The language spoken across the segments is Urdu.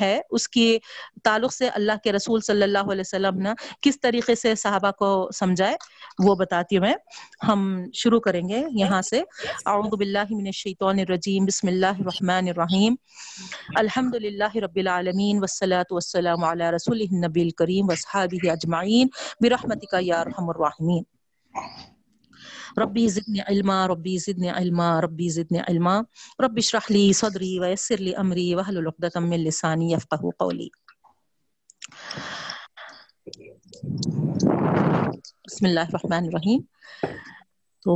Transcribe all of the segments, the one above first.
ہے، اس کی تعلق سے اللہ کے رسول صلی اللہ علیہ وسلم نے کس طریقے سے صحابہ کو سمجھائے، وہ بتاتی ہوں میں۔ ہم شروع کریں گے یہاں سے۔ اعوذ باللہ من الشیطان الرجیم، بسم اللہ الرحمن الرحیم۔ الحمد للہ رب العالمین، والصلاة والسلام علی رسول النبی الکریم واصحابہ اجمعین۔ برحمتک یا ارحم الراحمین۔ ربی زدنی علما، ربی زدنی علما، ربی زدنی علما. رب اشرح لی صدری ویسر لی امری واحلل عقدۃ من لسانی یفقهوا قولی. بسم اللہ الرحمن الرحیم. تو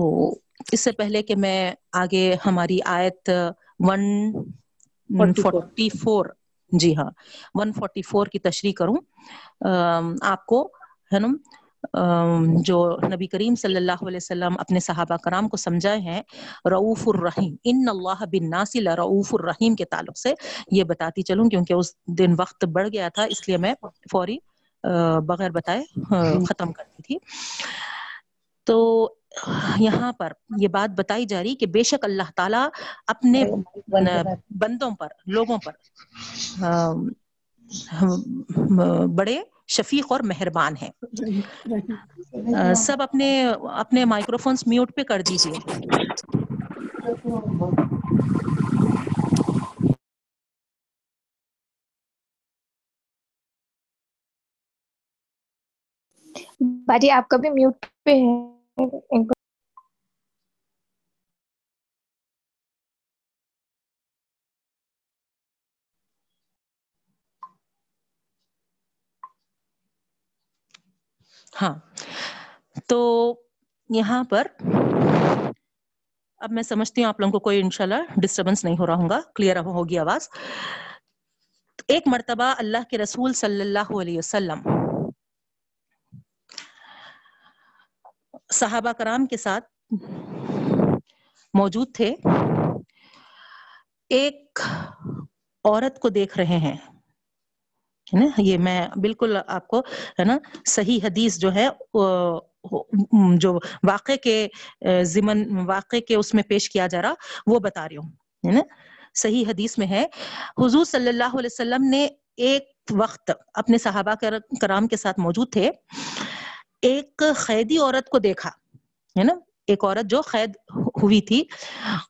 اس سے پہلے کہ میں آگے ہماری آیت ون فورٹی فور جی ہاں ون فورٹی فور کی تشریح کروں آپ کو، ہے نا؟ جو نبی کریم صلی اللہ علیہ وسلم اپنے صحابہ کرام کو سمجھائے ہیں رعوف الرحیم، ان اللہ بن ناصل رعوف الرحیم کے تعلق سے یہ بتاتی چلوں کیونکہ اس دن وقت بڑھ گیا تھا، اس لیے میں فوری بغیر بتائے ختم کرتی تھی۔ تو یہاں پر یہ بات بتائی جا رہی کہ بے شک اللہ تعالی اپنے بندوں پر، لوگوں پر بڑے شفیق اور مہربان ہیں۔ سب اپنے اپنے مائکروفونس میوٹ پہ کر دیجیے۔ باجی آپ کا بھی میوٹ پہ ہے ہاں۔ تو یہاں پر اب میں سمجھتی ہوں آپ لوگوں کو کوئی انشاءاللہ ڈسٹربنس نہیں ہو رہا ہوں گا۔ کلیئر ہوگی آواز۔ ایک مرتبہ اللہ کے رسول صلی اللہ علیہ وسلم صحابہ کرام کے ساتھ موجود تھے۔ ایک عورت کو دیکھ رہے ہیں۔ نا؟ یہ میں بالکل آپ کو ہے نا صحیح حدیث جو ہے جو واقع کے ضمن واقع کے اس میں پیش کیا جا رہا، وہ بتا رہی ہوں، ہے نا؟ صحیح حدیث میں ہے، حضور صلی اللہ علیہ وسلم نے ایک وقت اپنے صحابہ کرام کے ساتھ موجود تھے، ایک قیدی عورت کو دیکھا، ہے نا؟ ایک عورت جو قید ہوئی تھی،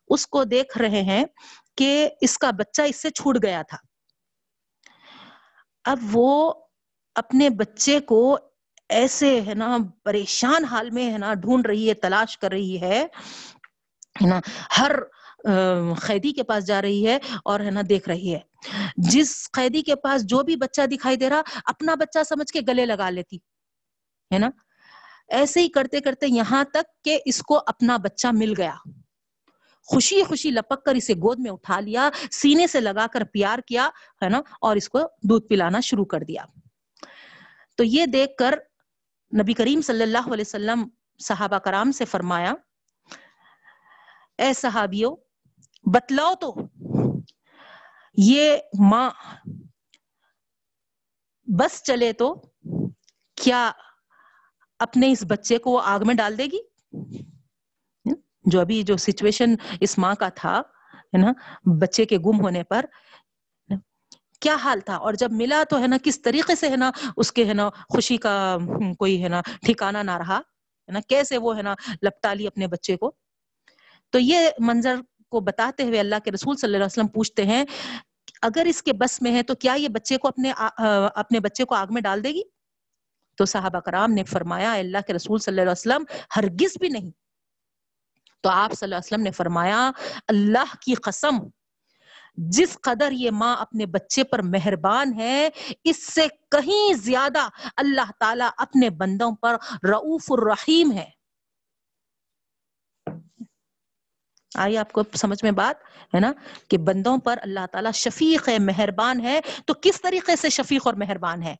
اس کو دیکھ رہے ہیں کہ اس کا بچہ اس سے چھوٹ گیا تھا۔ اب وہ اپنے بچے کو ایسے ہے نا پریشان حال میں ہے نا ڈھونڈ رہی ہے، تلاش کر رہی ہے نا، ہر قیدی کے پاس جا رہی ہے اور ہے نا دیکھ رہی ہے۔ جس قیدی کے پاس جو بھی بچہ دکھائی دے رہا، اپنا بچہ سمجھ کے گلے لگا لیتی، ہے نا۔ ایسے ہی کرتے کرتے یہاں تک کہ اس کو اپنا بچہ مل گیا۔ خوشی خوشی لپک کر اسے گود میں اٹھا لیا، سینے سے لگا کر پیار کیا، ہے نا؟ اور اس کو دودھ پلانا شروع کر دیا۔ تو یہ دیکھ کر نبی کریم صلی اللہ علیہ وسلم صحابہ کرام سے فرمایا، اے صحابیوں بتلاؤ تو، یہ ماں بس چلے تو کیا اپنے اس بچے کو آگ میں ڈال دے گی؟ جو ابھی جو سچویشن اس ماں کا تھا، ہے نا، بچے کے گم ہونے پر، کیا حال تھا؟ اور جب ملا تو، ہے نا، کس طریقے سے، ہے نا، اس کے، ہے نا، خوشی کا کوئی، ہے نا ٹھکانا نہ رہا؟ ہے نا، کیسے وہ، ہے نا، لپٹا لی اپنے بچے کو؟ تو یہ منظر کو بتاتے ہوئے اللہ کے رسول صلی اللہ علیہ وسلم پوچھتے ہیں، اگر اس کے بس میں ہے تو کیا یہ بچے کو اپنے اپنے بچے کو آگ میں ڈال دے گی؟ تو صحابہ کرام نے فرمایا اللہ کے رسول صلی اللہ علیہ وسلم، ہرگز بھی نہیں۔ تو آپ صلی اللہ علیہ وسلم نے فرمایا، اللہ کی قسم، جس قدر یہ ماں اپنے بچے پر مہربان ہے، اس سے کہیں زیادہ اللہ تعالی اپنے بندوں پر رعوف الرحیم ہے۔ آئی آپ کو سمجھ میں بات، ہے نا، کہ بندوں پر اللہ تعالیٰ شفیق ہے مہربان ہے۔ تو کس طریقے سے شفیق اور مہربان ہے؟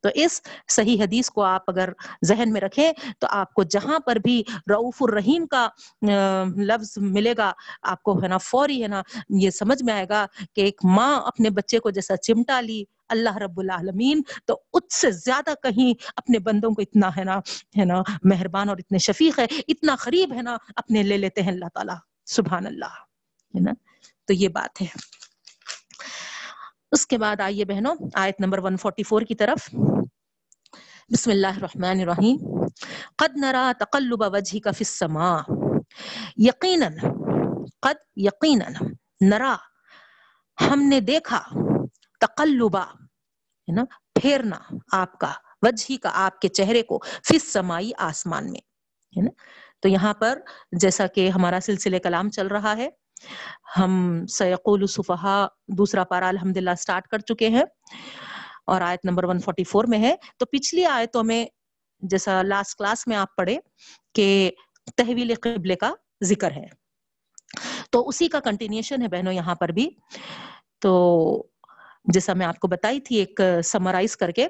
تو اس صحیح حدیث کو آپ اگر ذہن میں رکھیں تو آپ کو جہاں پر بھی رعوف الرحیم کا لفظ ملے گا، آپ کو ہے نا فوری ہے نا یہ سمجھ میں آئے گا کہ ایک ماں اپنے بچے کو جیسا چمٹا لی اللہ رب العالمین تو اس سے زیادہ کہیں اپنے بندوں کو اتنا ہے نا ہے نا مہربان اور اتنے شفیق ہے، اتنا قریب ہے نا اپنے لے لیتے ہیں اللہ تعالیٰ، سبحان اللہ، ہے نا؟ تو یہ بات ہے۔ اس کے بعد آئیے بہنوں، آیت نمبر 144 کی طرف۔ بسم اللہ الرحمن الرحیم۔ قد نرا تقلب وجهك في السماء۔ یقینا، قد یقینا نرا، ہم نے دیکھا تقلبا ہے نا، پھیرنا آپ کا وجہی کا آپ کے چہرے کو فس سمائی آسمان میں، ہے نا۔ تو یہاں پر جیسا کہ ہمارا سلسلے کلام چل رہا ہے ہم سیقول صفحہ دوسرا پارا الحمد للہ اسٹارٹ کر چکے ہیں اور آیت نمبر 144 میں ہے۔ تو پچھلی آیتوں میں جیسا لاسٹ کلاس میں آپ پڑھے کہ تحویل قبلے کا ذکر ہے۔ تو اسی کا کنٹینیوشن ہے بہنوں یہاں پر بھی۔ تو جیسا میں آپ کو بتائی تھی ایک سمرائز کر کے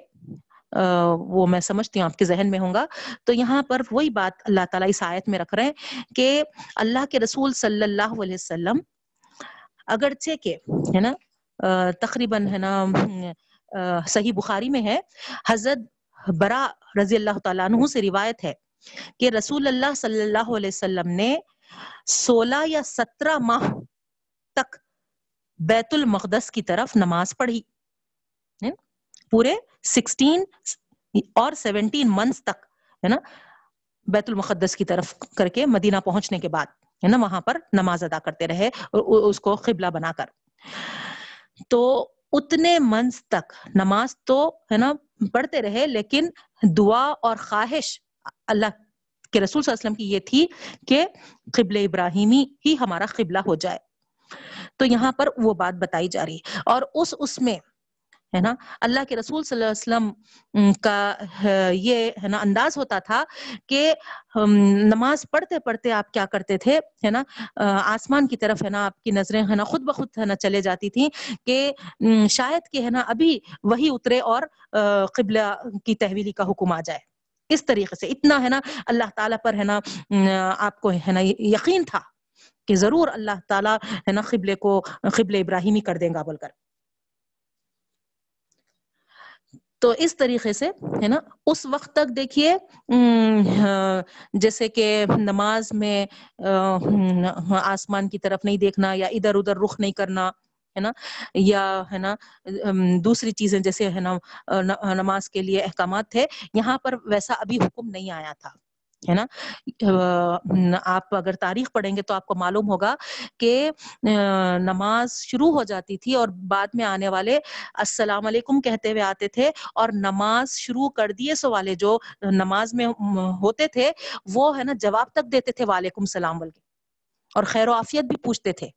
وہ میں سمجھتی ہوں آپ کے ذہن میں ہوں گا۔ تو یہاں پر وہی بات اللہ تعالیٰ اس آیت میں رکھ رہے ہیں کہ اللہ کے رسول صلی اللہ علیہ وسلم اگرچہ کہ، ہے نا تقریباً، ہے نا صحیح بخاری میں ہے، حضرت برا رضی اللہ تعالیٰ عنہ سے روایت ہے کہ رسول اللہ صلی اللہ علیہ وسلم نے سولہ یا سترہ ماہ تک بیت المقدس کی طرف نماز پڑھی۔ پورے سکسٹین اور سیونٹین منتھس تک، ہے نا، بیت المقدس کی طرف کر کے مدینہ پہنچنے کے بعد، ہے نا، وہاں پر نماز ادا کرتے رہے اس کو قبلہ بنا کر۔ تو اتنے منتھس تک نماز تو، ہے نا، پڑھتے رہے، لیکن دعا اور خواہش اللہ کے رسول صلی اللہ علیہ وسلم کی یہ تھی کہ قبل ابراہیمی ہی ہمارا قبلہ ہو جائے۔ تو یہاں پر وہ بات بتائی جا رہی اور اس اس میں ہے نا؟ اللہ کے رسول صلی اللہ علیہ وسلم کا یہ، ہے نا، انداز ہوتا تھا کہ نماز پڑھتے پڑھتے آپ کیا کرتے تھے، ہے نا؟ آسمان کی طرف، ہے نا، آپ کی نظریں، ہے نا، خود بخود، ہے نا، چلے جاتی تھیں کہ شاید کہ، ہے نا، ابھی وہی اترے اور قبلہ کی تحویلی کا حکم آ جائے۔ اس طریقے سے اتنا، ہے نا، اللہ تعالیٰ پر، ہے نا آپ کو، ہے نا، یقین تھا کہ ضرور اللہ تعالیٰ، ہے نا، قبلے کو قبل ابراہیمی کر دیں گا، بول کر۔ تو اس طریقے سے، ہے نا، اس وقت تک دیکھیے ہاں، جیسے کہ نماز میں آسمان کی طرف نہیں دیکھنا یا ادھر ادھر رخ نہیں کرنا، ہے نا، یا، ہے نا دوسری چیزیں جیسے، ہے نا، نماز کے لیے احکامات تھے، یہاں پر ویسا ابھی حکم نہیں آیا تھا۔ ہے نا؟ آپ اگر تاریخ پڑھیں گے تو آپ کو معلوم ہوگا کہ نماز شروع ہو جاتی تھی اور بعد میں آنے والے السلام علیکم کہتے ہوئے آتے تھے اور نماز شروع کر دیے سو والے جو نماز میں ہوتے تھے وہ ہے نا جواب تک دیتے تھے وعلیکم السلام بول کے۔ اور خیر و عافیت بھی پوچھتے تھے۔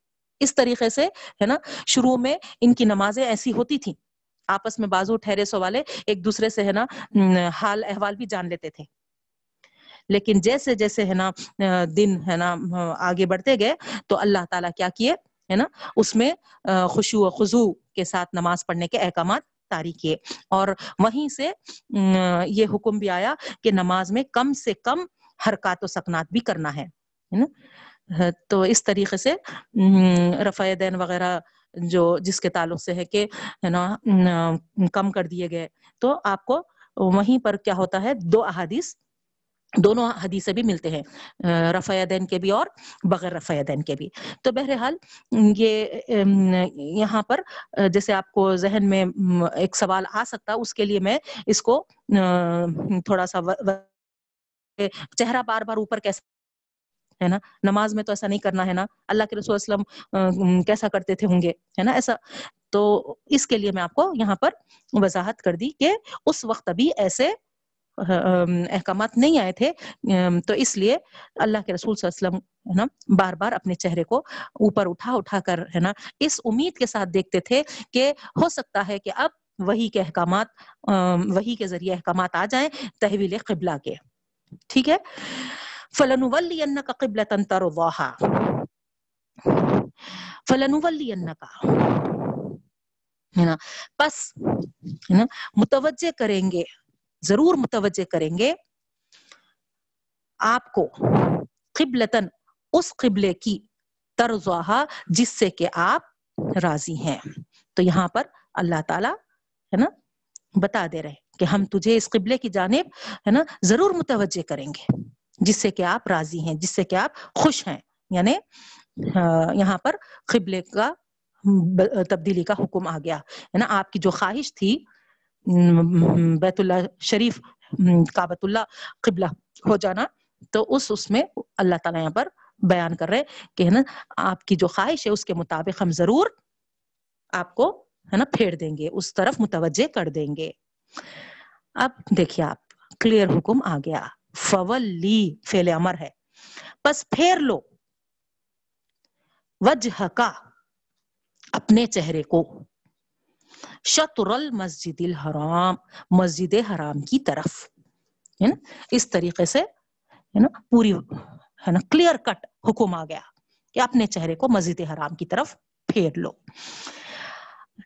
اس طریقے سے ہے نا شروع میں ان کی نمازیں ایسی ہوتی تھیں۔ آپس میں بازو ٹھہرے سو والے ایک دوسرے سے ہے نا حال احوال بھی جان لیتے تھے۔ لیکن جیسے جیسے ہے نا دن ہے نا آگے بڑھتے گئے تو اللہ تعالیٰ کیا کیے؟ ہے نا، اس میں خوشو و خضو کے ساتھ نماز پڑھنے کے احکامات تاری کیے۔ اور وہیں سے یہ حکم بھی آیا کہ نماز میں کم سے کم حرکات و سکنات بھی کرنا ہے نا؟ تو اس طریقے سے رفع دین وغیرہ جو، جس کے تعلق سے ہے کہ، ہے نا کم کر دیے گئے۔ تو آپ کو وہیں پر کیا ہوتا ہے؟ دو احادیث دونوں حدیثیں بھی ملتے ہیں رفع دین کے بھی اور بغیر رفع دین کے بھی۔ تو بہرحال یہ یہاں پر جیسے آپ کو ذہن میں ایک سوال آ سکتا، اس کے لیے میں اس کو تھوڑا سا چہرہ بار بار اوپر کیسے، ہے نا؟ نماز میں تو ایسا نہیں کرنا، ہے نا؟ اللہ کے رسول وسلم کیسا کرتے تھے ہوں گے، ہے نا؟ ایسا۔ تو اس کے لیے میں آپ کو یہاں پر وضاحت کر دی کہ اس وقت ابھی ایسے احکامات نہیں آئے تھے تو اس لیے اللہ کے رسول صلی اللہ علیہ وسلم، ہے نا بار بار اپنے چہرے کو اوپر اٹھا اٹھا کر، ہے نا، اس امید کے ساتھ دیکھتے تھے کہ ہو سکتا ہے کہ اب وہی کے احکامات وہی کے ذریعے احکامات آ جائیں تحویل قبلہ کے۔ ٹھیک ہے؟ فلنولینک قبلۃ ترضاها۔ فلنولینک ہے نا، پس، ہے نا، متوجہ کریں گے۔ ضرور متوجہ کریں گے۔ آپ کو قبلتن اس قبلے کی ترزوہا جس سے کہ آپ راضی ہیں۔ تو یہاں پر اللہ تعالی ہے نا بتا دے رہے کہ ہم تجھے اس قبلے کی جانب ہے نا ضرور متوجہ کریں گے۔ جس سے کہ آپ راضی ہیں، جس سے کہ آپ خوش ہیں۔ یعنی یہاں پر قبلے کا تبدیلی کا حکم آ گیا۔ ہے نا، آپ کی جو خواہش تھی بیت اللہ شریف کابت اللہ قبلہ ہو جانا۔ تو اس اس میں اللہ تعالیٰ یہاں پر بیان کر رہے کہ ہے نا، آپ کی جو خواہش ہے، اس کے مطابق ہم ضرور آپ کو ہے نا پھیر دیں گے، اس طرف متوجہ کر دیں گے۔ اب دیکھیے آپ کلیئر حکم آ گیا۔ فول لی فیل امر ہے۔ بس پھیر لو۔ وجہ کا اپنے چہرے کو۔ شطر المسجد الحرام، مسجد حرام کی طرف۔ ہے نا؟ اس طریقے سے، ہے نا، پوری، ہے نا کلیئر کٹ حکم آ گیا کہ اپنے چہرے کو مسجد حرام کی طرف پھیر لو۔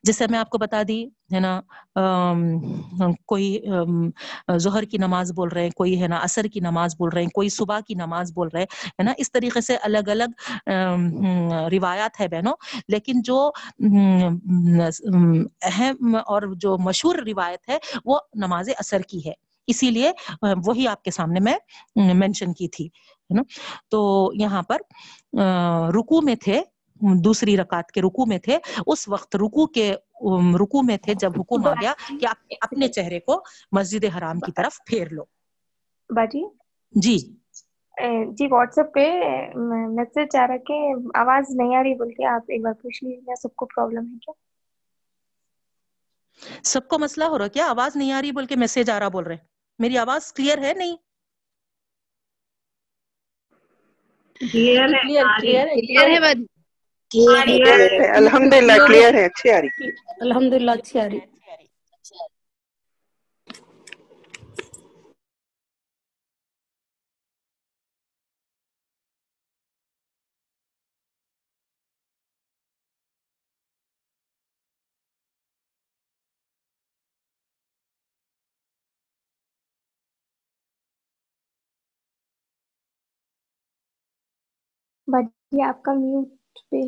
جیسے میں آپ کو بتا دی، ہے نا کوئی ظہر کی نماز بول رہے ہیں، کوئی، ہے نا اثر کی نماز بول رہے ہیں، کوئی صبح کی نماز بول رہے ہیں نا، اس طریقے سے الگ الگ روایات ہے بہنوں، لیکن جو اہم اور جو مشہور روایت ہے، وہ نماز اثر کی ہے۔ اسی لیے وہی آپ کے سامنے میں مینشن کی تھی، ہے نا۔ تو یہاں پر رکو میں تھے دوسری رکعت کے رکو میں تھے۔ اس وقت رکو کے رکو میں تھے۔ جب حکم آ گیا کہ آپ اپنے چہرے کو مسجد حرام کی طرف پھیر لو۔ باجی؟ جی۔ جی واٹس ایپ پہ میسج آ رہا کہ آواز نہیں آ رہی بول کے آپ ایک بار پوچھ لیجیے سب کو پرابلم ہے کیا؟ سب کو مسئلہ ہو رہا کیا؟ آواز نہیں آ رہی بول کے میسج آ رہا بول رہے۔ میری آواز کلیئر ہے نہیں؟ الحمد للہ کلیئر ہے اچھی آ رہی الحمد للہ اچھی آ رہی باجی آپ کا میوٹ پہ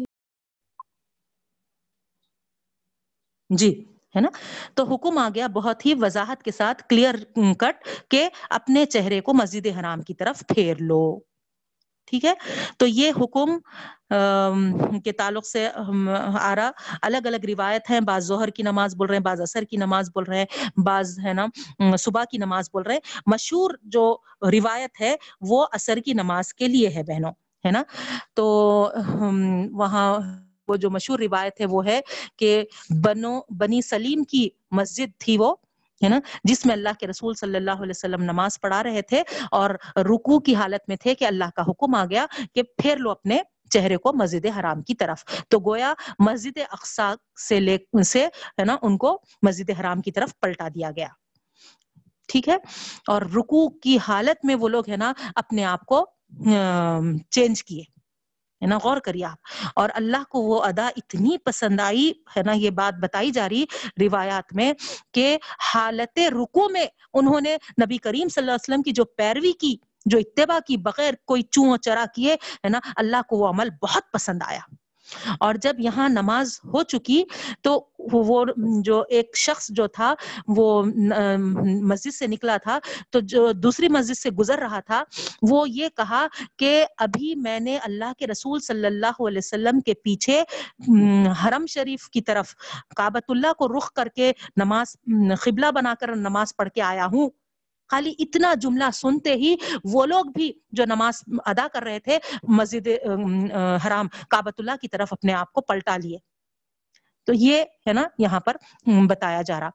جی ہے نا؟ تو حکم آ گیا بہت ہی وضاحت کے ساتھ کلیئر کٹ کہ اپنے چہرے کو مسجد حرام کی طرف پھیر لو۔ ٹھیک ہے؟ تو یہ حکم کے تعلق سے آ رہا۔ الگ الگ روایت ہیں، بعض ظہر کی نماز بول رہے ہیں، بعض اثر کی نماز بول رہے ہیں، بعض، ہے نا صبح کی نماز بول رہے ہیں۔ مشہور جو روایت ہے، وہ اثر کی نماز کے لیے ہے بہنوں، ہے نا؟ تو وہاں وہ جو مشہور روایت ہے وہ ہے کہ بنو، بنی سلیم کی مسجد تھی وہ، ہے نا، جس میں اللہ کے رسول صلی اللہ علیہ وسلم نماز پڑھا رہے تھے اور رکوع کی حالت میں تھے کہ اللہ کا حکم آ گیا کہ پھر لو اپنے چہرے کو مسجد حرام کی طرف۔ تو گویا مسجد اقسا سے لے، سے، ہے نا، ان کو مسجد حرام کی طرف پلٹا دیا گیا۔ ٹھیک ہے؟ اور رکوع کی حالت میں وہ لوگ، ہے نا، اپنے آپ کو چینج کیے۔ ہے نا؟ غور کریے آپ۔ اور اللہ کو وہ ادا اتنی پسند آئی، ہے نا؟ یہ بات بتائی جا رہی روایات میں کہ حالت رکو میں انہوں نے نبی کریم صلی اللہ علیہ وسلم کی جو پیروی کی، جو اتباع کی بغیر کوئی چون چرا کیے، ہے نا؟ اللہ کو وہ عمل بہت پسند آیا۔ اور جب یہاں نماز ہو چکی تو وہ جو ایک شخص جو تھا، وہ مسجد سے نکلا تھا۔ تو جو دوسری مسجد سے گزر رہا تھا، وہ یہ کہا کہ ابھی میں نے اللہ کے رسول صلی اللہ علیہ وسلم کے پیچھے حرم شریف کی طرف کابت اللہ کو رخ کر کے نماز قبلہ بنا کر نماز پڑھ کے آیا ہوں۔ خالی اتنا جملہ سنتے ہی وہ لوگ بھی جو نماز ادا کر رہے تھے، مسجد حرام کابت اللہ کی طرف اپنے آپ کو پلٹا لیے۔ تو یہ ہے نا یہاں پر بتایا جا رہا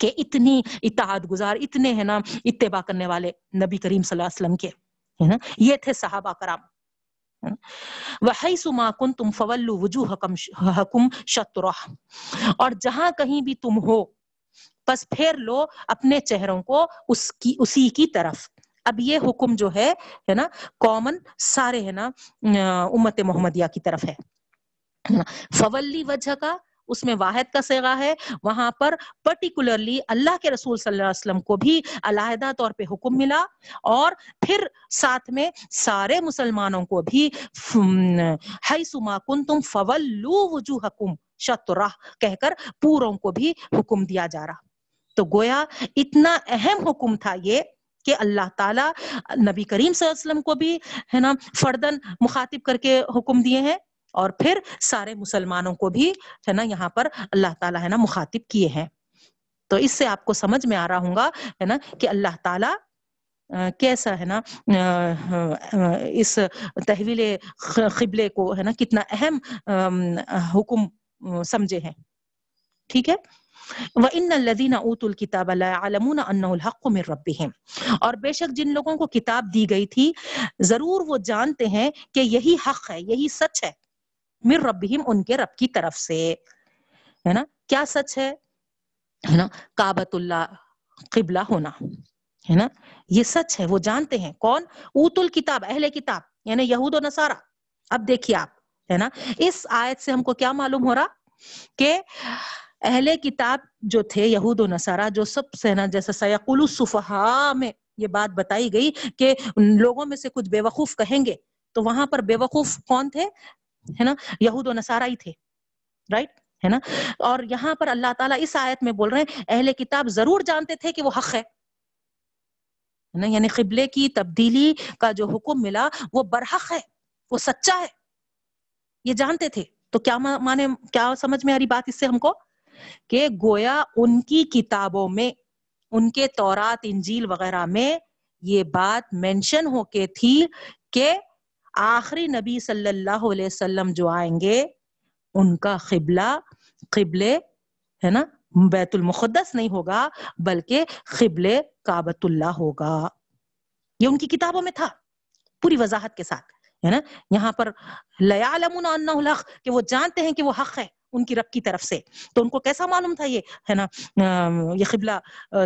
کہ اتنی اتحاد گزار، اتنے ہے نا اتباع کرنے والے نبی کریم صلی اللہ علیہ وسلم کے، ہے نا؟ یہ تھے صحابہ کرام۔ وحیث ما کنتم فولوا وجوہکم حکم شطرہ۔ اور جہاں کہیں بھی تم ہو پس پھر لو اپنے چہروں کو اس کی، اسی کی طرف۔ اب یہ حکم جو ہے ہے نا کامن سارے، ہے نا، امت محمدیہ کی طرف ہے۔ فولی وجہ کا، اس میں واحد کا سیگا ہے۔ وہاں پر پرٹیکولرلی اللہ کے رسول صلی اللہ علیہ وسلم کو بھی علیحدہ طور پہ حکم ملا۔ اور پھر ساتھ میں سارے مسلمانوں کو بھی حیثما کنتم فولو وجوہکم، شطرہ کہہ کر پوروں کو بھی حکم دیا جا رہا۔ تو گویا اتنا اہم حکم تھا یہ کہ اللہ تعالیٰ نبی کریم صلی اللہ علیہ وسلم کو بھی ہے نا فردن مخاطب کر کے حکم دیے ہیں اور پھر سارے مسلمانوں کو بھی ہے نا یہاں پر اللہ تعالیٰ ہے نا مخاطب کیے ہیں۔ تو اس سے آپ کو سمجھ میں آ رہا ہوں گا ہے نا کہ اللہ تعالیٰ کیسا ہے نا اس تحویل قبلے کو ہے نا کتنا اہم حکم سمجھے ہیں۔ ٹھیک ہے؟ وَإِنَّ الَّذِينَ أُوتُوا الْكِتَابَ لَا يَعْلَمُونَ أَنَّهُ الْحَقُّ مِنْ رَبِّهِمْ۔ اور بے شک جن لوگوں کو کتاب دی گئی تھی، ضرور وہ جانتے ہیں کہ یہی حق ہے، یہی سچ ہے مر ربہم ان کے رب کی طرف سے۔ ہے نا؟ کیا سچ ہے؟ ہے نا؟ کابت اللہ، قبلہ ہونا۔ ہے نا؟ یہ سچ ہے، وہ جانتے ہیں۔ کون؟ اوت الکتاب، اہل کتاب یعنی یہود و نصارہ۔ اب دیکھیے آپ، ہے نا؟ اس آیت سے ہم کو کیا معلوم ہو رہا کہ اہل کتاب جو تھے، یہود و نصارہ جو سب سے نا جیسے سیقول الصفحاء میں یہ بات بتائی گئی کہ لوگوں میں سے کچھ بے وقوف کہیں گے۔ تو وہاں پر بے وقوف کون تھے؟ ہے نا؟ یہود و نصارہ ہی تھے رائٹ ہے نا؟ اور یہاں پر اللہ تعالیٰ اس آیت میں بول رہے ہیں، اہل کتاب ضرور جانتے تھے کہ وہ حق ہے۔ نا؟ یعنی قبلے کی تبدیلی کا جو حکم ملا، وہ برحق ہے، وہ سچا ہے۔ یہ جانتے تھے۔ تو کیا مانے کیا سمجھ میں آ رہی بات اس سے ہم کو؟ کہ گویا ان کی کتابوں میں، ان کے تورات، انجیل وغیرہ میں یہ بات مینشن ہو کے تھی کہ آخری نبی صلی اللہ علیہ وسلم جو آئیں گے، ان کا قبلہ، قبلے، ہے نا، بیت المقدس نہیں ہوگا، بلکہ قبل کابت اللہ ہوگا۔ یہ ان کی کتابوں میں تھا، پوری وضاحت کے ساتھ، ہے نا۔ یہاں پر الحق، کہ وہ جانتے ہیں کہ وہ حق ہے۔ ان کی رب کی طرف سے۔ تو ان کو کیسا معلوم تھا یہ؟ ہے نا؟ یہ قبلہ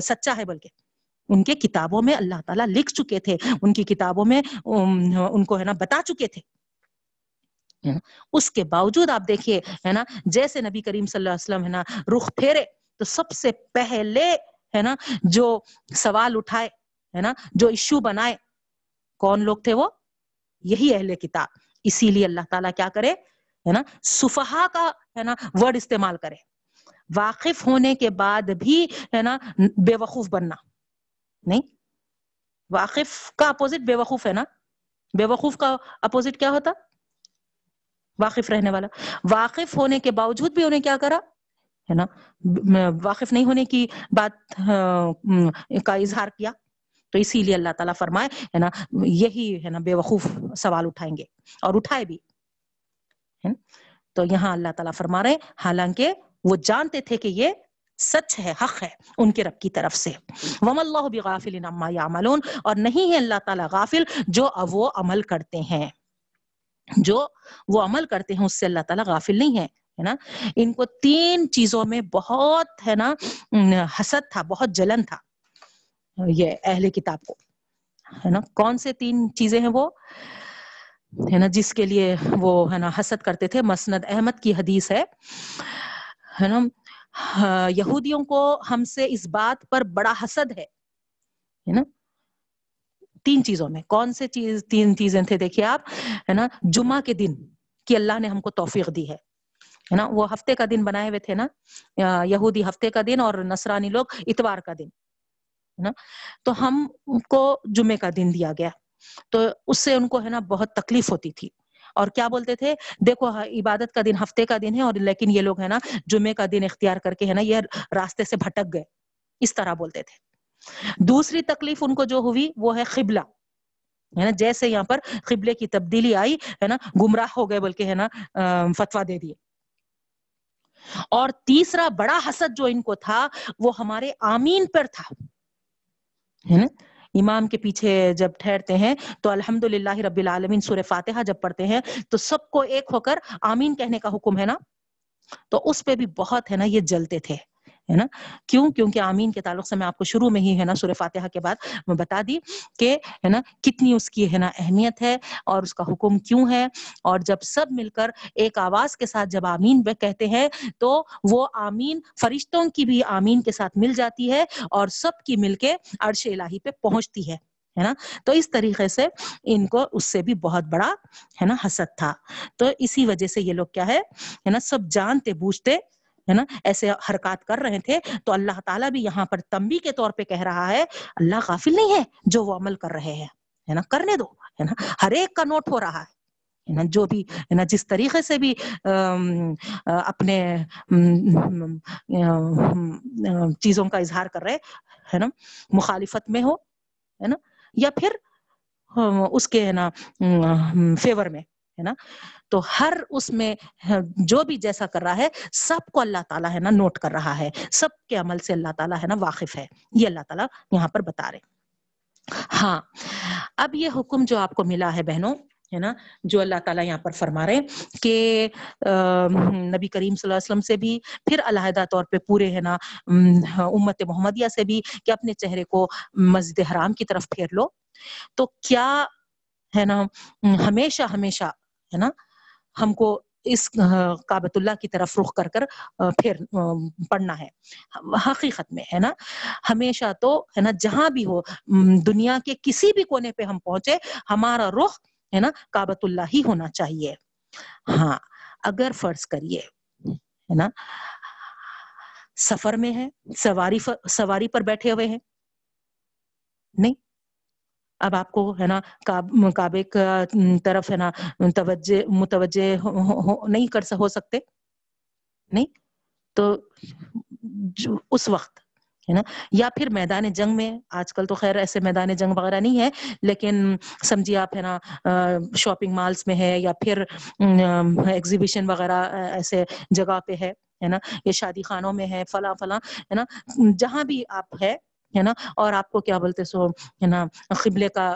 سچا ہے بلکہ۔ ان کے کتابوں میں اللہ تعالیٰ لکھ چکے تھے۔ ان کی کتابوں میں ان کو، ہے نا، بتا چکے تھے۔ اس کے باوجود آپ دیکھیے، ہے نا، جیسے نبی کریم صلی اللہ علیہ وسلم، ہے نا، رخ پھیرے، تو سب سے پہلے، ہے نا، جو سوال اٹھائے، ہے نا، جو ایشو بنائے، کون لوگ تھے وہ؟ یہی اہل کتاب۔ اسی لیے اللہ تعالیٰ کیا کرے؟ ہے نا صفحا کا ہے نا ورڈ استعمال کرے۔ واقف ہونے کے بعد بھی ہے نا بے وقوف بننا۔ نہیں؟ واقف کا اپوزٹ بے وقوف ہے نا۔ بے وقوف کا اپوزٹ کیا ہوتا؟ واقف رہنے والا۔ واقف ہونے کے باوجود بھی انہیں کیا کرا؟ ہے نا، واقف نہیں ہونے کی بات کا اظہار کیا۔ تو اسی لیے اللہ تعالیٰ فرمائے، ہے نا، یہی ہے نا بے وقوف سوال اٹھائیں گے۔ اور اٹھائے بھی۔ تو یہاں اللہ تعالیٰ فرما رہے ہیں، حالانکہ وہ جانتے تھے کہ یہ سچ ہے، حق ہے ان کے رب کی طرف سے۔ وم اللہ بغافل عما یعملون اور نہیں ہے اللہ تعالیٰ غافل جو اب وہ عمل کرتے ہیں۔ جو وہ عمل کرتے ہیں، اس سے اللہ تعالیٰ غافل نہیں ہے ہے نا؟ ان کو تین چیزوں میں بہت، ہے نا، حسد تھا، بہت جلن تھا۔ یہ اہل کتاب کو، ہے نا؟ کون سے تین چیزیں ہیں وہ؟ ہے نا، جس کے لیے وہ ہے نا حسد کرتے تھے۔ مسند احمد کی حدیث ہے ہے نا۔ ہاں، یہودیوں کو ہم سے اس بات پر بڑا حسد ہے نا۔ تین چیزوں میں، کون سے چیز، تین چیزیں تھے دیکھیے آپ، ہے نا۔ جمعہ کے دن کہ اللہ نے ہم کو توفیق دی ہے ہے نا۔ وہ ہفتے کا دن بنائے ہوئے تھے نا یہودی ہفتے کا دن اور نصرانی لوگ اتوار کا دن، ہے نا۔ تو ہم کو جمعے کا دن دیا گیا۔ تو اس سے ان کو ہے نا بہت تکلیف ہوتی تھی۔ اور کیا بولتے تھے؟ دیکھو ہاں، عبادت کا دن ہفتے کا دن ہے اور لیکن یہ لوگ ہے نا جمعے کا دن اختیار کر کے ہے نا یہ راستے سے بھٹک گئے۔ اس طرح بولتے تھے۔ دوسری تکلیف ان کو جو ہوئی وہ ہے قبلہ۔ ہے نا، جیسے یہاں پر قبلے کی تبدیلی آئی، ہے نا، گمراہ ہو گئے بلکہ ہے نا فتوا دے دیے۔ اور تیسرا بڑا حسد جو ان کو تھا وہ ہمارے آمین پر تھا۔ ہے نا امام کے پیچھے جب ٹھہرتے ہیں، تو الحمد للہ رب العالمین سور فاتحہ جب پڑھتے ہیں، تو سب کو ایک ہو کر آمین کہنے کا حکم ہے نا؟ تو اس پہ بھی بہت ہے نا یہ جلتے تھے۔ ہے نا؟ کیوں؟ کیونکہ آمین کے تعلق سے میں آپ کو شروع میں ہی ہے نا سورہ فاتحہ کے بعد میں بتا دی کہ ہے نا کتنی اس کی ہے نا اہمیت ہے اور اس کا حکم کیوں ہے؟ اور جب سب مل کر ایک آواز کے ساتھ جب آمین کہتے ہیں تو وہ آمین فرشتوں کی بھی آمین کے ساتھ مل جاتی ہے اور سب کی مل کے عرش الہی پہ پہنچتی ہے ہے نا؟ تو اس طریقے سے ان کو اس سے بھی بہت بڑا ہے نا حسد تھا۔ تو اسی وجہ سے یہ لوگ کیا ہے نا سب جانتے بوجھتے ہے نا؟ ایسے حرکات کر رہے تھے، تو اللہ تعالیٰ بھی یہاں پر تمبی کے طور پہ کہہ رہا ہے، اللہ غافل نہیں ہے جو وہ عمل کر رہے ہیں، ہے نا؟ کرنے دو، ہے نا؟ ہر ایک کا نوٹ ہو رہا ہے نا؟ جو بھی نا؟ جس طریقے سے بھی اپنے چیزوں کا اظہار کر رہے، ہے نا؟ مخالفت میں ہو، ہے نا؟ یا پھر اس کے، ہے نا فیور میں۔ ہے نا؟ تو ہر اس میں جو بھی جیسا کر رہا ہے، سب کو اللہ تعالیٰ ہے نا نوٹ کر رہا ہے۔ سب کے عمل سے اللہ تعالیٰ ہے نا واقف ہے۔ یہ اللہ تعالیٰ یہاں پر بتا رہے ہاں اب یہ حکم جو آپ کو ملا ہے بہنوں، ہے نا، جو اللہ تعالیٰ یہاں پر فرما رہے کہ نبی کریم صلی اللہ علیہ وسلم سے بھی، پھر علیحدہ طور پہ پورے، ہے نا، امت محمدیہ سے بھی کہ اپنے چہرے کو مسجد حرام کی طرف پھیر لو۔ تو کیا، ہے نا، ہمیشہ ہمیشہ ہے نا، ہم کو اس کابت اللہ کی طرف رخ کر کر پھر پڑھنا ہے۔ حقیقت میں، ہے نا، ہمیشہ تو، ہے نا، جہاں بھی ہو دنیا کے کسی بھی کونے پہ ہم پہنچے، ہمارا رخ، ہے نا کابت اللہ ہی ہونا چاہیے۔ ہاں اگر فرض کریے، ہے نا، سفر میں ہے سواری سواری پر بیٹھے ہوئے ہیں، نہیں اب آپ کو ہے نا کعبے کا طرف ہے نا توجہ، متوجہ نہیں کر ہو سکتے؟ نہیں؟ تو اس وقت ہے نا؟ یا پھر میدان جنگ میں، آج کل تو خیر ایسے میدان جنگ وغیرہ نہیں ہے، لیکن سمجھیے آپ ہے نا شاپنگ مالس میں ہے یا پھر ایگزیبیشن وغیرہ ایسے جگہ پہ ہے ہے نا؟ یہ شادی خانوں میں ہے، فلاں فلاں، ہے نا؟ جہاں بھی آپ ہے ہے نا؟ اور آپ کو کیا بولتے سو، ہے نا، قبلے کا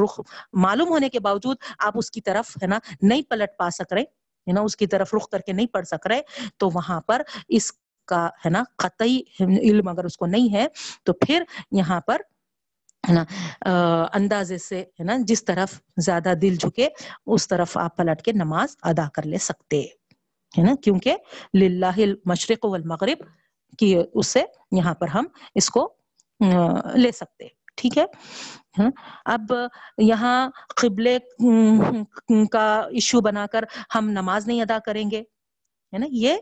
رخ معلوم ہونے کے باوجود آپ اس کی طرف، ہے نا، نہیں پلٹ پا سک رہے، ہے نا، اس کی طرف رخ کر کے نہیں پڑھ سک رہے، تو وہاں پر اس کا، ہے نا، قطعی علم اگر اس کو نہیں ہے، تو پھر یہاں پر، ہے نا اندازے سے، ہے نا، جس طرف زیادہ دل جھکے، اس طرف آپ پلٹ کے نماز ادا کر لے سکتے، ہے نا، کیونکہ للہ المشرق والمغرب کی اس سے یہاں پر ہم اس کو لے سکتے ٹھیک ہے؟ ہاں۔ اب یہاں قبلے کا ایشو بنا کر ہم نماز نہیں ادا کریں گے، ہے نا؟ یہ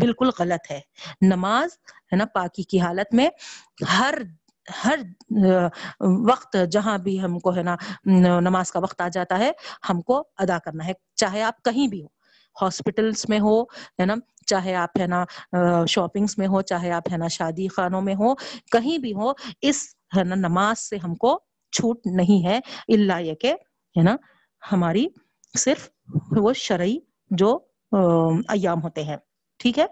بالکل غلط ہے۔ نماز، ہے نا، پاکی کی حالت میں ہر ہر وقت جہاں بھی ہم کو، ہے نا نماز کا وقت آ جاتا ہے، ہم کو ادا کرنا ہے، چاہے آپ کہیں بھی ہو ہاسپٹلس میں ہو، ہے نا؟ چاہے آپ، ہے نا شاپنگس میں ہو، چاہے آپ، ہے نا، شادی خانوں میں ہو، کہیں بھی ہو، اس، ہے نا، نماز سے ہم کو چھوٹ نہیں ہے اللہ یہ کہ، ہے نا، ہماری صرف وہ شرعی جو ایام ہوتے ہیں، ٹھیک ہے؟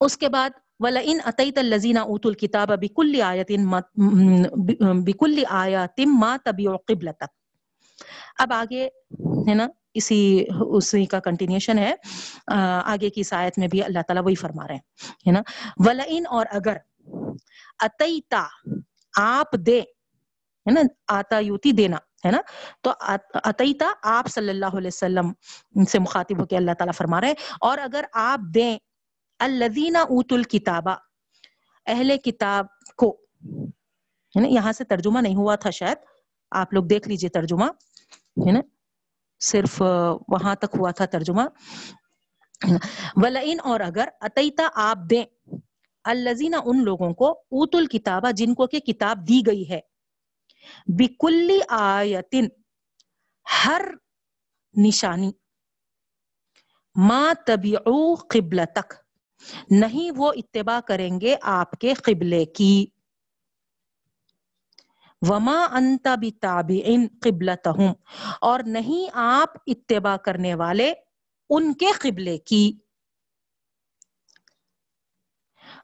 اس کے بعد، وَلَئِنْ أَتَيْتَ الَّذِينَ أُوتُوا الْكِتَابَ بِكُلِّ آيَةٍ بِكُلِّ آيَاتٍ مَا تَبِعُ قِبْلَتَكَ۔ اب آگے، ہے نا اسی اسی کا کنٹینیوشن ہے۔ آگے کی سایت میں بھی اللہ تعالیٰ وہی فرما رہے ہیں، ہے نا؟ وَلَئِن اور اگر اتیتا آپ دے، ہے نا؟ آتا یوتی دینا، ہے نا؟ تو اتیتا آپ صلی اللہ علیہ وسلم سے مخاطب ہو کے اللہ تعالیٰ فرما رہے ہیں۔ اور اگر آپ دیں الذین اوت الکتابہ اہل کتاب کو، ہے نا؟ یہاں سے ترجمہ نہیں ہوا تھا شاید، آپ لوگ دیکھ لیجیے ترجمہ، ہے نا؟ صرف وہاں تک ہوا تھا ترجمہ۔ ولئن، اور اگر اتیتا آپ دیں۔ الزینہ ان لوگوں کو اوت الکتابہ جن کو کہ کتاب دی گئی ہے۔ بکلی آیتن ہر نشانی۔ ما تبعو قبلتک نہیں وہ اتباع کریں گے آپ کے قبلے کی۔ وما انت بتابعن قبلتہم اور نہیں آپ اتباع کرنے والے ان کے قبلے کی۔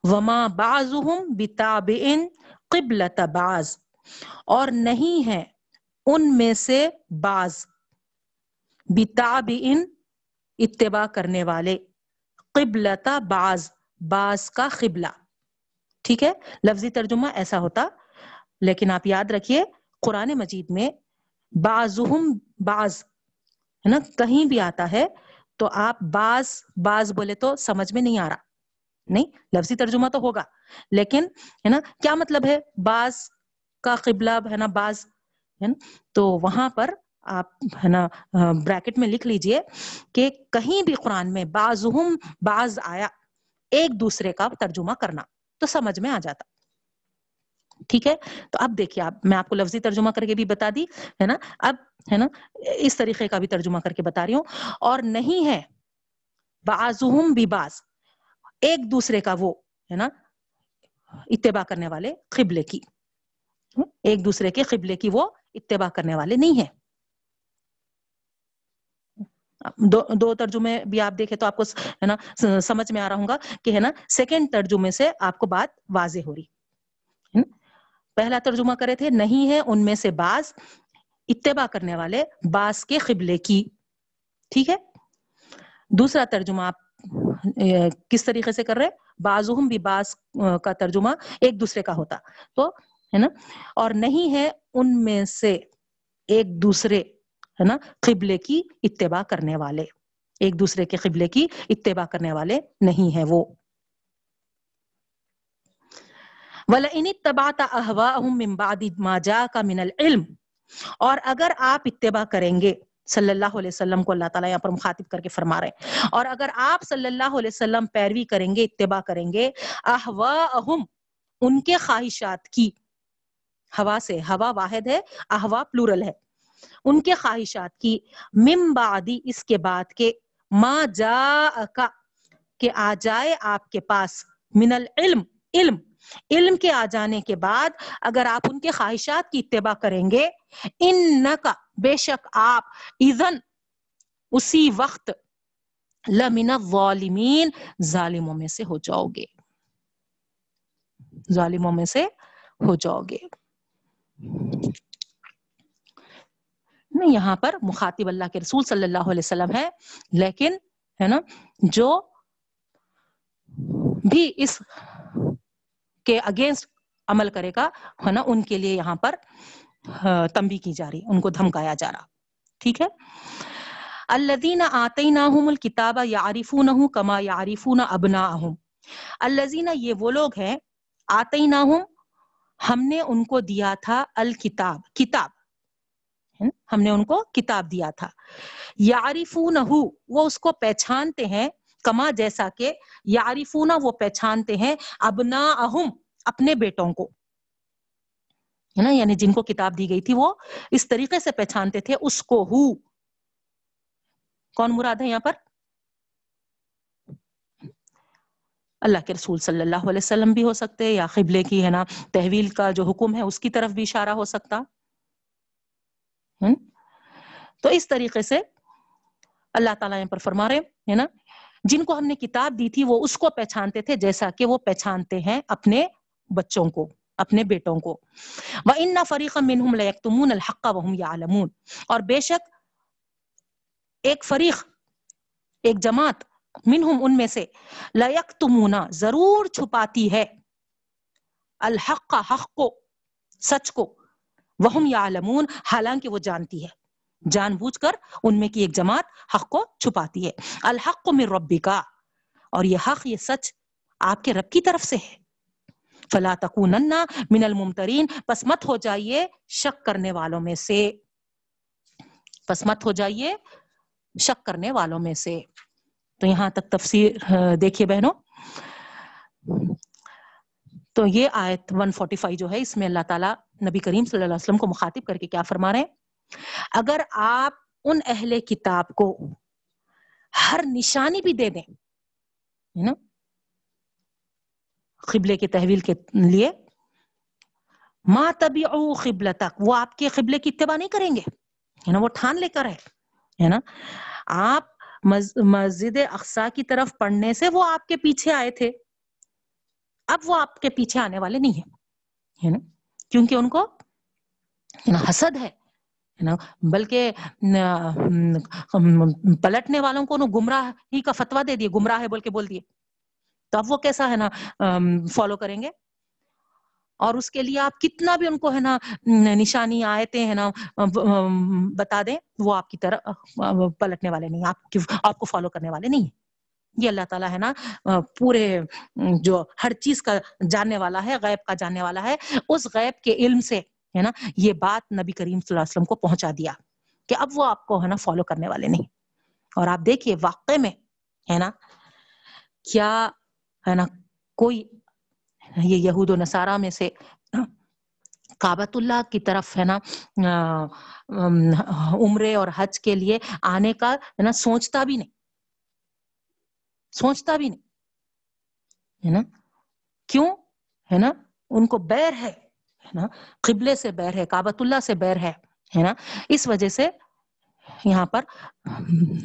وما بعضهم بتابعن قبلت بعض۔ اور نہیں ہے ان میں سے بعض بتابعن اتباع کرنے والے۔ قبلتا بعض بعض کا قبلہ۔ ٹھیک ہے؟ لفظی ترجمہ ایسا ہوتا لیکن آپ یاد رکھیے، قرآن مجید میں بعضهم بعض، ہے نا، کہیں بھی آتا ہے تو آپ بعض بعض بولے تو سمجھ میں نہیں آ رہا۔ نہیں، لفظی ترجمہ تو ہوگا۔ لیکن، ہے نا، کیا مطلب ہے؟ بعض کا قبلہ، ہے نا، بعض، ہے نا، تو وہاں پر آپ، ہے نا بریکٹ میں لکھ لیجیے کہ کہیں بھی قرآن میں بعضهم بعض آیا، ایک دوسرے کا ترجمہ کرنا تو سمجھ میں آ جاتا۔ ٹھیک ہے؟ تو اب دیکھیے آپ میں آپ کو لفظی ترجمہ کر کے بھی بتا دی ہے نا؟ اب ہے نا؟ اس طریقے کا بھی ترجمہ کر کے بتا رہی ہوں۔ اور نہیں ہے بعضهم ببعض ایک دوسرے کا وہ ہے نا؟ اتباع کرنے والے قبلے کی۔ ایک دوسرے کے قبلے کی وہ اتباع کرنے والے نہیں ہیں۔ دو, دو ترجمے بھی آپ دیکھیں تو آپ کو ہے نا؟ سمجھ میں آ رہا ہوں گا کہ ہے نا؟ سیکنڈ ترجمے سے آپ کو بات واضح ہو رہی۔ ہے پہلا ترجمہ کرے تھے، نہیں ہے، ان میں سے بعض اتباع کرنے والے بعض کے قبلے کی۔ ٹھیک ہے؟ دوسرا ترجمہ آپ کس طریقے سے کر رہے؟ بعضهم بھی بعض کا ترجمہ ایک دوسرے کا ہوتا۔ تو، ہے نا؟ اور نہیں ہے ان میں سے ایک دوسرے، ہے نا، قبلے کی اتباع کرنے والے۔ ایک دوسرے کے قبلے کی اتباع کرنے والے نہیں ہے وہ۔ وَلَئِنِ اتَّبَعْتَ أَهْوَاءَهُمْ مِنْ بَعْدِ مَا جَاءَكَ مِنَ الْعِلْمِ۔ اور اگر آپ اتباع کریں گے، صلی اللہ علیہ وسلم کو اللہ تعالیٰ یہاں پر مخاطب کر کے فرما رہے ہیں۔ اور اگر آپ صلی اللہ علیہ وسلم پیروی کریں گے، اتباع کریں گے احواہم ان کے خواہشات کی، ہوا سے، ہوا واحد ہے احوا پلورل ہے۔ ان کے خواہشات کی مم بعدی اس کے بعد کے، ما جا کا کہ آ جائے آپ کے پاس، من العلم، علم۔ علم کے آ جانے کے بعد اگر آپ ان کے خواہشات کی اتباع کریں گے ان کا بے شک آپ ایزن اسی وقت لمن الظالمین ظالموں میں سے ہو جاؤ گے۔ ظالموں میں سے ہو جاؤ گے۔ نہیں یہاں پر مخاطب اللہ کے رسول صلی اللہ علیہ وسلم ہے لیکن ہے نا، جو بھی اس کے اگینسٹ عمل کرے گا، ہے نا؟ ان کے لیے یہاں پر تمبی کی جا رہی، ان کو دھمکایا جا رہا۔ ٹھیک ہے؟ الذین آتیناہم الکتاب یعرفونہ کما یعرفون ابناہم۔ الذین یہ وہ لوگ ہیں، آتیناہم، ہم نے ان کو دیا تھا الکتاب، کتاب۔ ہم نے ان کو کتاب دیا تھا۔ یعرفونہ وہ اس کو پہچانتے ہیں کما جیسا کہ یعرفونہ وہ پہچانتے ہیں ابناہم، اپنے بیٹوں کو۔ ہے نا؟ یعنی جن کو کتاب دی گئی تھی وہ اس طریقے سے پہچانتے تھے، اس کو ہو۔ کون مراد ہے یہاں پر؟ اللہ کے رسول صلی اللہ علیہ وسلم بھی ہو سکتے، یا قبلے کی، ہے نا، تحویل کا جو حکم ہے، اس کی طرف بھی اشارہ ہو سکتا۔ تو اس طریقے سے اللہ تعالیٰ یہاں پر فرما رہے ہے نا؟ جن کو ہم نے کتاب دی تھی وہ اس کو پہچانتے تھے جیسا کہ وہ پہچانتے ہیں اپنے بچوں کو، اپنے بیٹوں کو۔ وہ ان فریق منہم لیکتمون الحق وهم يعلمون۔ اور بے شک ایک فریق، ایک جماعت منہم ان میں سے لیکتمون ضرور چھپاتی ہے۔ الحق حق کو، سچ کو۔ وہم یعلمون حالانکہ وہ جانتی ہے۔ جان بوجھ کر ان میں کی ایک جماعت حق کو چھپاتی ہے۔ الحق من ربک اور یہ حق، یہ سچ آپ کے رب کی طرف سے ہے۔ فلا تکونن من الممترین۔ پس مت ہو جائیے شک کرنے والوں میں سے۔ پس مت ہو جائیے شک کرنے والوں میں سے۔ تو یہاں تک تفسیر دیکھیے بہنوں۔ تو یہ آیت 145 جو ہے، اس میں اللہ تعالیٰ نبی کریم صلی اللہ علیہ وسلم کو مخاطب کر کے کیا فرما رہے ہیں؟ اگر آپ ان اہل کتاب کو ہر نشانی بھی دے دیں نا قبلے کے تحویل کے لیے ماں تبھی او قبل تک وہ آپ کے قبلے کی اتباع نہیں کریں گے ہے نا وہ ٹھان لے کر ہے نا آپ مسجد اقسا کی طرف پڑھنے سے وہ آپ کے پیچھے آئے تھے، اب وہ آپ کے پیچھے آنے والے نہیں ہیں ہے نا کیونکہ ان کو حسد ہے۔ بلکہ پلٹنے والوں کو گمراہ ہی کا فتوا دے دیے گمراہ ہے بول کے بول دیے۔ تو اب وہ کیسا ہے نا؟ فالو کریں گے۔ اور اس کے لیے آپ کتنا بھی ان کو ہے نا، نشانی آئے ہیں نا بتا دیں، وہ آپ کی طرح پلٹنے والے نہیں، آپ آپ کو فالو کرنے والے نہیں یہ اللہ تعالیٰ ہے نا پورے، جو ہر چیز کا جاننے والا ہے، غیب کا جاننے والا ہے، اس غیب کے علم سے ہے نا، یہ بات نبی کریم صلی اللہ علیہ وسلم کو پہنچا دیا کہ اب وہ آپ کو ہے نا فالو کرنے والے نہیں۔ اور آپ دیکھیے واقع میں، ہے نا، کیا ہے نا، کوئی یہ یہود و نصارہ میں سے کابت اللہ کی طرف ہے نا عمرے اور حج کے لیے آنے کا ہے نا سوچتا بھی نہیں۔ سوچتا بھی نہیں۔ ہے نا، کیوں؟ ہے نا، ان کو بیر ہے۔ نا؟ قبلے سے بیر ہے کابت اللہ سے بیر ہے نا؟ اس وجہ سے یہاں پر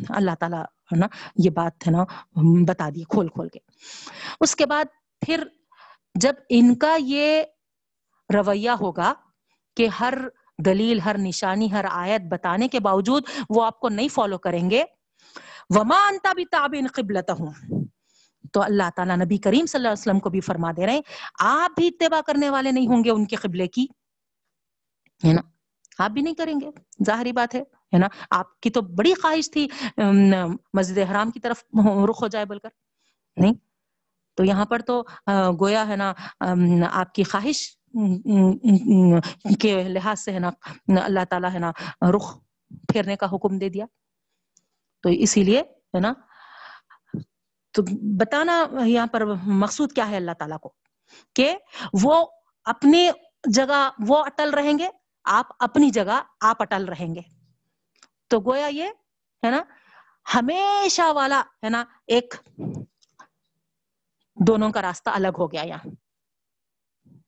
اللہ تعالیٰ ہے نا، یہ بات ہے نا، بتا دی کھول کھول کے۔ اس کے بعد پھر جب ان کا یہ رویہ ہوگا کہ ہر دلیل، ہر نشانی، ہر آیت بتانے کے باوجود وہ آپ کو نہیں فالو کریں گے، وما انتا بھی تابن قبلت ہوں تو اللہ تعالیٰ نبی کریم صلی اللہ علیہ وسلم کو بھی فرما دے رہے ہیں، آپ بھی اتباع کرنے والے نہیں ہوں گے ان کے قبلے کی۔ ہے نا؟ آپ بھی نہیں کریں گے، ظاہری بات ہے ہے نا؟ آپ کی تو بڑی خواہش تھی مسجد حرام کی طرف رخ ہو جائے بول کر نہیں؟ تو یہاں پر تو گویا ہے نا آپ کی خواہش کے لحاظ سے ہے نا، اللہ تعالیٰ ہے نا، رخ پھیرنے کا حکم دے دیا۔ تو اسی لیے، ہے نا تو بتانا یہاں پر مقصود کیا ہے اللہ تعالیٰ کو؟ کہ وہ اپنی جگہ وہ اٹل رہیں گے، آپ اپنی جگہ آپ اٹل رہیں گے۔ تو گویا یہ ہے نا، ہمیشہ والا ہے نا، ایک دونوں کا راستہ الگ ہو گیا یہاں۔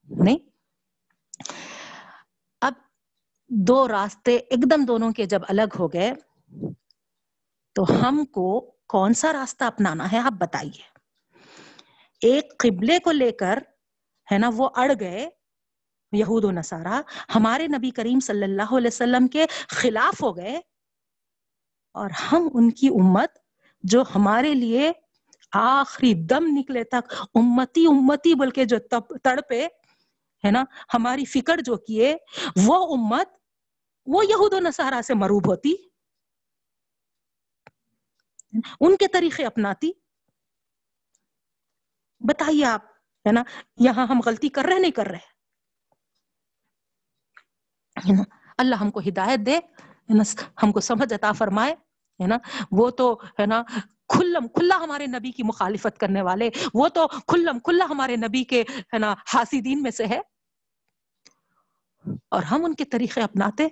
نہیں؟ اب دو راستے ایک دم دونوں کے جب الگ ہو گئے، تو ہم کو کون سا راستہ اپنانا ہے آپ بتائیے۔ ایک قبلے کو لے کر، ہے نا، وہ اڑ گئے یہود و نصارہ، ہمارے نبی کریم صلی اللہ علیہ وسلم کے خلاف ہو گئے، اور ہم ان کی امت جو ہمارے لیے آخری دم نکلے تک، امتی امتی بول کے جو تڑپے ہے نا، ہماری فکر جو کیے، وہ امت، وہ یہود و نصارہ سے مروب ہوتی۔ ان کے طریقے اپناتی؟ بتائیے آپ، ہے نا؟ یہاں ہم غلطی کر رہے نہیں کر رہے؟ اللہ ہم کو ہدایت دے ہم کو سمجھ عطا فرمائے، ہے نا؟ وہ تو، ہے نا، کھلم کھلا ہمارے نبی کی مخالفت کرنے والے، وہ تو کھلم کھلا ہمارے نبی کے، ہے نا، حاسدین میں سے ہے۔ اور ہم ان کے طریقے اپناتے،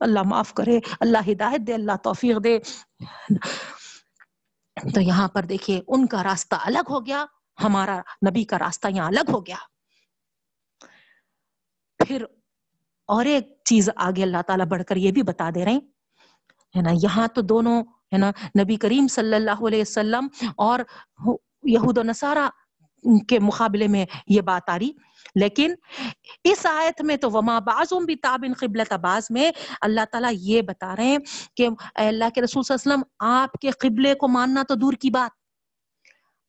اللہ معاف کرے، اللہ ہدایت دے، اللہ توفیق دے۔ تو یہاں پر دیکھیے، ان کا راستہ الگ ہو گیا، ہمارا نبی کا راستہ یہاں الگ ہو گیا۔ پھر اور ایک چیز آگے اللہ تعالیٰ بڑھ کر یہ بھی بتا دے رہے ہیں نا، یہاں تو دونوں، ہے نا، نبی کریم صلی اللہ علیہ وسلم اور یہود و نصارہ کے مقابلے میں یہ بات آ رہی۔ لیکن اس آیت میں تو وما بعضم بھی تابن قبلت باز میں اللہ تعالیٰ یہ بتا رہے ہیں کہ اللہ کے رسول صلی اللہ علیہ وسلم، آپ کے قبلے کو ماننا تو دور کی بات۔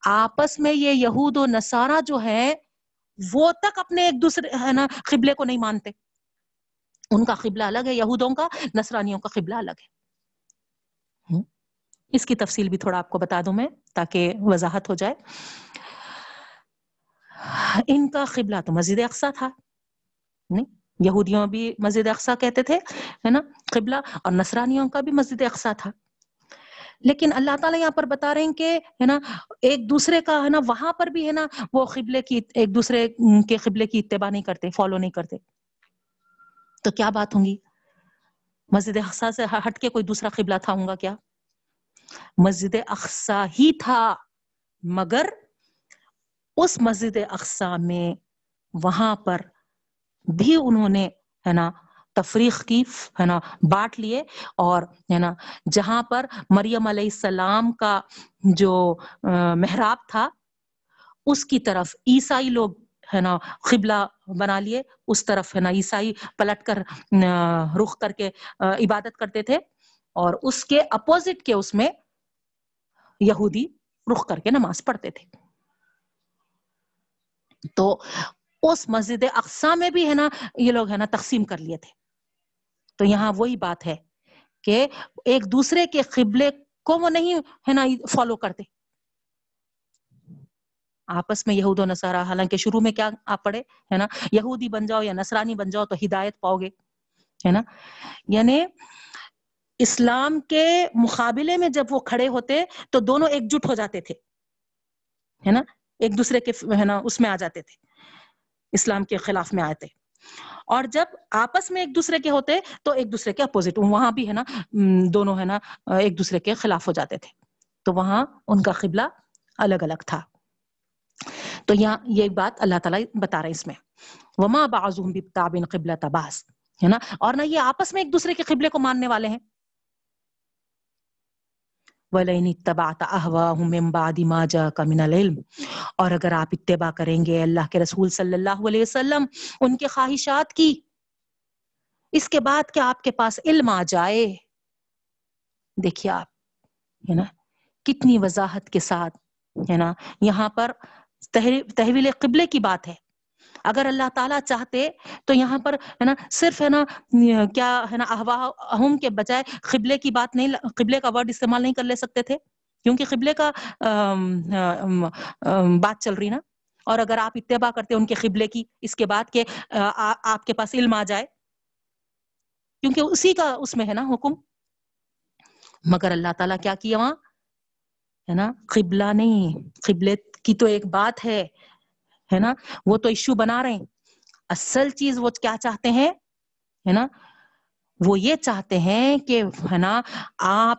آپس میں یہ یہود و نصارہ جو ہے وہ تک اپنے ایک دوسرے، ہے نا، قبلے کو نہیں مانتے۔ ان کا قبلہ الگ ہے، یہودوں کا، نصرانیوں کا قبلہ الگ ہے۔ اس کی تفصیل بھی تھوڑا آپ کو بتا دوں میں تاکہ وضاحت ہو جائے۔ ان کا قبلہ تو مسجد اقسا تھا۔ نہیں، یہودیوں بھی مسجد اقسا کہتے تھے، ہے نا؟ قبلہ، اور نصرانیوں کا بھی مسجد اقسا تھا۔ لیکن اللہ تعالیٰ یہاں پر بتا رہے ہیں کہ، ہے نا، ایک دوسرے کا، ہے نا، وہاں پر بھی، ہے نا، وہ قبلے کی، ایک دوسرے کے قبلے کی اتباع نہیں کرتے فالو نہیں کرتے۔ تو کیا بات ہوں گی؟ مسجد اقسا سے ہٹ کے کوئی دوسرا قبلہ تھا ہوں گا کیا؟ مسجد اقسا ہی تھا، مگر اس مسجد اقسا میں وہاں پر بھی انہوں نے، ہے نا، تفریق کی، ہے نا، بانٹ لیے اور، ہے نا، جہاں پر مریم علیہ السلام کا جو محراب تھا، اس کی طرف عیسائی لوگ، ہے نا، قبلہ بنا لیے، اس طرف، ہے نا، عیسائی پلٹ کر رخ کر کے عبادت کرتے تھے اور اس کے اپوزٹ کے اس میں یہودی رخ کر کے نماز پڑھتے تھے۔ تو اس مسجد اقسا میں بھی ہے نا، یہ لوگ ہے نا تقسیم کر لیے تھے۔ تو یہاں وہی بات ہے کہ ایک دوسرے کے قبلے کو وہ نہیں ہے نا فالو کرتے۔ آپس میں یہود و نصارہ، حالانکہ شروع میں کیا آپ پڑھے؟ ہے نا، یہودی بن جاؤ یا نصرانی بن جاؤ تو ہدایت پاؤ گے۔ ہے نا یعنی اسلام کے مقابلے میں جب وہ کھڑے ہوتے تو دونوں ایک جٹ ہو جاتے تھے۔ ہے نا ایک دوسرے کے ہے نا، اس میں آ جاتے تھے، اسلام کے خلاف میں آئے تھے اور جب آپس میں ایک دوسرے کے ہوتے، تو ایک دوسرے کے اپوزٹ، وہاں بھی ہے نا دونوں ہے نا، ایک دوسرے کے خلاف ہو جاتے تھے۔ تو وہاں ان کا قبلہ الگ الگ تھا۔ تو یہاں یہ بات اللہ تعالیٰ بتا رہے اس میں۔ وما بعضهم بتاب قبلہ تباس ہے نا۔ اور نہ یہ آپس میں ایک دوسرے کے قبلے کو ماننے والے ہیں۔ وَلَئِنِ اتَّبَعْتَ أَهْوَاهُمْ مِنْ بَعْدِ مَا جَاءَكَ مِنَ الْعِلْمِ اور اگر آپ اتباع کریں گے اللہ کے رسول صلی اللہ علیہ وسلم ان کے خواہشات کی، اس کے بعد کہ آپ کے پاس علم آ جائے۔ دیکھیے آپ، ہے نا؟ کتنی وضاحت کے ساتھ، ہے نا؟ یہاں پر تحویل قبلے کی بات ہے۔ اگر اللہ تعالیٰ چاہتے تو یہاں پر ہے نا صرف ہے نا کیا ہے نا اہم کے بجائے قبلے کی بات نہیں، قبلے کا ورڈ استعمال نہیں کر لے سکتے تھے۔ کیونکہ قبلے کا بات چل رہی نا۔ اور اگر آپ اتباع کرتے ان کے قبلے کی، اس کے بعد کہ آپ کے پاس علم آ جائے۔ کیونکہ اسی کا اس میں ہے نا حکم۔ مگر اللہ تعالیٰ کیا کیا وہاں؟ ہے نا، قبلہ نہیں۔ قبلے کی تو ایک بات ہے۔ ہے نا؟ وہ تو ایشو بنا رہے ہیں۔ اصل چیز وہ کیا چاہتے ہیں؟ ہے نا؟ وہ یہ چاہتے ہیں کہ ہے نا، آپ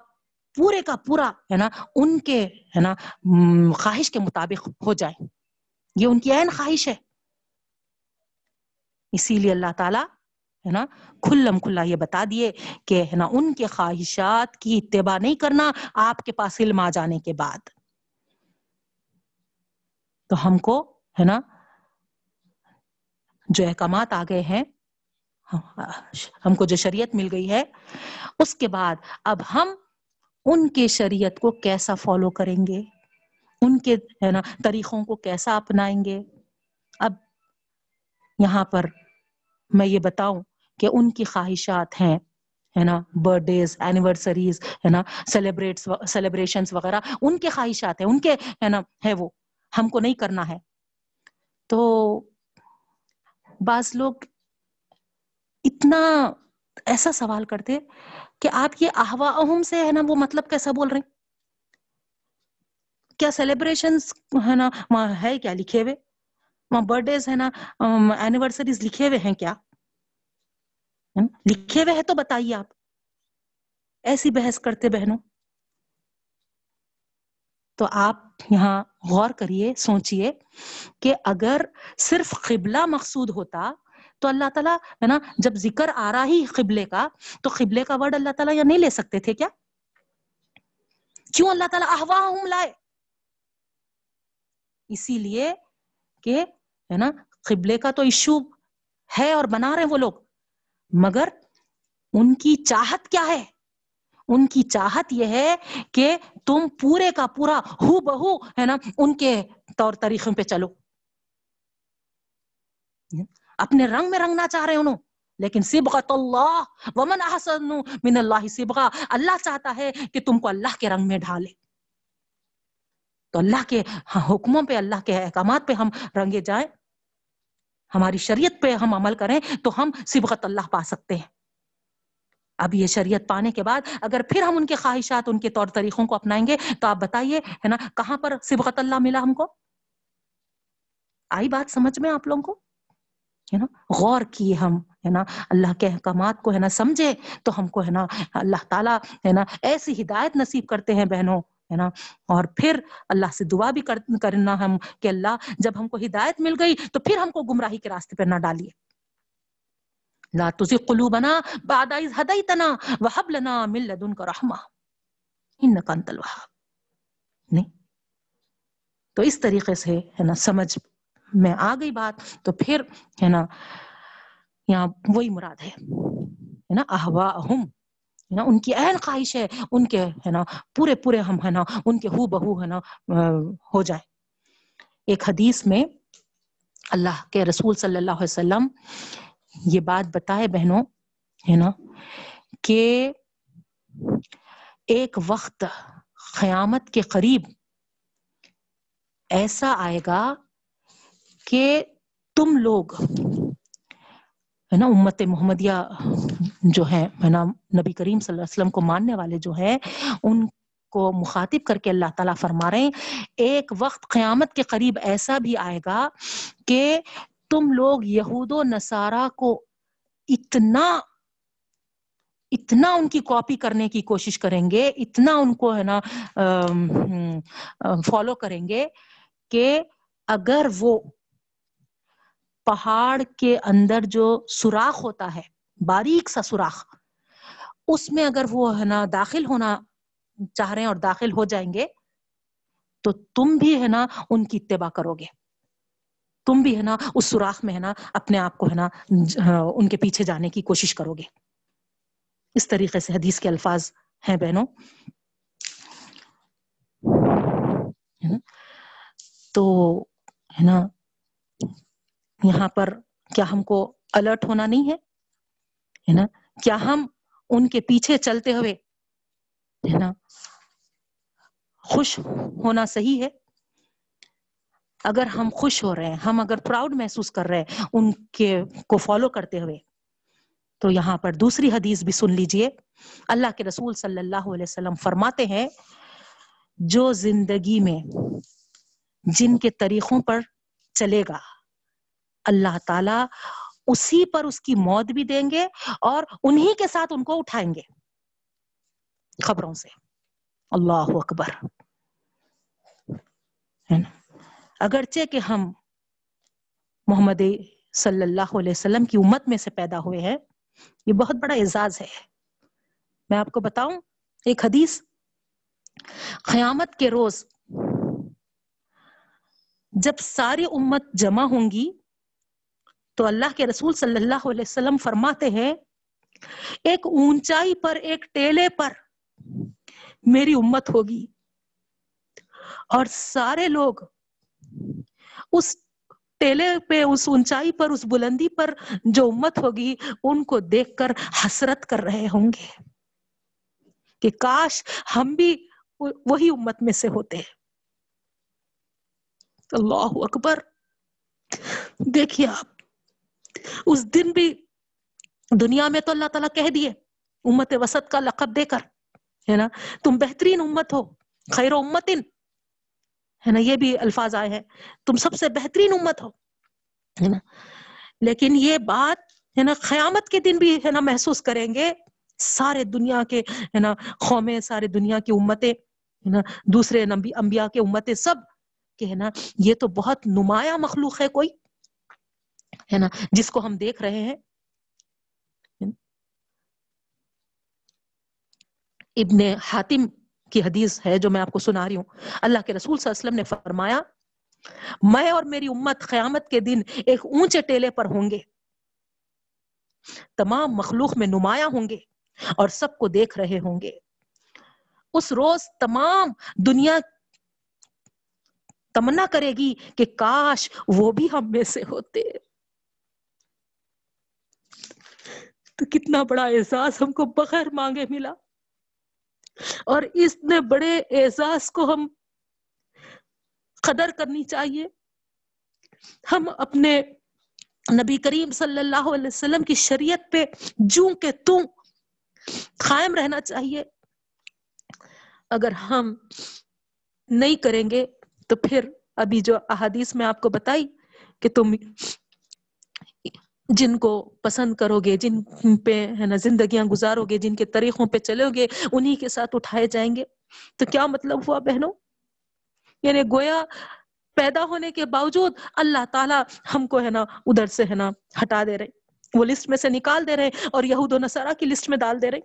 پورے کا پورا ہے نا، ان کے ہے نا خواہش کے مطابق ہو جائے۔ یہ ان کی عین خواہش ہے۔ اسی لیے اللہ تعالی ہے نا، کھلم کھلا یہ بتا دیے کہ ہے نا، ان کے خواہشات کی اتباع نہیں کرنا آپ کے پاس علم آ جانے کے بعد۔ تو ہم کو ہے نا؟ جو احکامات آ گئے ہیں، ہم کو جو شریعت مل گئی ہے، اس کے بعد اب ہم ان کے شریعت کو کیسا فالو کریں گے؟ ان کے ہے نا، طریقوں کو کیسا اپنائیں گے؟ اب یہاں پر میں یہ بتاؤں کہ ان کی خواہشات ہیں، ہے نا برتھ ڈیز اینیورسریز ہے نا سیلیبریٹ سیلیبریشن وغیرہ، ان کے خواہشات ہیں، ان کے ہے نا، ہے وہ، ہم کو نہیں کرنا ہے۔ تو بعض لوگ اتنا ایسا سوال کرتے کہ آپ یہ احوا اہم سے ہے نا وہ مطلب کیسا بول رہے ہیں؟ کیا سیلیبریشن ہے نا وہاں ہے کیا لکھے ہوئے؟ وہاں برتھ ڈیز ہے نا اینیورسریز لکھے ہوئے ہیں کیا؟ لکھے ہوئے ہیں تو بتائیے آپ۔ ایسی بحث کرتے بہنوں۔ تو آپ یہاں غور کریے سوچئے کہ اگر صرف قبلہ مقصود ہوتا تو اللہ تعالیٰ ہے نا، جب ذکر آ رہا ہی قبلے کا، تو قبلے کا ورڈ اللہ تعالیٰ یا نہیں لے سکتے تھے کیا؟ کیوں اللہ تعالیٰ احواہم لائے؟ اسی لیے کہ ہے نا، قبلے کا تو ایشو ہے اور بنا رہے وہ لوگ، مگر ان کی چاہت کیا ہے؟ ان کی چاہت یہ ہے کہ تم پورے کا پورا ہو بہو، ہے نا، ان کے طور طریقوں پہ چلو۔ اپنے رنگ میں رنگنا چاہ رہے انہوں لیکن سبغت اللہ، ومن احسن من اللہ سبغا۔ اللہ چاہتا ہے کہ تم کو اللہ کے رنگ میں ڈھالے۔ تو اللہ کے حکموں پہ، اللہ کے احکامات پہ ہم رنگے جائیں، ہماری شریعت پہ ہم عمل کریں، تو ہم سبغت اللہ پا سکتے ہیں۔ اب یہ شریعت پانے کے بعد اگر پھر ہم ان کے خواہشات، ان کے طور طریقوں کو اپنائیں گے تو آپ بتائیے، ہے نا، کہاں پر سبغت اللہ ملا ہم کو؟ آئی بات سمجھ میں آپ لوگوں کو؟ ہے نا، غور کیے ہم، ہے نا، اللہ کے احکامات کو، ہے نا، سمجھے تو ہم کو، ہے نا، اللہ تعالیٰ، ہے نا، ایسی ہدایت نصیب کرتے ہیں بہنوں، ہے نا، اور پھر اللہ سے دعا بھی کرنا ہم کہ اللہ، جب ہم کو ہدایت مل گئی تو پھر ہم کو گمراہی کے راستے پر نہ ڈالیے۔ لا تزغ قلوبنا بعد إذ هديتنا وهب لنا من لدنك رحمة. إنك أنت الوهاب. نہیں؟ تو اس طریقے سے ہے نا سمجھ میں آ گئی بات، تو پھر ہے نا یہاں وہی مراد ہے نا احوا ہم نا ان کی اہم خواہش ہے، ان کے ہے نا پورے پورے ہم ہے نا ان کے ہو بہو ہے نا ہو جائے ایک حدیث میں اللہ کے رسول صلی اللہ علیہ وسلم یہ بات بتائے بہنوں، ہے نا، کہ ایک وقت قیامت کے قریب ایسا آئے گا کہ تم لوگ، ہے نا، امت محمدیہ جو ہے نا، نبی کریم صلی اللہ علیہ وسلم کو ماننے والے جو ہیں، ان کو مخاطب کر کے اللہ تعالیٰ فرما رہے ہیں، ایک وقت قیامت کے قریب ایسا بھی آئے گا کہ تم لوگ یہود و نصارہ کو اتنا اتنا ان کی کاپی کرنے کی کوشش کریں گے، اتنا ان کو ہے نا فالو کریں گے کہ اگر وہ پہاڑ کے اندر جو سوراخ ہوتا ہے، باریک سا سوراخ، اس میں اگر وہ ہے نا داخل ہونا چاہ رہے ہیں اور داخل ہو جائیں گے، تو تم بھی ہے نا ان کی اتباع کرو گے۔ تم بھی ہے نا، اس سوراخ میں ہے نا، اپنے آپ کو ہے نا، ان کے پیچھے جانے کی کوشش کرو گے۔ اس طریقے سے حدیث کے الفاظ ہیں بہنوں۔ تو ہے نا، یہاں پر کیا ہم کو الرٹ ہونا نہیں ہے نا؟ کیا ہم ان کے پیچھے چلتے ہوئے، ہے نا، خوش ہونا صحیح ہے؟ اگر ہم خوش ہو رہے ہیں، ہم اگر پراؤڈ محسوس کر رہے ہیں ان کے کو فالو کرتے ہوئے، تو یہاں پر دوسری حدیث بھی سن لیجیے۔ اللہ کے رسول صلی اللہ علیہ وسلم فرماتے ہیں، جو زندگی میں جن کے طریقوں پر چلے گا، اللہ تعالی اسی پر اس کی موت بھی دیں گے اور انہی کے ساتھ ان کو اٹھائیں گے۔ خبروں سے۔ اللہ اکبر۔ ہے نا؟ اگرچہ کہ ہم محمد صلی اللہ علیہ وسلم کی امت میں سے پیدا ہوئے ہیں، یہ بہت بڑا اعزاز ہے۔ میں آپ کو بتاؤں، ایک حدیث قیامت کے روز جب ساری امت جمع ہوں گی تو اللہ کے رسول صلی اللہ علیہ وسلم فرماتے ہیں، ایک اونچائی پر، ایک ٹیلے پر میری امت ہوگی۔ اور سارے لوگ اس ٹیلے پہ، اس اونچائی پر، اس بلندی پر جو امت ہوگی، ان کو دیکھ کر حسرت کر رہے ہوں گے کہ کاش ہم بھی وہی امت میں سے ہوتے۔ اللہ اکبر۔ دیکھیے آپ، اس دن بھی دنیا میں تو اللہ تعالیٰ کہہ دیے، امت وسط کا لقب دے کر، ہے نا؟ تم بہترین امت ہو، خیر و امتن۔ ہے نا، یہ بھی الفاظ آئے ہیں، تم سب سے بہترین امت ہو، ہے نا، لیکن یہ بات، ہے نا، قیامت کے دن بھی، ہے نا، محسوس کریں گے، سارے دنیا کے، ہے نا، قومیں، سارے دنیا کی امتیں، ہے نا، دوسرے انبیاء کے امتیں سب، کہ، ہے نا، یہ تو بہت نمایاں مخلوق ہے کوئی، ہے نا، جس کو ہم دیکھ رہے ہیں ابن حاتم کی حدیث ہے جو میں آپ کو سنا رہی ہوں۔ اللہ کے رسول صلی اللہ علیہ وسلم نے فرمایا، میں اور میری امت قیامت کے دن ایک اونچے ٹیلے پر ہوں گے۔ تمام مخلوق میں نمایاں ہوں گے اور سب کو دیکھ رہے ہوں گے۔ اس روز تمام دنیا تمنا کرے گی کہ کاش وہ بھی ہم میں سے ہوتے۔ تو کتنا بڑا احساس ہم کو بغیر مانگے ملا۔ اور اس نے بڑے اعزاز کو ہم قدر کرنی چاہیے۔ ہم اپنے نبی کریم صلی اللہ علیہ وسلم کی شریعت پہ جوں کے توں قائم رہنا چاہیے۔ اگر ہم نہیں کریں گے تو پھر ابھی جو احادیث میں آپ کو بتائی کہ تم جن کو پسند کرو گے، جن پہ، ہے نا، زندگیاں گزارو گے، جن کے طریقوں پہ چلو گے، انہی کے ساتھ اٹھائے جائیں گے۔ تو کیا مطلب ہوا بہنوں؟ یعنی گویا پیدا ہونے کے باوجود اللہ تعالیٰ ہم کو، ہے نا، ادھر سے، ہے نا، ہٹا دے رہے وہ لسٹ میں سے نکال دے رہے اور یہود و نصارہ کی لسٹ میں ڈال دے رہے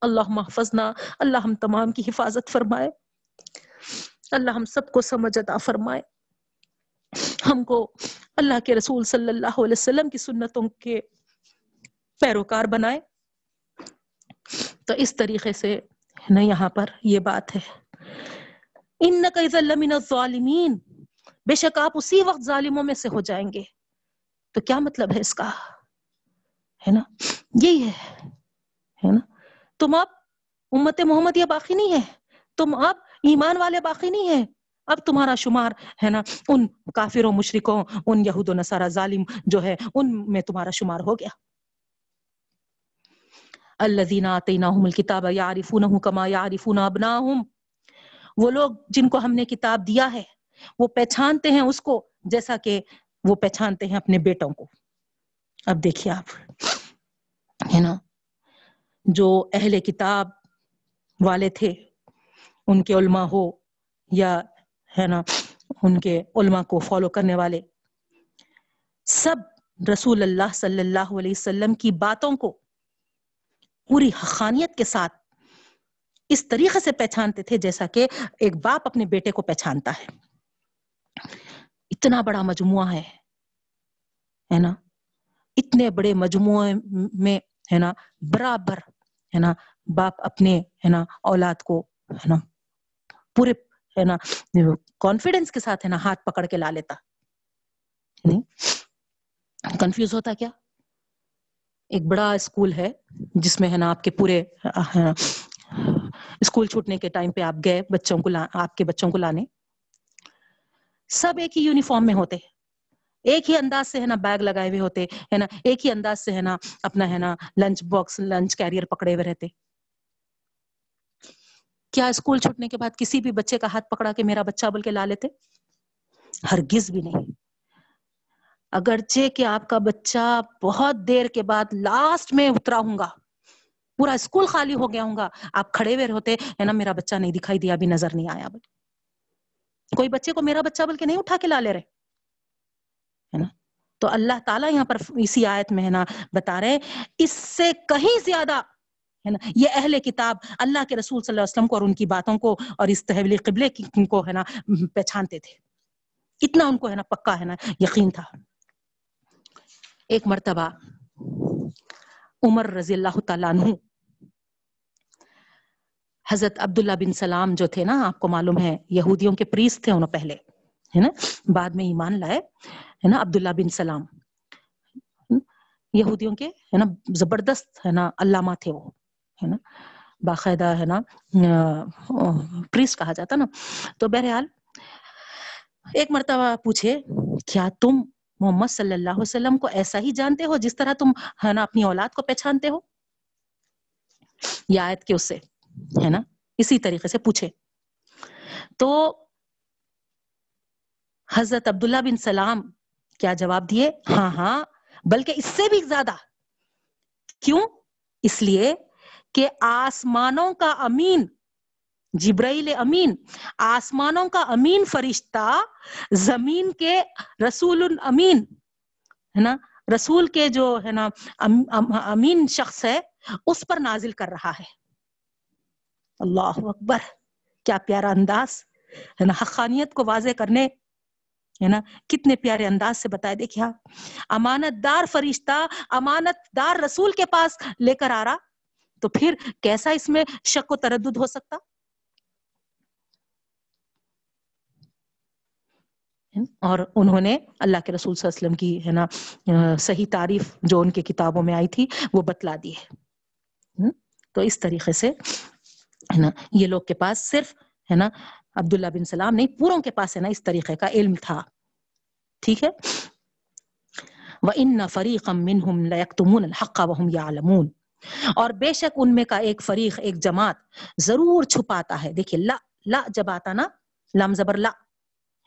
اللہ محفظنا اللہ ہم تمام کی حفاظت فرمائے۔ اللہ ہم سب کو سمجھ عطا فرمائے۔ ہم کو اللہ کے رسول صلی اللہ علیہ وسلم کی سنتوں کے پیروکار بنائے۔ تو اس طریقے سے نا یہاں پر یہ بات ہے۔ ان لمن الظالمین۔ بے شک آپ اسی وقت ظالموں میں سے ہو جائیں گے۔ تو کیا مطلب ہے اس کا؟ ہے نا؟ یہی ہے۔ نا؟ تم اب امت محمد یہ باقی نہیں ہے۔ تم اب ایمان والے باقی نہیں ہے اب تمہارا شمار ہے نا ان کافروں، مشرکوں، ان یہود و نصارہ ظالم جو ہے، ان میں تمہارا شمار ہو گیا۔ الذین آتیناہم الکتاب یعرفونہ کما یعرفون ابناہم۔ وہ لوگ جن کو ہم نے کتاب دیا ہے، وہ پہچانتے ہیں اس کو جیسا کہ وہ پہچانتے ہیں اپنے بیٹوں کو۔ اب دیکھیے آپ، ہے نا، جو اہل کتاب والے تھے، ان کے علماء ہو یا ہے نا، ان کے علماء کو فالو کرنے والے۔ سب رسول اللہ صلی اللہ علیہ وسلم کی باتوں کو پوری حقانیت کے ساتھ اس طریقے سے پہچانتے تھے جیسا کہ ایک باپ اپنے بیٹے کو پہچانتا ہے۔ اتنا بڑا مجموعہ ہے ہے نا؟ اتنے بڑے مجموعے میں، ہے نا، برابر، ہے نا، باپ اپنے، ہے نا، اولاد کو، ہے نا، پورے ہے نا کانفیڈینس کے ساتھ ہے نا، ہاتھ پکڑ کے لا لیتا۔ کنفیوز ہوتا کیا؟ ایک بڑا اسکول ہے، جس میں ہے نا آپ کے پورے اسکول چھوٹنے کے ٹائم پہ آپ گئے، بچوں کو آپ کے بچوں کو لانے۔ سب ایک ہی یونیفارم میں ہوتے۔ ایک ہی انداز سے ہے نا بیگ لگائے ہوئے ہوتے، ہے نا، ایک ہی انداز سے ہے نا اپنا، ہے نا، لنچ باکس، لنچ کیریئر پکڑے ہوئے رہتے۔ کیا اسکول چھوٹنے کے بعد کسی بھی بچے کا ہاتھ پکڑا کے میرا بچہ بول کے لا لیتے؟ ہرگز بھی نہیں۔ اگرچہ کہ آپ کا بچہ بہت دیر کے بعد لاسٹ میں اترا ہوں گا، پورا اسکول خالی ہو گیا ہوں گا، آپ کھڑے ہوئے ہوتے، ہے نا، میرا بچہ نہیں دکھائی دیا، ابھی نظر نہیں آیا۔ بول کوئی بچے کو میرا بچہ بول کے نہیں اٹھا کے لا لے رہے، ہے نا؟ تو اللہ تعالیٰ یہاں پر اسی آیت میں ہے نا بتا رہے اس سے کہیں زیادہ ہے نا؟ یہ اہل کتاب اللہ کے رسول صلی اللہ علیہ وسلم کو اور ان کی باتوں کو اور اس تحویل قبلے کو ہے نا، پہچانتے تھے۔ اتنا ان کو ہے نا پکا ہے نا یقین تھا۔ ایک مرتبہ عمر رضی اللہ تعالیٰ عنہ، حضرت عبداللہ بن سلام جو تھے نا، آپ کو معلوم ہے، یہودیوں کے پریس تھے انہوں پہلے، ہے نا؟ بعد میں ایمان لائے، ہے نا، عبداللہ بن سلام۔ یہودیوں کے، ہے نا، زبردست، ہے نا، علامہ تھے وہ۔ ہے نا؟ باقاعدہ ہے نا؟ پریس کہا جاتا نا؟ تو بہرحال ایک مرتبہ پوچھے، کیا تم محمد صلی اللہ علیہ وسلم کو ایسا ہی جانتے ہو جس طرح تم ہے نا اپنی اولاد کو پہچانتے ہو؟ یہ آیت کے اس سے، ہے نا؟ اسی طریقے سے پوچھے۔ تو حضرت عبداللہ بن سلام کیا جواب دیے؟ ہاں ہاں بلکہ اس سے بھی زیادہ۔ کیوں؟ اس لیے کہ آسمانوں کا امین، جبرائیل امین، آسمانوں کا امین فرشتہ زمین کے رسول امین ہے نا؟ رسول کے جو، ہے نا امین شخص ہے، اس پر نازل کر رہا ہے۔ اللہ اکبر، کیا پیارا انداز، ہے نا؟ حقانیت کو واضح کرنے، ہے نا؟ کتنے پیارے انداز سے بتائے، دیکھیے امانت دار فرشتہ امانت دار رسول کے پاس لے کر آ رہا تو پھر کیسا اس میں شک و تردد ہو سکتا؟ اور انہوں نے اللہ کے رسول صلی اللہ علیہ وسلم کی، ہے نا، صحیح تعریف جو ان کے کتابوں میں آئی تھی، وہ بتلا دی ہے۔ تو اس طریقے سے، ہے نا، یہ لوگ کے پاس صرف، ہے نا، عبداللہ بن سلام نہیں، پوروں کے پاس، ہے نا، اس طریقے کا علم تھا۔ ٹھیک ہے؟ وَإِنَّ فَرِيقًا مِّنْهُمْ لَيَكْتُمُونَ الْحَقَّ وَهُمْ يَعْلَمُونَ۔ اور بے شک ان میں کا ایک فریق، ایک جماعت ضرور چھپاتا ہے۔ دیکھیں لا لا جب آتا نا، لام زبر لا،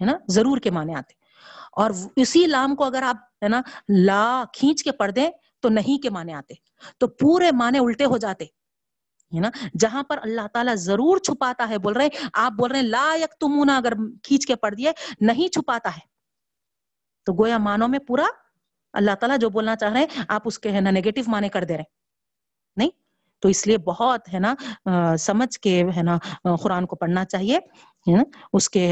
ہے نا؟ ضرور کے معنی آتے۔ اور اسی لام کو اگر آپ، ہے نا، لا کھینچ کے پڑھ دیں تو نہیں کے معنی آتے۔ تو پورے معنی الٹے ہو جاتے۔ ہے نا؟ جہاں پر اللہ تعالیٰ ضرور چھپاتا ہے، بول رہے آپ بول رہے ہیں، لا یک تمونا اگر کھینچ کے پڑھ دیے، نہیں چھپاتا ہے۔ تو گویا مانوں میں پورا اللہ تعالیٰ جو بولنا چاہ رہے ہیں، آپ اس کے ہے نا نیگیٹو معنی کر دے رہے نہیں تو اس لیے بہت ہے نا سمجھ کے ہے نا قرآن کو پڑھنا چاہیے اس کے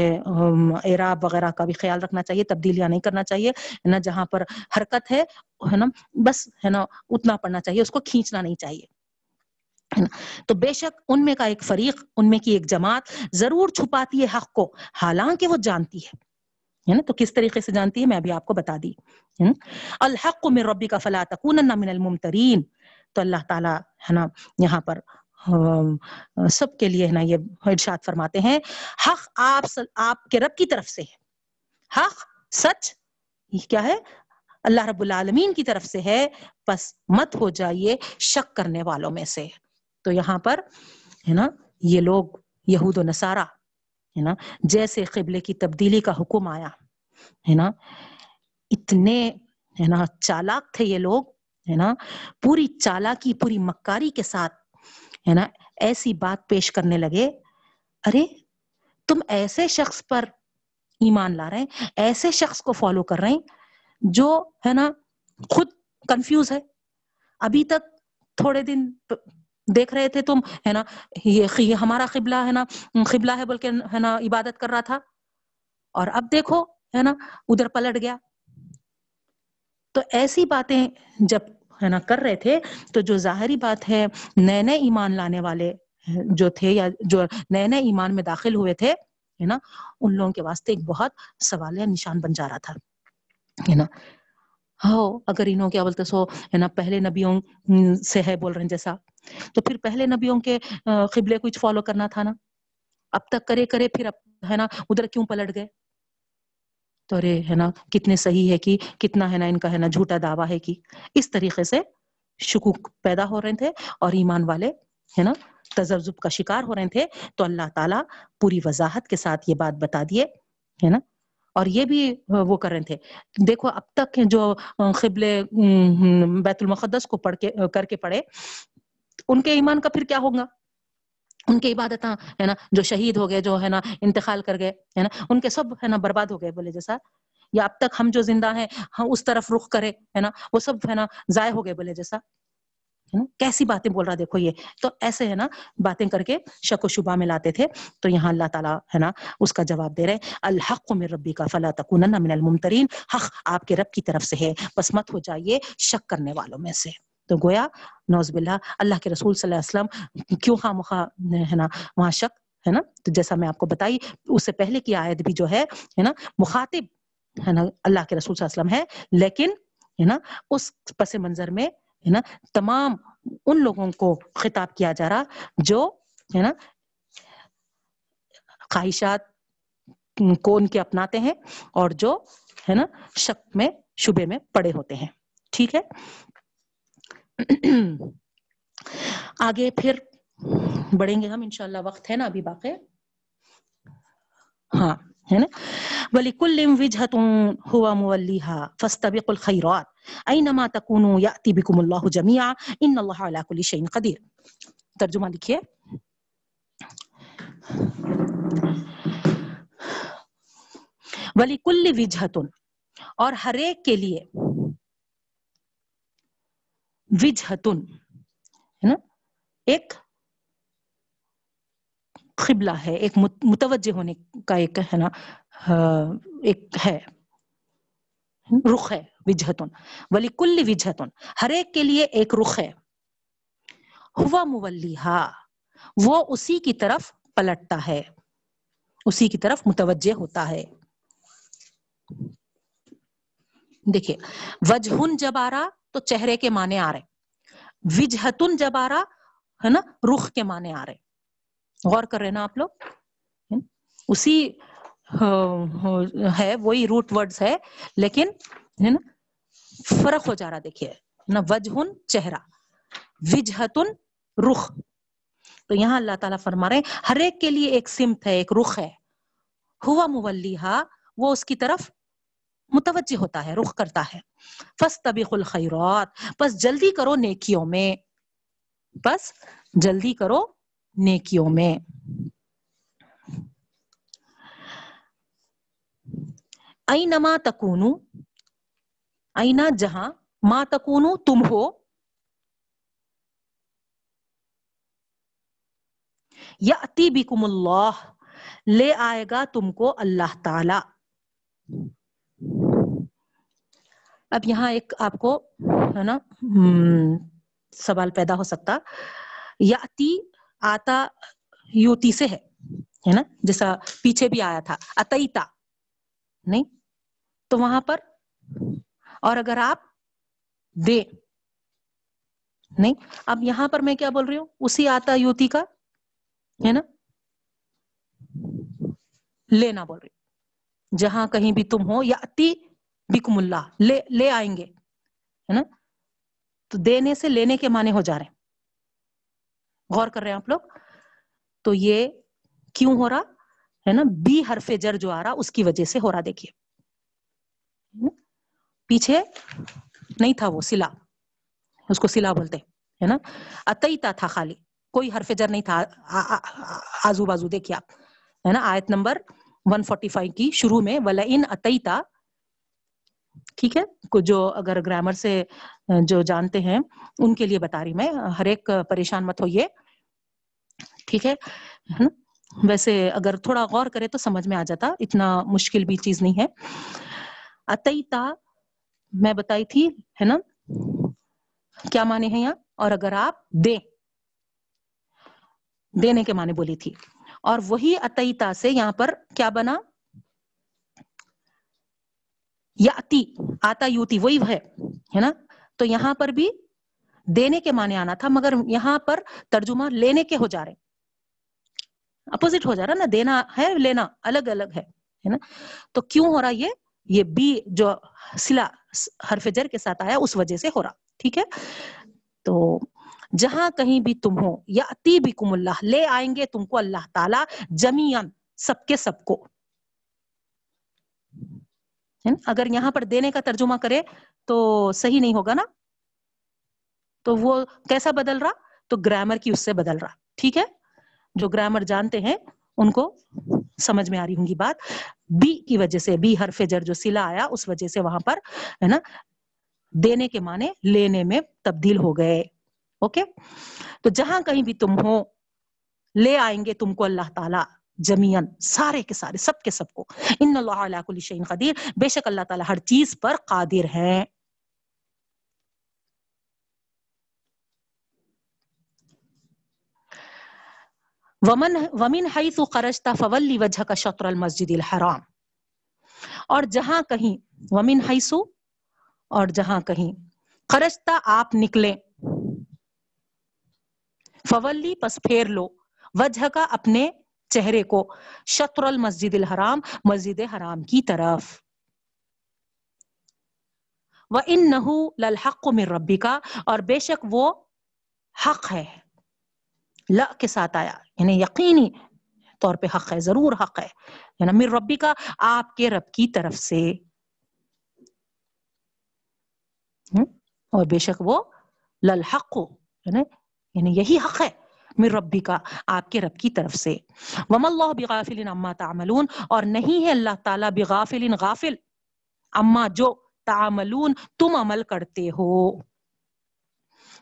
اعراب وغیرہ کا بھی خیال رکھنا چاہیے، تبدیلیاں نہیں کرنا چاہیے نا، جہاں پر حرکت ہے ہے نا، بس، ہے نا، اتنا پڑھنا چاہیے، اس کو کھینچنا نہیں چاہیے تو بے شک ان میں کا ایک فریق، ان میں کی ایک جماعت ضرور چھپاتی ہے حق کو، حالانکہ وہ جانتی ہے نا۔ تو کس طریقے سے جانتی ہے، میں ابھی آپ کو بتا دی الحق من ربی کا فلا تکونن من الممترین تو اللہ تعالیٰ ہے نا یہاں پر سب کے لیے ہے نا یہ ارشاد فرماتے ہیں، حق آپ آپ کے رب کی طرف سے ہے۔ حق سچ، یہ کیا ہے؟ اللہ رب العالمین کی طرف سے ہے۔ بس مت ہو جائیے شک کرنے والوں میں سے۔ تو یہاں پر ہے نا یہ لوگ یہود و نصارہ ہے نا جیسے قبلے کی تبدیلی کا حکم آیا۔ ہے نا اتنے ہے نا چالاک تھے یہ لوگ ہے نا، پوری چالاکی، پوری مکاری کے ساتھ، ہے نا، ایسی بات پیش کرنے لگے، ارے، تم ایسے شخص پر ایمان لا رہے ہیں، ایسے شخص کو فالو کر رہے ہیں جو، ہے نا، خود کنفیوز ہے۔ ابھی تک تھوڑے دن دیکھ رہے تھے تم، ہے نا، یہ ہمارا قبلہ، ہے نا، قبلہ ہے بول کے ہے نا، عبادت کر رہا تھا۔ اور اب دیکھو، ہے نا، ادھر پلٹ گیا۔ تو ایسی باتیں جب ہے نا کر رہے تھے، تو جو ظاہری بات ہے نئے نئے ایمان لانے والے جو تھے یا جو نئے نئے ایمان میں داخل ہوئے تھے، ہے نا، ان لوگوں کے واسطے ایک بہت سوال یا نشان بن جا رہا تھا، ہے نا۔ ہاں اگر انہوں کیا بولتے سو، ہے نا، پہلے نبیوں سے ہے بول رہے ہیں جیسا، تو پھر پہلے نبیوں کے قبلے کچھ فالو کرنا تھا نا۔ اب تک کرے کرے پھر اب، ہے نا، ادھر کیوں پلٹ گئے؟ تو ارے ہے نا، کتنے صحیح ہے کہ کتنا ہے نا ان کا ہے نا جھوٹا دعویٰ ہے کہ اس طریقے سے شکوک پیدا ہو رہے تھے اور ایمان والے ہے نا تجرب کا شکار ہو رہے تھے۔ تو اللہ تعالیٰ پوری وضاحت کے ساتھ یہ بات بتا دیے، ہے نا؟ اور یہ بھی وہ کر رہے تھے۔ دیکھو، اب تک جو قبل بیت المقدس کو پڑھ کے، کر کے پڑھے، ان کے ایمان کا پھر کیا ہوگا؟ ان کی عبادت ہے نا، جو شہید ہو گئے، جو، ہے نا، انتقال کر گئے، ہے نا، ان کے سب، ہے نا، برباد ہو گئے، بولے جیسا۔ یا اب تک ہم جو زندہ ہیں ہم اس طرف رخ کرے، ہے نا، وہ سب، ہے نا، ضائع ہو گئے، بولے جیسا۔ کیسی باتیں بول رہا، دیکھو یہ۔ تو ایسے، ہے نا، باتیں کر کے شک و شبہ میں لاتے تھے۔ تو یہاں اللہ تعالیٰ، ہے نا، اس کا جواب دے رہے الحق من ربی کا فلا تکون من الممترین۔ حق آپ کے رب کی طرف سے ہے۔ بس مت ہو جائیے شک کرنے والوں میں سے۔ تو گویا، نوز باللہ، اللہ کے رسول صلی اللہ علیہ وسلم کیوں خواہ مخواہ ہے نا؟ وہاں شک ہے نا؟ تو جیسا میں آپ کو بتائی، اس سے پہلے کی آیت بھی جو ہے نا، مخاطب ہے نا، اللہ کے رسول صلی اللہ علیہ وسلم ہے، لیکن، ہے نا، اس پس منظر میں، ہے نا، تمام ان لوگوں کو خطاب کیا جا رہا جو، ہے نا، خواہشات کو ان کے اپناتے ہیں اور جو، ہے نا، شک میں، شبے میں پڑے ہوتے ہیں۔ ٹھیک ہے؟ آگے پھر بڑھیں گے ہم، انشاءاللہ وقت ہے نا ابھی باقی۔ ہاں ہے نا؟ وَلِكُلٍّ وِجْهَةٌ هُوَ مُوَلِّهَا فَاسْتَبِقُوا الْخَيْرَاتِ أَيْنَمَا تَكُونُوا يَأْتِ بِكُمُ اللَّهُ جَمِيعًا إِنَّ اللَّهَ عَلَى كُلِّ شَيْءٍ قَدِيرٌ۔ ترجمہ لکھیے۔ وَلِكُلِّ وِجْهَةٌ اور ہر ایک کے لیے وجہتن، ہے نا؟ ایک قبلہ ہے، ایک متوجہ ہونے کا ایک، ہے نا؟ ایک ہے۔ رخ ہے، وجہتن۔ ولی کل وجہتن۔ ہر ایک کے لیے ایک رخ ہے۔ ہوا مولیہا وہ اسی کی طرف پلٹتا ہے۔ اسی کی طرف متوجہ ہوتا ہے۔ دیکھیے، وجہن جب آ رہا تو چہرے کے معنی آ رہے وجہتن جب آ رہا ہے نا، رخ کے معنی آ رہے غور کر رہے نا آپ لوگ۔ اسی ہاں، ہاں، ہے، وہی روٹ ورڈز ہے، لیکن، ہے نا، فرق ہو جا رہا دیکھیے، نا، وجہن چہرہ، وجہتن رخ۔ تو یہاں اللہ تعالیٰ فرما رہے ہیں، ہر ایک کے لیے ایک سمت ہے، ایک رخ ہے۔ ہوا مولیہ وہ اس کی طرف متوجہ ہوتا ہے، رخ کرتا ہے۔ فس طبیق الخیرات بس جلدی کرو نیکیوں میں۔ بس جلدی کرو نیکیوں میں۔ اینما تکونو، اینا جہاں ما تکونو تم ہو۔ یاتی بکم اللہ، لے آئے گا تم کو اللہ تعالی۔ اب یہاں ایک آپ کو ہے نا سوال پیدا ہو سکتا۔ یاتی آتا یوتی سے ہے ہے نا؟ جیسا پیچھے بھی آیا تھا اتیتا نہیں؟ تو وہاں پر اور اگر آپ دے نہیں؟ اب یہاں پر میں کیا بول رہی ہوں؟ اسی آتا یوتی کا ہے نا؟ لینا بول رہی جہاں کہیں بھی تم ہو یا اتی بکم اللہ، لے لے آئیں گے، ہے نا؟ تو دینے سے لینے کے معنی ہو جا رہے ہیں۔ غور کر رہے ہیں آپ لوگ۔ تو یہ کیوں ہو رہا؟ ہے نا؟ بی حرف جر جو آ رہا، اس کی وجہ سے ہو رہا، دیکھیے۔ پیچھے نہیں تھا وہ، سلا۔ اس کو سلا بولتے ہے نا؟ اتیتا تھا خالی۔ کوئی حرف جر نہیں تھا۔ آزو بازو، دیکھیے آپ۔ ہے نا؟ آیت نمبر 145 کی شروع میں ولا ان اتیتا ٹھیک ہے؟ جو اگر گرامر سے، جو جانتے ہیں، ان کے لیے بتا رہی میں۔ ہر ایک پریشان مت ہوئیے۔ ٹھیک ہے؟ ویسے اگر تھوڑا غور کرے تو سمجھ میں آ جاتا۔ اتنا مشکل بھی چیز نہیں ہے۔ اتیتا، میں بتائی تھی، ہے نا؟ کیا معنی ہے یہاں؟ اور اگر آپ دیں۔ دینے کے معنی بولی تھی۔ اور وہی اتیتا سے یہاں پر کیا بنا؟ یا آتا یوتی وہی ہے نا؟ تو یہاں پر بھی دینے کے معنی آنا تھا، مگر یہاں پر ترجمہ لینے کے ہو جا رہے اپوزٹ ہو جا رہا نا، دینا ہے، لینا الگ الگ ہے نا؟ تو کیوں ہو رہا یہ؟ یہ بی جو سلا حرف جر کے ساتھ آیا، اس وجہ سے ہو رہا، ٹھیک ہے؟ تو جہاں کہیں بھی تم ہو یا اتی بھی کم اللہ، لے آئیں گے تم کو اللہ تعالی جمیان سب کے سب کو۔ اگر یہاں پر دینے کا ترجمہ کرے تو صحیح نہیں ہوگا نا؟ تو وہ کیسا بدل رہا؟ تو گرامر کی اس سے بدل رہا، ٹھیک ہے؟ جو گرامر جانتے ہیں، ان کو سمجھ میں آ رہی ہوں گی بات۔ بی کی وجہ سے، بی حرف جر جو سلا آیا، اس وجہ سے وہاں پر، ہے نا، دینے کے معنی لینے میں تبدیل ہو گئے۔ اوکے؟ تو جہاں کہیں بھی تم ہو، لے آئیں گے تم کو اللہ تعالی۔ جمین سارے کے سارے، سب کے سب کو۔ ان اللہ علیہ کل شعین قدیر بے شک اللہ تعالیٰ ہر چیز پر قادر ہے۔ ومن ومن حیث خرجتا فولی وجہ کا شطر المسجد الحرام۔ اور جہاں کہیں، ومن حیث اور جہاں کہیں خرجتا آپ نکلے فولی پس پھیر لو۔ وجہ کا اپنے چہرے کو شطر المسجد الحرام مسجد حرام کی طرف۔ وہ ان للحق من ربی کا اور بے شک وہ حق ہے۔ ل کے ساتھ آیا یعنی یقینی طور پہ حق ہے ضرور حق ہے۔ یعنی میر ربی کا آپ کے رب کی طرف سے۔ اور بے شک وہ للحق یعنی, یعنی یہی حق ہے۔ میر ربی کا آپ کے رب کی طرف سے۔ وم اللہ بغافل اما تعملون۔ اور نہیں ہے اللہ تعالیٰ بغافل غافل اما جو تعملون، تم عمل کرتے ہو۔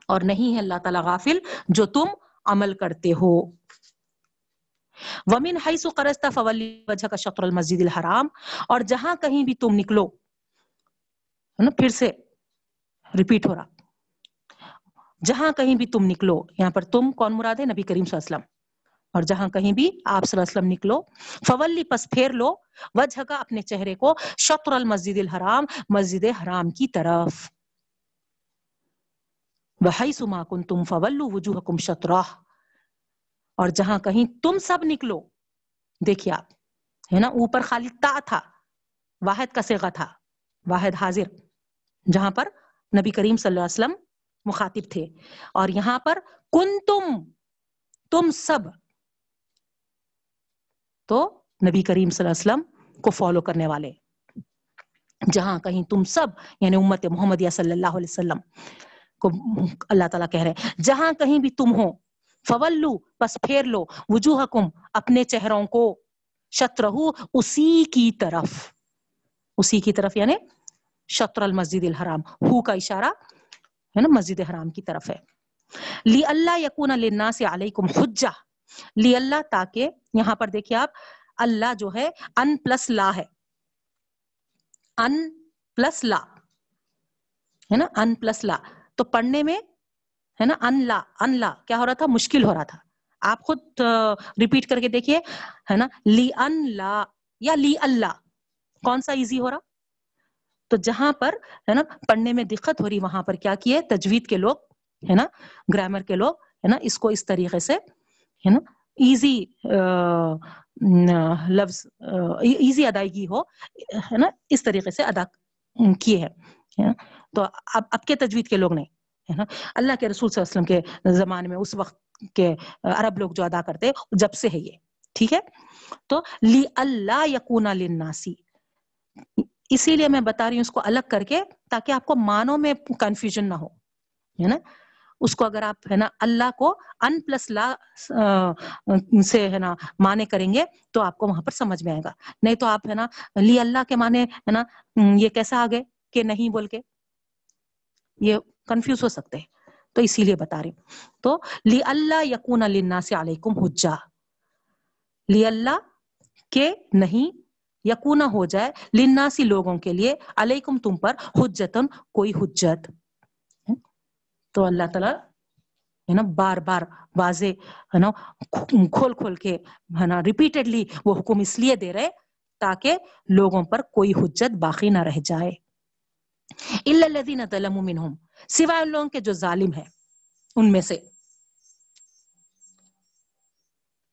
اور نہیں ہے اللہ تعالیٰ غافل جو تم عمل کرتے ہو۔ ومن حیث قرضتا فولی وجہ کا شطر المسجد الحرام۔ اور جہاں کہیں بھی تم نکلو نا، پھر سے ریپیٹ ہو رہا۔ جہاں کہیں بھی تم نکلو، یہاں پر تم کون مراد ہے؟ نبی کریم صلی اللہ علیہ وسلم۔ اور جہاں کہیں بھی آپ صلی اللہ علیہ وسلم نکلو، فولی پس پھیر لو، وجہ کا اپنے چہرے کو شطر المسجد الحرام، مسجد حرام کی طرف۔ بحیث ما کنتم فولو وجوہکم شطرہ اور جہاں کہیں تم سب نکلو، دیکھیے آپ، ہے نا، اوپر خالی تا تھا، واحد کا سیغہ تھا، واحد حاضر، جہاں پر نبی کریم صلی اللہ علیہ وسلم مخاطب تھے۔ اور یہاں پر کن تم تم سب۔ تو نبی کریم صلی اللہ علیہ وسلم کو فالو کرنے والے۔ جہاں کہیں تم سب یعنی امت محمد صلی اللہ علیہ وسلم کو اللہ تعالیٰ کہہ رہے ہیں، جہاں کہیں بھی تم ہو، فولو پس پھیر لو وجوہ اپنے چہروں کو شطرہو، اسی کی طرف۔ اسی کی طرف یعنی شطر المسجد الحرام۔ ہو کا اشارہ ہے نا مسجد حرام کی طرف ہے۔ لی اللہ یقون للناس علیکم حجہ۔ لی اللہ تاکہ یہاں پر دیکھیے آپ، اللہ جو ہے ان پلس لا ہے۔ N plus l. ہے نا؟ N plus l. تو پڑھنے میں، ہے نا؟ ان لا ان لا۔ کیا ہو رہا تھا؟ مشکل ہو رہا تھا۔ آپ خود ریپیٹ کر کے دیکھیے۔ ہے نا؟ لی ان لا یا لی اللہ۔ کون سا ایزی ہو رہا؟ تو جہاں پر، ہے نا، پڑھنے میں دقت ہو رہی، وہاں پر کیا کیے، تجوید کے لوگ، ہے نا، گرامر کے لوگ، ہے نا، اس کو اس طریقے سے، ہے نا ایزی لفظ ایزی ادائیگی ہو، ہے نا، اس طریقے سے ادا کیے ہیں تو اب اب کے تجوید کے لوگ نہیں، ہے نا، اللہ کے رسول صلی اللہ علیہ وسلم کے زمانے میں، اس وقت کے عرب لوگ جو ادا کرتے، جب سے ہے یہ، ٹھیک ہے، تو لی اللہ یقون للناسی اسی لیے میں بتا رہی ہوں اس کو الگ کر کے تاکہ آپ کو مانوں میں کنفیوژن نہ ہو، ہے نا؟ اس کو اگر آپ، ہے نا، اللہ کو ان پلس لا سے، ہے نا مانے کریں گے تو آپ کو وہاں پر سمجھ میں آئے گا۔ نہیں تو آپ، ہے نا، لی اللہ کے معنی، ہے نا یہ کیسا آگے کہ نہیں بول کے؟ یہ کنفیوز ہو سکتے ہیں۔ تو اسی لیے بتا رہی ہوں۔ تو لی اللہ یقون النا سے علیکم حجا لی اللہ کے نہیں یقونا ہو جائے لناسی لوگوں کے لیے، علیکم تم پر حجتن، کوئی حجت۔ تو اللہ تعالیٰ، ہے نا، بار بار واضح، ہے نا، کھول کھول کے، ہے نا ریپیٹڈلی وہ حکم اس لیے دے رہے تاکہ لوگوں پر کوئی حجت باقی نہ رہ جائے۔ منہم سوائے ان لوگوں کے جو ظالم ہے ان میں سے۔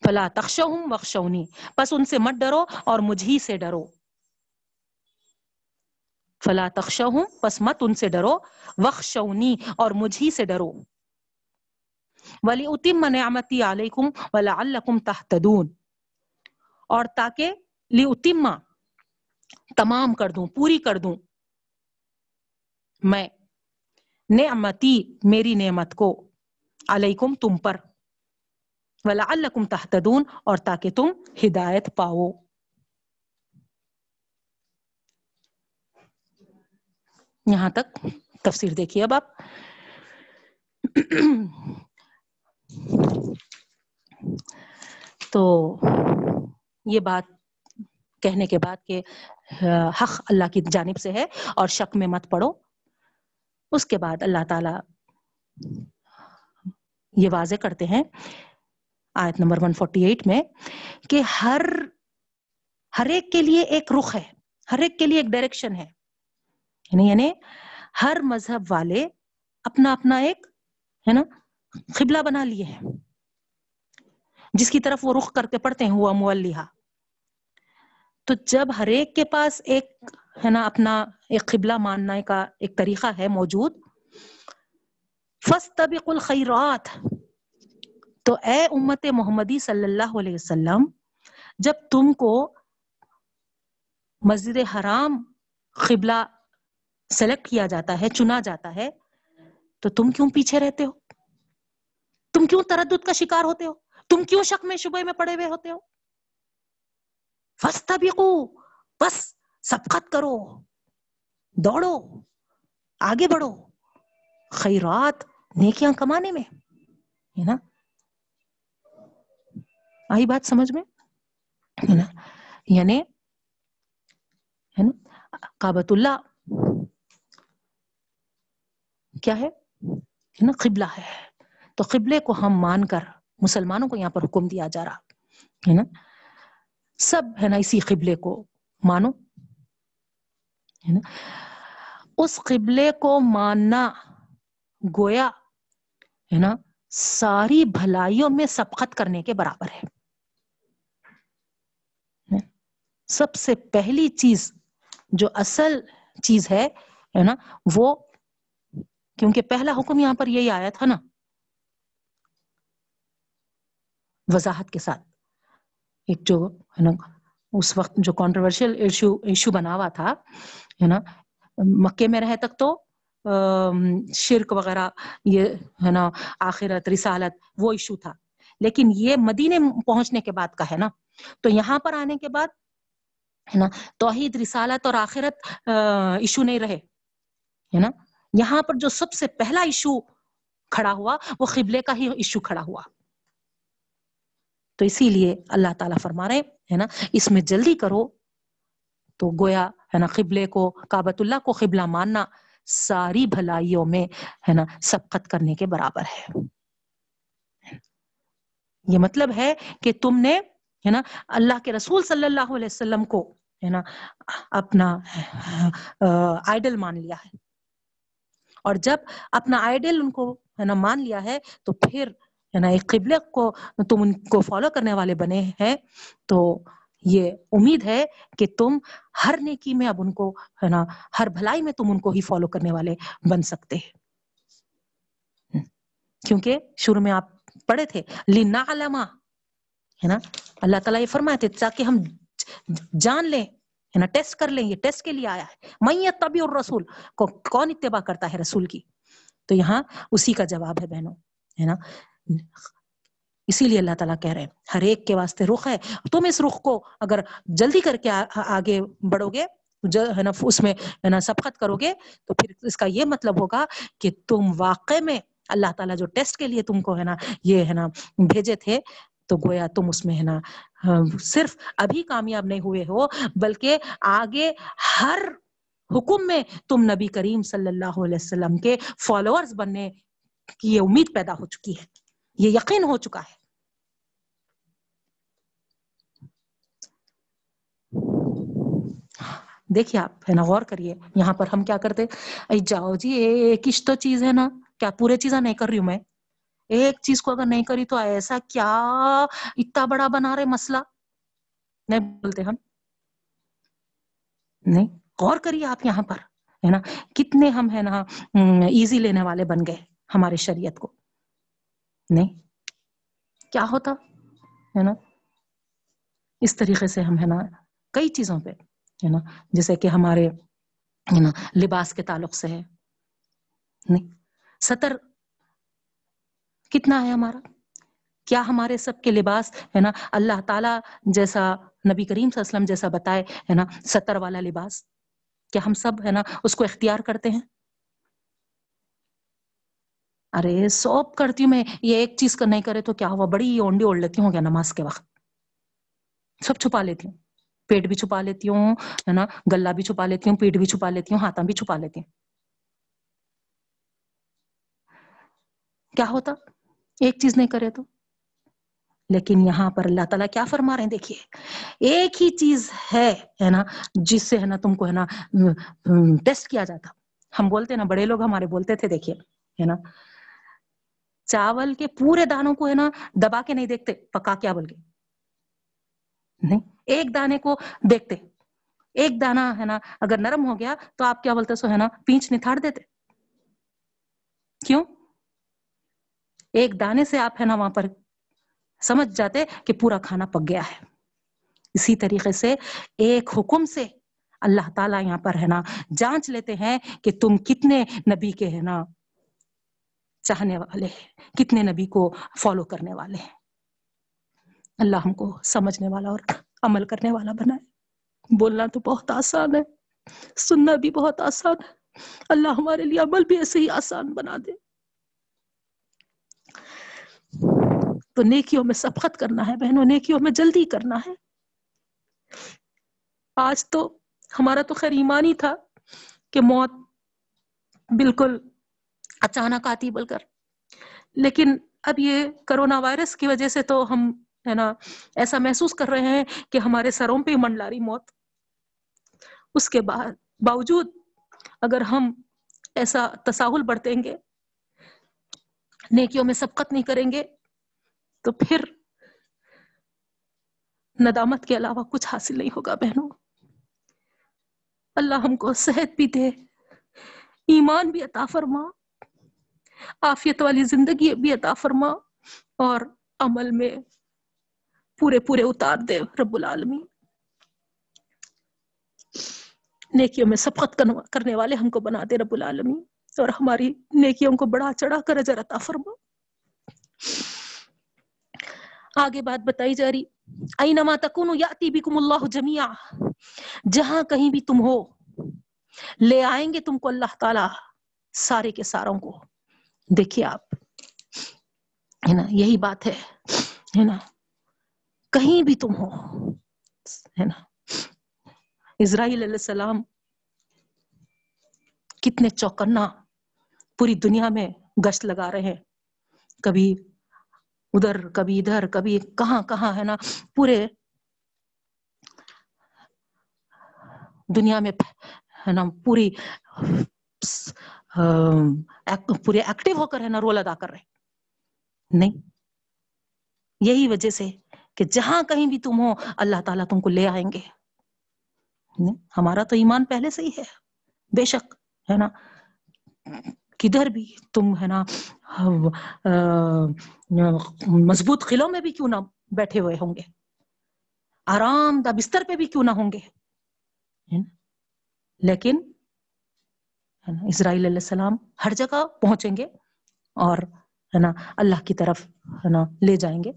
فلا تخشوہم وخشونی پس ان سے مت ڈرو اور مجھ ہی سے ڈرو۔ فلا تخشوہم، پس مت ان سے ڈرو۔ وخشونی اور مجھ ہی سے ڈرو۔ ولی اتم نعمتی علیکم ولعلکم تحتدون اور تاکہ لی اتم تمام کر دوں، پوری کر دوں۔ میں نعمتی، میری نعمت کو علیکم تم پر وَلَعَلَّكُمْ تَحْتَدُونَ اور تاکہ تم ہدایت پاؤ۔ یہاں تک تفسیر دیکھیے اب آپ۔ تو یہ بات کہنے کے بعد کہ حق اللہ کی جانب سے ہے، اور شک میں مت پڑو۔ اس کے بعد اللہ تعالی یہ واضح کرتے ہیں آیت نمبر 148 میں کہ ہر ہر ایک کے لیے ایک رخ ہے، ہر ایک کے لیے ایک ڈائریکشن ہے۔ یعنی یعنی ہر مذہب والے اپنا اپنا ایک، ہے نا، قبلہ بنا لیے ہیں۔ جس کی طرف وہ رخ کرتے پڑتے ہیں، ہوا مولحہ تو جب ہر ایک کے پاس ایک، ہے نا، اپنا ایک قبلہ ماننے کا ایک طریقہ ہے موجود فَاسْتَبِقُ الْخَيْرَاتِ تو اے امت محمدی صلی اللہ علیہ وسلم، جب تم کو مسجد حرام قبلہ سلیکٹ کیا جاتا ہے، چنا جاتا ہے، تو تم کیوں پیچھے رہتے ہو؟ تم کیوں تردد کا شکار ہوتے ہو؟ تم کیوں شک میں شبہ میں پڑے ہوئے ہوتے ہو؟ فستبقو بس سبقت کرو، دوڑو، آگے بڑھو، خیرات نیکیاں کمانے میں، ہے نا؟ آئی بات سمجھ میں؟ یعنی کابت اللہ۔ کیا ہے نا؟ قبلہ ہے۔ تو قبلے کو ہم مان کر مسلمانوں کو یہاں پر حکم دیا جا رہا۔ ہے نا؟ سب ہے نا اسی قبلے کو مانو۔ ہے نا؟ اس قبلے کو ماننا گویا، ہے نا؟ ساری بھلائیوں میں سبقت کرنے کے برابر ہے۔ سب سے پہلی چیز جو اصل چیز ہے نا، وہ کیونکہ پہلا حکم یہاں پر یہی آیا تھا نا، وضاحت کے ساتھ۔ ایک جو، ہے نا، اس وقت جو کانٹروورشل ایشو ایشو بنا ہوا تھا، ہے نا، مکے میں رہے تک تو شرک وغیرہ، یہ، ہے نا، آخرت، رسالت، وہ ایشو تھا۔ لیکن یہ مدینے پہنچنے کے بعد کا ہے نا۔ تو یہاں پر آنے کے بعد ہے نا؟ توحید، رسالت اور آخرت ایشو نہیں رہے، ہے نا؟ یہاں پر جو سب سے پہلا ایشو کھڑا ہوا، وہ قبلے کا ہی ایشو کھڑا ہوا۔ تو اسی لیے اللہ تعالیٰ فرما رہے ہے نا؟ اس میں جلدی کرو۔ تو گویا، ہے نا، قبلے کو کابت اللہ کو قبلہ ماننا ساری بھلائیوں میں، ہے نا، سبقت کرنے کے برابر ہے۔ یہ مطلب ہے کہ تم نے، ہے نا، اللہ کے رسول صلی اللہ علیہ وسلم کو ہے نا، اپنا آئیڈل مان لیا ہے۔ اور جب اپنا آئیڈل ان کو، ہے نا، مان لیا ہے، تو پھر، ہے نا، ایک قبلے کو تم ان کو فالو کرنے والے بنے ہیں۔ تو یہ امید ہے کہ تم ہر نیکی میں اب ان کو، ہے نا، ہر بھلائی میں تم ان کو ہی فالو کرنے والے بن سکتے ہیں۔ کیونکہ شروع میں آپ پڑھے تھے لینا علما ہے نا، اللہ تعالیٰ یہ فرمائے تھے، تاکہ ہم جان لیں، ہے نا، ٹیسٹ کر لیں، یہ ٹیسٹ کے لیے آیا ہے۔ میں تبی اور رسول کو کون اتباع کرتا ہے رسول کی؟ تو یہاں اسی کا جواب ہے بہنوں، ہے نا۔ اسی لیے اللہ تعالیٰ کہہ رہے ہیں، ہر ایک کے واسطے رخ ہے۔ تم اس رخ کو اگر جلدی کر کے آگے بڑھو گے ہے نا، اس میں، ہے نا، سبقت کرو گے تو پھر اس کا یہ مطلب ہوگا کہ تم واقع میں اللہ تعالیٰ جو ٹیسٹ کے لیے تم کو، ہے نا، یہ، ہے نا، بھیجے تھے تو گویا تم اس میں ہے نا صرف ابھی کامیاب نہیں ہوئے ہو، بلکہ آگے ہر حکم میں تم نبی کریم صلی اللہ علیہ وسلم کے فالوورز بننے کی یہ امید پیدا ہو چکی ہے۔ یہ یقین ہو چکا ہے۔ دیکھیے آپ، ہے نا، غور کریے، یہاں پر ہم کیا کرتے؟ جاؤ جی ایک تو چیز ہے نا، کیا پورے چیزیں نہیں کر رہی ہوں میں؟ ایک چیز کو اگر نہیں کری تو ایسا کیا اتنا بڑا بنا رہے مسئلہ؟ نہیں بولتے ہم۔ نہیں، غور کریے آپ یہاں پر، ہے نا؟ کتنے ہم ہے نا ایزی لینے والے بن گئے ہمارے شریعت کو۔ نہیں۔ کیا ہوتا؟ ہے نا؟ اس طریقے سے ہم ہے نا کئی چیزوں پہ، ہے نا؟ جیسے کہ ہمارے، ہے نا، لباس کے تعلق سے ہے۔ نہیں۔ سطر کتنا ہے ہمارا؟ کیا ہمارے سب کے لباس، ہے نا، اللہ تعالی جیسا نبی کریم صلی اللہ علیہ وسلم جیسا بتائے، ہے نا، ستر والا لباس۔ کیا ہم سب، ہے نا، اس کو اختیار کرتے ہیں؟ ارے، سوپ کرتی ہوں میں، یہ ایک چیز کا نہیں کرے تو کیا ہوا؟ بڑی اونڈی اوڑ لیتی ہوں کیا نماز کے وقت۔ سب چھپا لیتی ہوں۔ پیٹ بھی چھپا لیتی ہوں، ہے نا، گلا بھی چھپا لیتی ہوں، پیٹ بھی چھپا لیتی ہوں ہاتھا بھی چھپا لیتی ہوں۔ کیا ہوتا؟ ایک چیز نہیں کرے تو۔ لیکن یہاں پر اللہ تعالیٰ کیا فرما رہے ہیں؟ دیکھیے، ایک ہی چیز ہے نا، جس سے ہے نا تم کو ہے نا ٹیسٹ کیا جاتا۔ ہم بولتے نا، بڑے لوگ ہمارے بولتے تھے، دیکھیے، ہے نا۔ چاول کے پورے دانوں کو ہے نا دبا کے نہیں دیکھتے، پکا کیا بول کے۔ نہیں، ایک دانے کو دیکھتے۔ ایک دانا ہے نا اگر نرم ہو گیا تو آپ کیا بولتے سو، ہے نا، پینچ نتھاڑ دیتے۔ کیوں؟ ایک دانے سے آپ ہے نا وہاں پر سمجھ جاتے کہ پورا کھانا پک گیا ہے۔ اسی طریقے سے ایک حکم سے اللہ تعالیٰ یہاں پر ہے نا جانچ لیتے ہیں کہ تم کتنے نبی کے ہے نا چاہنے والے ہیں، کتنے نبی کو فالو کرنے والے ہیں۔ اللہ ہم کو سمجھنے والا اور عمل کرنے والا بنائے۔ بولنا تو بہت آسان ہے، سننا بھی بہت آسان ہے۔ اللہ ہمارے لیے عمل بھی ایسے ہی آسان بنا دے۔ تو نیکیوں میں سبقت کرنا ہے بہنوں، نیکیوں میں جلدی کرنا ہے۔ آج تو ہمارا تو خیر ایمان ہی تھا کہ موت بالکل اچانک آتی بول کر لیکن اب یہ کرونا وائرس کی وجہ سے تو ہم، ہے نا، ایسا محسوس کر رہے ہیں کہ ہمارے سروں پہ منڈلا رہی موت۔ اس کے بعد باوجود اگر ہم ایسا تصاہل بڑھتیں گے، نیکیوں میں سبقت نہیں کریں گے تو پھر ندامت کے علاوہ کچھ حاصل نہیں ہوگا بہنوں۔ اللہ ہم کو صحت بھی دے، ایمان بھی عطا فرما آفیت والی زندگی بھی عطا فرما اور عمل میں پورے پورے اتار دے رب العالمین۔ نیکیوں میں سبقت کرنے والے ہم کو بنا دے رب العالمین اور ہماری نیکیوں کو بڑا چڑھا کر اجر عطا فرما۔ آگے بات بتائی جا رہی۔ اینما تکونو یاتی بکم اللہ جميعا؟ جہاں کہیں بھی تم ہو، لے آئیں گے تم کو اللہ تعالی سارے کے ساروں کو۔ دیکھیے آپ، ہے نا، یہی بات ہے ہے نا۔ کہیں بھی تم ہو، ہے نا۔ اسرائیل علیہ السلام کتنے چوکنا پوری دنیا میں گشت لگا رہے ہیں۔ کبھی ادھر کبھی ادھر، کبھی کہاں کہاں ہے نا، پورے دنیا میں ہے نا، پوری پورے ایکٹیو ہو کر ہے نا رول ادا کر رہے۔ نہیں۔ یہی وجہ سے کہ جہاں کہیں بھی تم ہو، اللہ تعالیٰ تم کو لے آئیں گے۔ ہمارا تو ایمان پہلے سے ہی ہے۔ بے شک، ہے نا۔ کدھر بھی تم ہے نا مضبوط قلعوں میں بھی کیوں نہ بیٹھے ہوئے ہوں گے؟ آرام دہ بستر پہ بھی کیوں نہ ہوں گے؟ لیکن اسرائیل علیہ السلام ہر جگہ پہنچیں گے اور، ہے نا، اللہ کی طرف، ہے نا، لے جائیں گے۔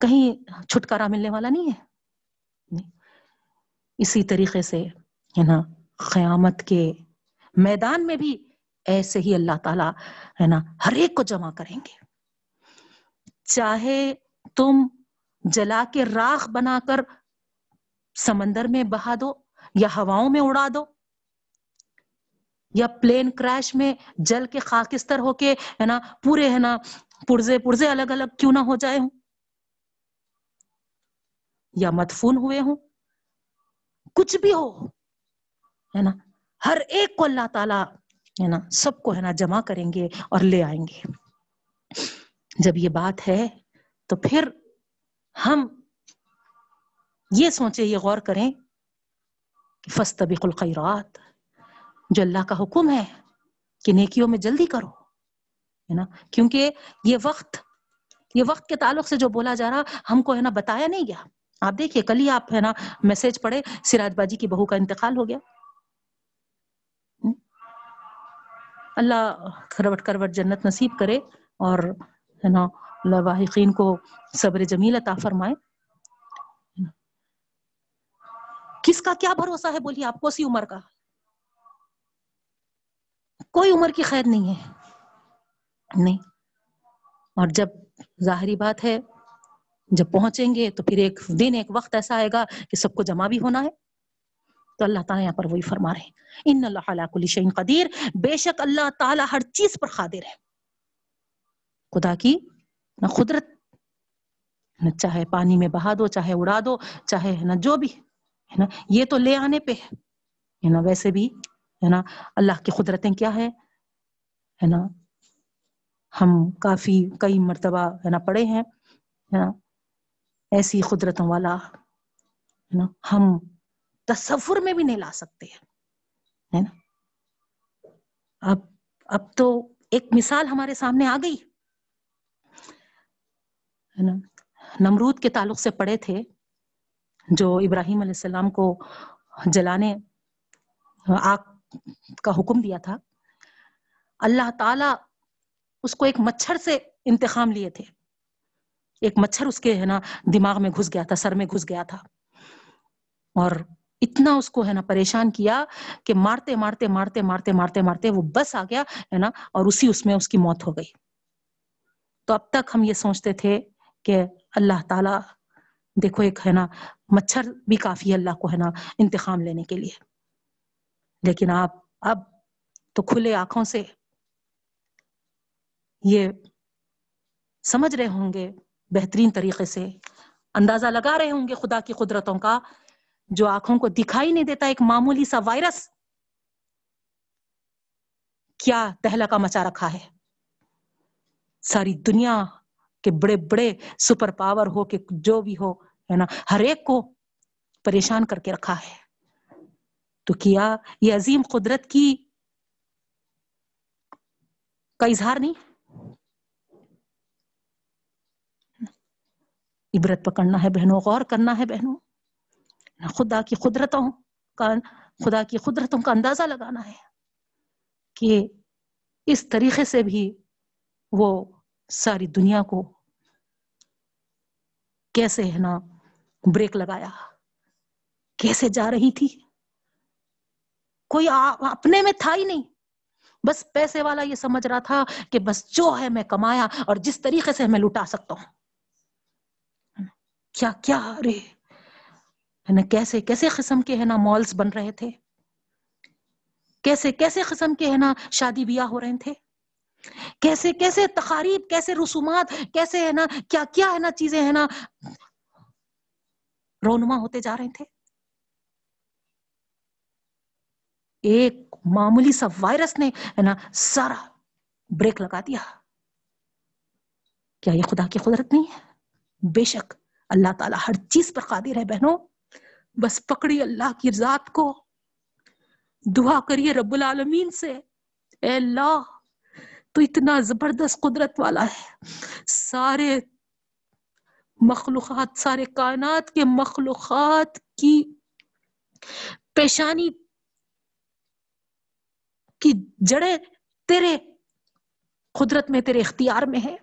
کہیں چھٹکارا ملنے والا نہیں ہے؟ اسی طریقے سے، ہے نا قیامت کے میدان میں بھی ایسے ہی اللہ تعالی ہے نا، ہر ایک کو جمع کریں گے۔ چاہے تم جلا کے راکھ بنا کر سمندر میں بہا دو یا ہواؤں میں اڑا دو یا پلین کریش میں جل کے خاکستر ہو کے ہے نا، پورے ہے نا، پرزے پرزے الگ الگ کیوں نہ ہو جائے ہوں۔ یا مدفون ہوئے ہوں۔ کچھ بھی ہو۔ ہے نا؟ ہر ایک کو اللہ تعالی ہے نا، سب کو ہے نا جمع کریں گے اور لے آئیں گے۔ جب یہ بات ہے تو پھر ہم یہ سوچے یہ غور کریں کہ فستبق الخیرات، جو اللہ کا حکم ہے کہ نیکیوں میں جلدی کرو، ہے نا؟ کیونکہ یہ وقت یہ وقت کے تعلق سے جو بولا جا رہا، ہم کو ہے نا بتایا نہیں گیا۔ آپ دیکھیے، کل ہی آپ ہے نا میسج پڑھے، سراج باجی کی بہو کا انتقال ہو گیا۔ اللہ کروٹ کروٹ جنت نصیب کرے اور ہے نا لواحقین کو صبر جمیل عطا فرمائے۔ کس کا کیا بھروسہ ہے بولیے آپ کو سی عمر کا؟ کوئی عمر کی قید نہیں ہے۔ نہیں۔ اور جب ظاہری بات ہے، جب پہنچیں گے تو پھر ایک دن، ایک وقت ایسا آئے گا کہ سب کو جمع بھی ہونا ہے۔ تو اللہ تعالیٰ یہاں پر وہی فرما رہے ہیں۔ ان اللہ علیہ کل شعین قدیر بے شک اللہ تعالیٰ ہر چیز پر قادر ہے۔ خدا کی نہ قدرت، نہ چاہے پانی میں بہا دو، چاہے اڑا دو، چاہے نہ جو بھی ہے نا؟ یہ تو لے آنے پہ ہے۔ نا؟ ویسے بھی، ہے نا؟ اللہ کی قدرتیں کیا ہے ہے نا؟ ہم کافی، کئی مرتبہ، ہے نا؟ پڑھے ہیں، ہے نا؟ ایسی قدرتوں والا، ہے نا؟ ہم تصور میں بھی نہیں لا سکتے ہے نا؟ اب اب تو ایک مثال ہمارے سامنے آ گئی۔ نا؟ نمرود کے تعلق سے پڑھے تھے، جو ابراہیم علیہ السلام کو جلانے، آگ کا حکم دیا تھا۔ اللہ تعالی اس کو ایک مچھر سے انتخام لیے تھے۔ ایک مچھر اس کے، ہے نا، دماغ میں گھس گیا تھا، سر میں گھس گیا تھا۔ اور اتنا اس کو ہے نا پریشان کیا کہ مارتے مارتے مارتے مارتے مارتے مارتے وہ بس آ گیا، ہے نا، اور اسی اس میں اس کی موت ہو گئی۔ تو اب تک ہم یہ سوچتے تھے کہ اللہ تعالی، دیکھو ایک ہے نا مچھر بھی کافی ہے اللہ کو ہے نا انتخام لینے کے لیے۔ لیکن آپ، اب تو کھلے آنکھوں سے یہ سمجھ رہے ہوں گے، بہترین طریقے سے، اندازہ لگا رہے ہوں گے خدا کی قدرتوں کا جو آنکھوں کو دکھائی نہیں دیتا، ایک معمولی سا وائرس کیا تہلا کا مچا رکھا ہے۔ ساری دنیا کے بڑے بڑے سپر پاور ہو کہ جو بھی ہو، ہے نا، ہر ایک کو پریشان کر کے رکھا ہے۔ تو کیا یہ عظیم قدرت کی کا اظہار نہیں؟ عبرت پکڑنا ہے بہنوں، غور کرنا ہے بہنوں۔ خدا کی قدرتوں کا خدا کی قدرتوں کا اندازہ لگانا ہے کہ اس طریقے سے بھی وہ ساری دنیا کو کیسے ہے نا بریک لگایا، کیسے جا رہی تھی؟ کوئی اپنے میں تھا ہی نہیں۔ بس پیسے والا یہ سمجھ رہا تھا کہ بس جو ہے میں کمایا اور جس طریقے سے میں لٹا سکتا ہوں۔ کیا کیا ارے کیسے کیسے قسم کے ہے نا مالس بن رہے تھے؟ کیسے کیسے قسم کے ہے نا شادی بیاہ ہو رہے تھے؟ کیسے کیسے تقاریب، کیسے رسومات، کیسے ہے نا کیا کیا ہے نا چیزیں ہے نا رونما ہوتے جا رہے تھے؟ ایک معمولی سا وائرس نے ہے نا سارا بریک لگا دیا۔ کیا یہ خدا کی قدرت نہیں ہے؟ بے شک اللہ تعالی ہر چیز پر قادر ہے بہنوں۔ بس پکڑی اللہ کی ذات کو۔ دعا کریے رب العالمین سے۔ اے اللہ، تو اتنا زبردست قدرت والا ہے۔ سارے مخلوقات، سارے کائنات کے مخلوقات کی پیشانی کی جڑیں تیرے قدرت میں، تیرے اختیار میں ہے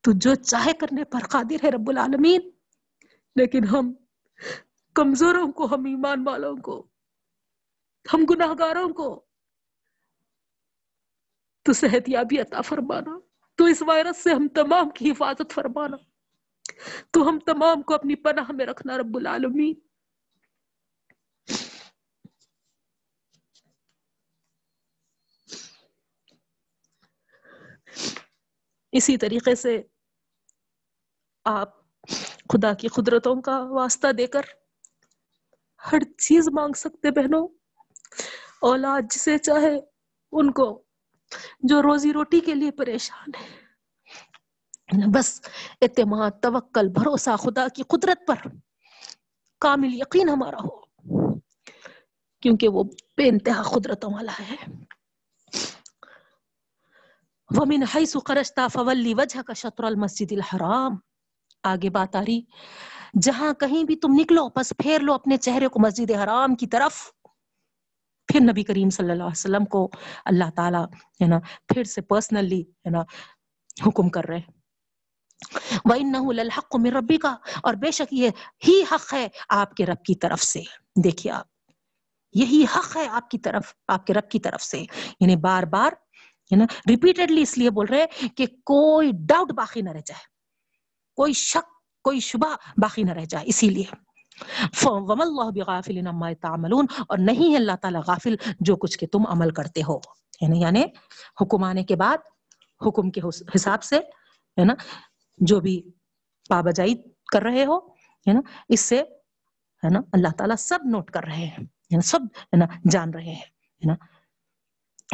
تو جو چاہے کرنے پر قادر ہے رب العالمین۔ لیکن ہم کمزوروں کو، ہم ایمان والوں کو، ہم گناہ گاروں کو تو صحت یابی عطا فرمانا، تو اس وائرس سے ہم تمام کی حفاظت فرمانا، تو ہم تمام کو اپنی پناہ میں رکھنا رب العالمین۔ اسی طریقے سے آپ خدا کی قدرتوں کا واسطہ دے کر ہر چیز مانگ سکتے بہنوں۔ اولاد جسے چاہے ان کو جو روزی روٹی کے لیے پریشان ہے۔ بس اعتماد، توکل، بھروسہ، خدا کی قدرت پر کامل یقین ہمارا ہو۔ کیونکہ وہ بے انتہا قدرتوں والا ہے۔ وَمِنْ حَيْسُ قَرَشْتَا فَوَلِّ وَجْهَكَ شَطْرَ الْمَسْجِدِ الْحَرَامِ۔ آگے بات آ رہی۔ جہاں کہیں بھی تم نکلو، بس پھیر لو اپنے چہرے کو مسجد حرام کی طرف۔ پھر نبی کریم صلی اللہ علیہ وسلم کو اللہ تعالیٰ، ہے نا، پھر سے پرسنلی ہے نا، حکم کر رہے۔ وَإِنَّهُ لَلْحَقُ مِن رَبِّكَ۔ اور بے شک یہ ہی حق ہے آپ کے رب کی طرف سے۔ دیکھیے آپ، یہی حق ہے آپ کی طرف، آپ کے رب کی طرف سے۔ یعنی بار بار، ہے نا ریپیٹڈلی اس لیے بول رہے کہ کوئی ڈاؤٹ باقی نہ رہ جائے۔ کوئی شک، کوئی شبہ باقی نہ رہ جائے، اسی لیے۔ وَمَ اللَّهُ بِغَافِلٍ عَمَّا تَعْمَلُونَ اور نہیں ہے اللہ تعالیٰ غافل جو کچھ کہ تم عمل کرتے ہو۔ یعنی یعنی حکم آنے کے بعد، حکم کے حساب سے، ہے نا، جو بھی پابجائی کر رہے ہو، ہے نا، اس سے، ہے نا، اللہ تعالیٰ سب نوٹ کر رہے ہیں۔ یعنی سب، ہے نا، جان رہے ہیں، ہے نا۔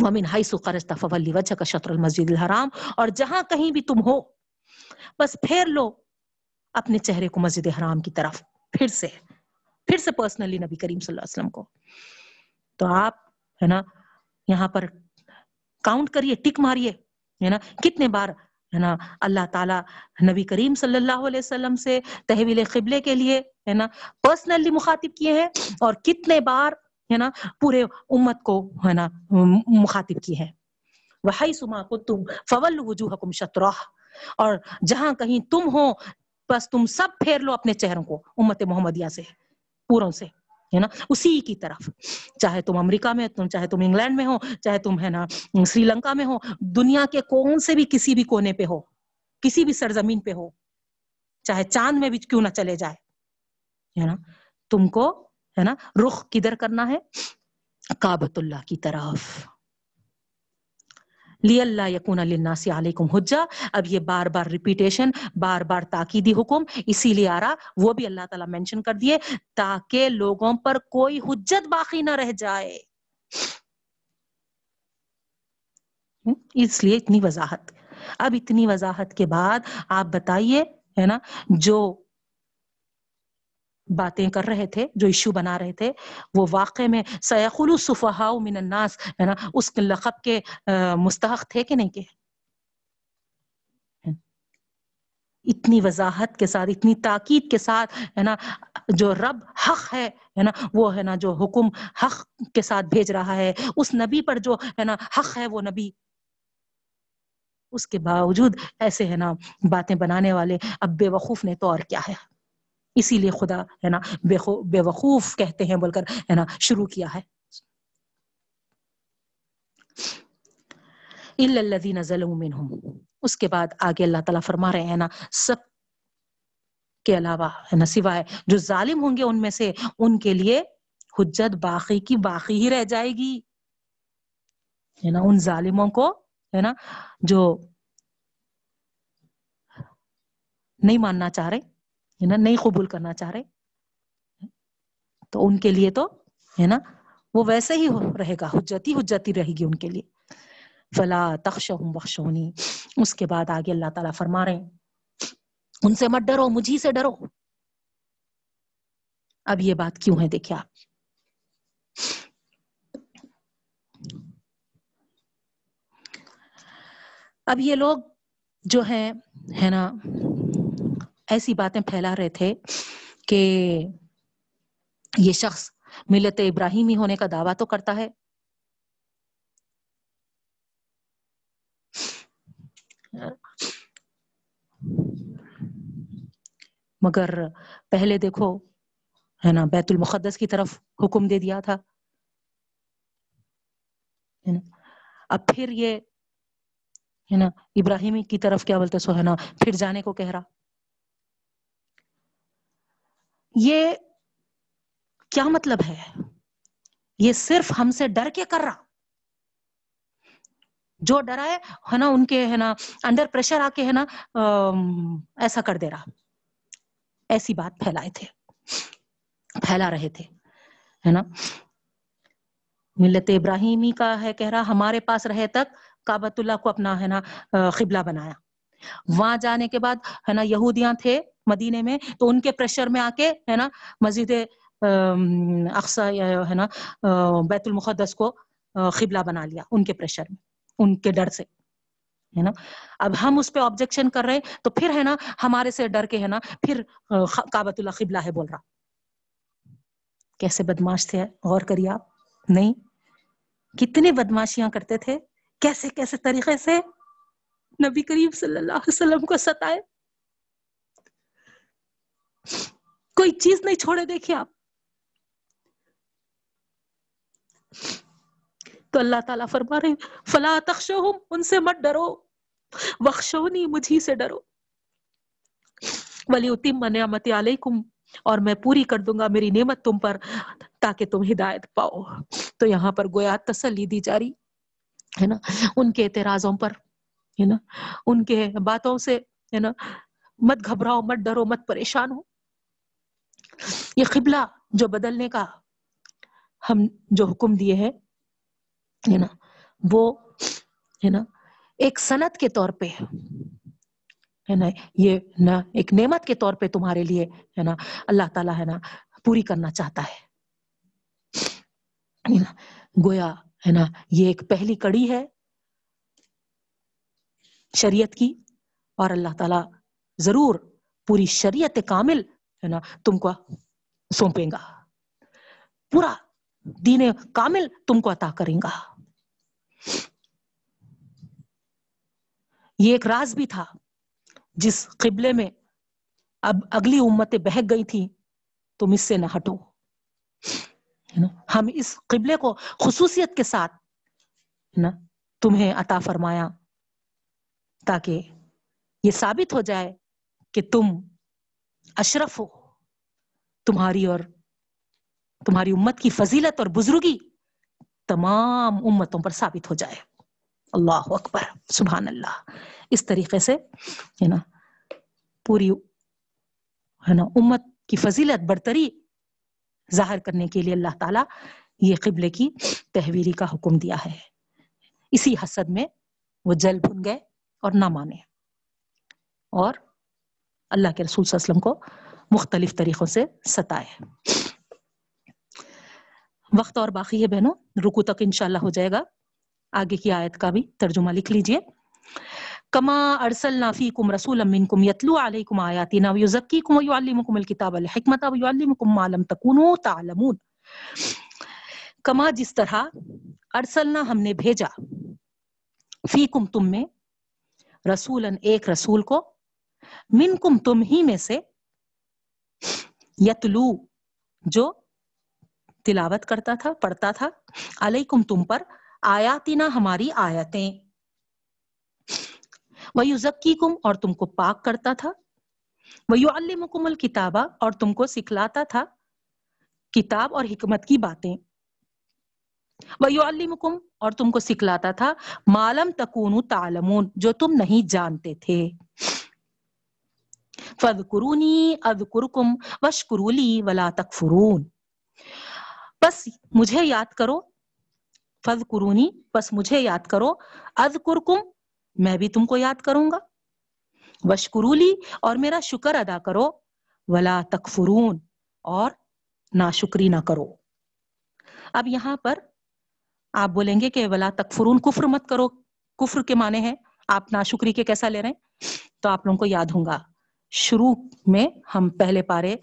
وَمِنْ حَيْسُ قَرَجْتَ فَوَلِّ وَجْهَكَ شَطْرَ الْمَسْجِدِ الْحَرَامِ۔ اور جہاں کہیں بھی تم ہو بس پھیر لو اپنے چہرے کو مسجد حرام کی طرف پھر سے پھر سے پرسنلی نبی کریم صلی اللہ علیہ وسلم کو۔ تو آپ، ہے نا، یہاں پر کاؤنٹ کریے، ٹک ماریے، ہے نا، کتنے بار، ہے نا، اللہ تعالیٰ نبی کریم صلی اللہ علیہ وسلم سے تحویل قبلے کے لیے، ہے نا پرسنلی مخاطب کیے ہیں اور کتنے بار، ہے نا، پورے امت کو، ہے نا، مخاطب کیے ہیں۔ وہی سما کو تم فول وجوہ حکم شطرہ اور جہاں کہیں تم ہو، بس تم سب پھیر لو اپنے چہروں کو، امت محمدیہ سے، پوروں سے، ہے نا؟ اسی کی طرف۔ چاہے تم امریکہ میں تم چاہے تم انگلینڈ میں ہو، چاہے تم، ہے نا، سری لنکا میں ہو، دنیا کے کون سے بھی کسی بھی کونے پہ ہو، کسی بھی سرزمین پہ ہو، چاہے چاند میں بھی کیوں نہ چلے جائے، ہے نا؟ تم کو، ہے نا، رخ کدھر کرنا ہے؟ کابت اللہ کی طرف۔ لی اللہ یقون للناس علیکم حجہ اب یہ بار بار ریپیٹیشن بار بار تاکیدی حکم۔ اسی لیے آ رہا وہ بھی اللہ تعالیٰ مینشن کر دیے تاکہ لوگوں پر کوئی حجت باقی نہ رہ جائے۔ اس لیے اتنی وضاحت۔ اب اتنی وضاحت کے بعد آپ بتائیے، ہے نا، جو باتیں کر رہے تھے، جو ایشو بنا رہے تھے، وہ واقع میں سیقل صفحاء من الناس، ہے نا؟ اس لقب کے مستحق تھے کہ نہیں کہ اتنی وضاحت کے ساتھ، اتنی تاکید کے ساتھ، ہے نا؟ جو رب حق ہے ہے نا؟ وہ، ہے نا، جو حکم حق کے ساتھ بھیج رہا ہے، اس نبی پر جو، ہے نا، حق ہے وہ نبی۔ اس کے باوجود ایسے، ہے نا، باتیں بنانے والے اب بے وقوف نے تو اور کیا ہے؟ اسی لیے خدا ہے نا بے وقوف کہتے ہیں بول کر ہے نا شروع کیا ہے۔ اس کے بعد آگے اللہ تعالیٰ فرما رہے ہیں نا سب کے علاوہ ہے نا سوائے جو ظالم ہوں گے ان میں سے ان کے لیے حجت باقی کی باقی ہی رہ جائے گی۔ ہے نا ان ظالموں کو ہے نا جو نہیں ماننا چاہ رہے ہے نا، نہیں قبول کرنا چاہ رہے، تو ان کے لیے تو، ہے نا، وہ ویسے ہی رہے گا، حجتی حجتی رہے گی ان کے لیے۔ فلا تخشہم بخشونی اس کے بعد آگے اللہ تعالیٰ فرما رہے ہیں، ان سے مت ڈرو مجھی سے ڈرو۔ اب یہ بات کیوں ہے دیکھیں آپ۔ اب یہ لوگ جو ہے ہے نا ایسی باتیں پھیلا رہے تھے کہ یہ شخص ملت ابراہیمی ہونے کا دعویٰ تو کرتا ہے۔ مگر پہلے دیکھو، ہے نا، بیت المقدس کی طرف حکم دے دیا تھا۔ اب پھر یہ، ہے نا، ابراہیمی کی طرف کیا بولتے سو، ہے نا، پھر جانے کو کہہ رہا۔ یہ کیا مطلب ہے؟ یہ صرف ہم سے ڈر کے کر رہا۔ جو ڈرا ہے نا، ان کے، ہے نا انڈر پریشر آ کے، ہے نا ایسا کر دے رہا۔ ایسی بات پھیلائے تھے۔ پھیلا رہے تھے، ہے نا۔ ملت ابراہیمی کا ہے کہہ رہا، ہمارے پاس رہے تک کابت اللہ کو اپنا، ہے نا قبلہ بنایا۔ وہاں جانے کے بعد، ہے نا، یہودیاں تھے مدینے میں، تو ان کے پریشر میں آ کے ہے نا، مسجد اقسا ہے نا بیت المقدس کو قبلہ بنا لیا، ان کے پریشر میں، ان کے ڈر سے، ہے نا۔ اب ہم اس پہ آبجیکشن کر رہے، تو پھر ہے نا، ہمارے سے ڈر کے ہے نا، پھر کابت اللہ قبلہ ہے بول رہا۔ کیسے بدماش تھے، غور کریے آپ۔ نہیں کتنی بدماشیاں کرتے تھے، کیسے کیسے طریقے سے نبی کریم صلی اللہ علیہ وسلم کو ستائے۔ کوئی چیز نہیں چھوڑے، دیکھیے آپ۔ تو اللہ تعالیٰ فرما رہے فلا تخشوہم ان سے مت ڈرو۔ وخشونی مجھی سے ڈرو۔ ولی اتم نعمت علیکم اور میں پوری کر دوں گا میری نعمت تم پر، تاکہ تم ہدایت پاؤ۔ تو یہاں پر گویا تسلی دی جا رہی، ہے نا؟ ان کے اعتراضوں پر، ہے نا؟ ان کے باتوں سے، ہے نا؟ مت گھبراؤ، مت ڈرو، مت پریشان ہو۔ یہ قبلہ جو بدلنے کا ہم جو حکم دیے ہے ہے نا، وہ، ہے نا، ایک صنعت کے طور پہ، ہے نا، یہ نا ایک نعمت کے طور پہ تمہارے لیے، ہے نا، اللہ تعالیٰ، ہے نا، پوری کرنا چاہتا ہے۔ گویا، ہے نا، یہ ایک پہلی کڑی ہے شریعت کی، اور اللہ تعالیٰ ضرور پوری شریعت کامل ہے نا تم کو سونپیں گا پورا دین کامل تم کو عطا کریں گا یہ ایک راز بھی تھا جس قبلے میں اب اگلی امتیں بہک گئی تھی تم اس سے نہ ہٹو ہم اس قبلے کو خصوصیت کے ساتھ نا تمہیں عطا فرمایا تاکہ یہ ثابت ہو جائے کہ تم اشرف ہو، تمہاری اور تمہاری امت کی فضیلت اور بزرگی تمام امتوں پر ثابت ہو جائے۔ اللہ اکبر، سبحان اللہ۔ اس طریقے سے، ہے نا، پوری، ہے نا، امت کی فضیلت برتری ظاہر کرنے کے لیے اللہ تعالیٰ یہ قبلے کی تحویری کا حکم دیا ہے۔ اسی حسد میں وہ جل بھن گئے اور نہ مانے۔ اور اللہ کے رسول صلی اللہ علیہ وسلم کو مختلف طریقوں سے ستائے وقت اور باقی ہے بہنوں رکو تک انشاءاللہ ہو جائے گا۔ آگے کی آیت کا بھی ترجمہ لکھ لیجیے۔ کما ارسلنا فیکم رسولا منکم یتلو علیکم آیاتنا ویزکیکم ویعلمکم الکتاب والحکمت ویعلمکم ما لم تکونوا تعلمون۔ کما جس طرح ارسلنا ہم نے بھیجا، فیکم تم میں رسولا ایک رسول کو منکم تم ہی میں سے یتلو، جو تلاوت کرتا تھا، پڑھتا تھا، علیکم تم پر آیاتنا ہماری آیتیں۔ ویو اور تم کو پاک کرتا تھا۔ ویو المکم اور تم کو سکھلاتا تھا کتاب اور حکمت کی باتیں۔ ویو المکم اور تم کو سکھلاتا تھا مالم تکون تعلمون، جو تم نہیں جانتے تھے۔ فذکرونی اذکرکم وشکرولی ولا تکفرون بس مجھے یاد کرو فض قرونی بس مجھے یاد کرو از کرکم میں بھی تم کو یاد کروں گا. وشکرولی اور میرا شکر ادا کرو، ولا تکفرون اور نا شکری نہ کرو. اب یہاں پر آپ بولیں گے کہ ولا تکفرون کفر مت کرو. کفر کے معنی ہے آپ ناشکری کے کیسا لے رہے ہیں؟ تو آپ لوگوں کو یاد ہوں گا۔ شروع میں ہم پہلے پارے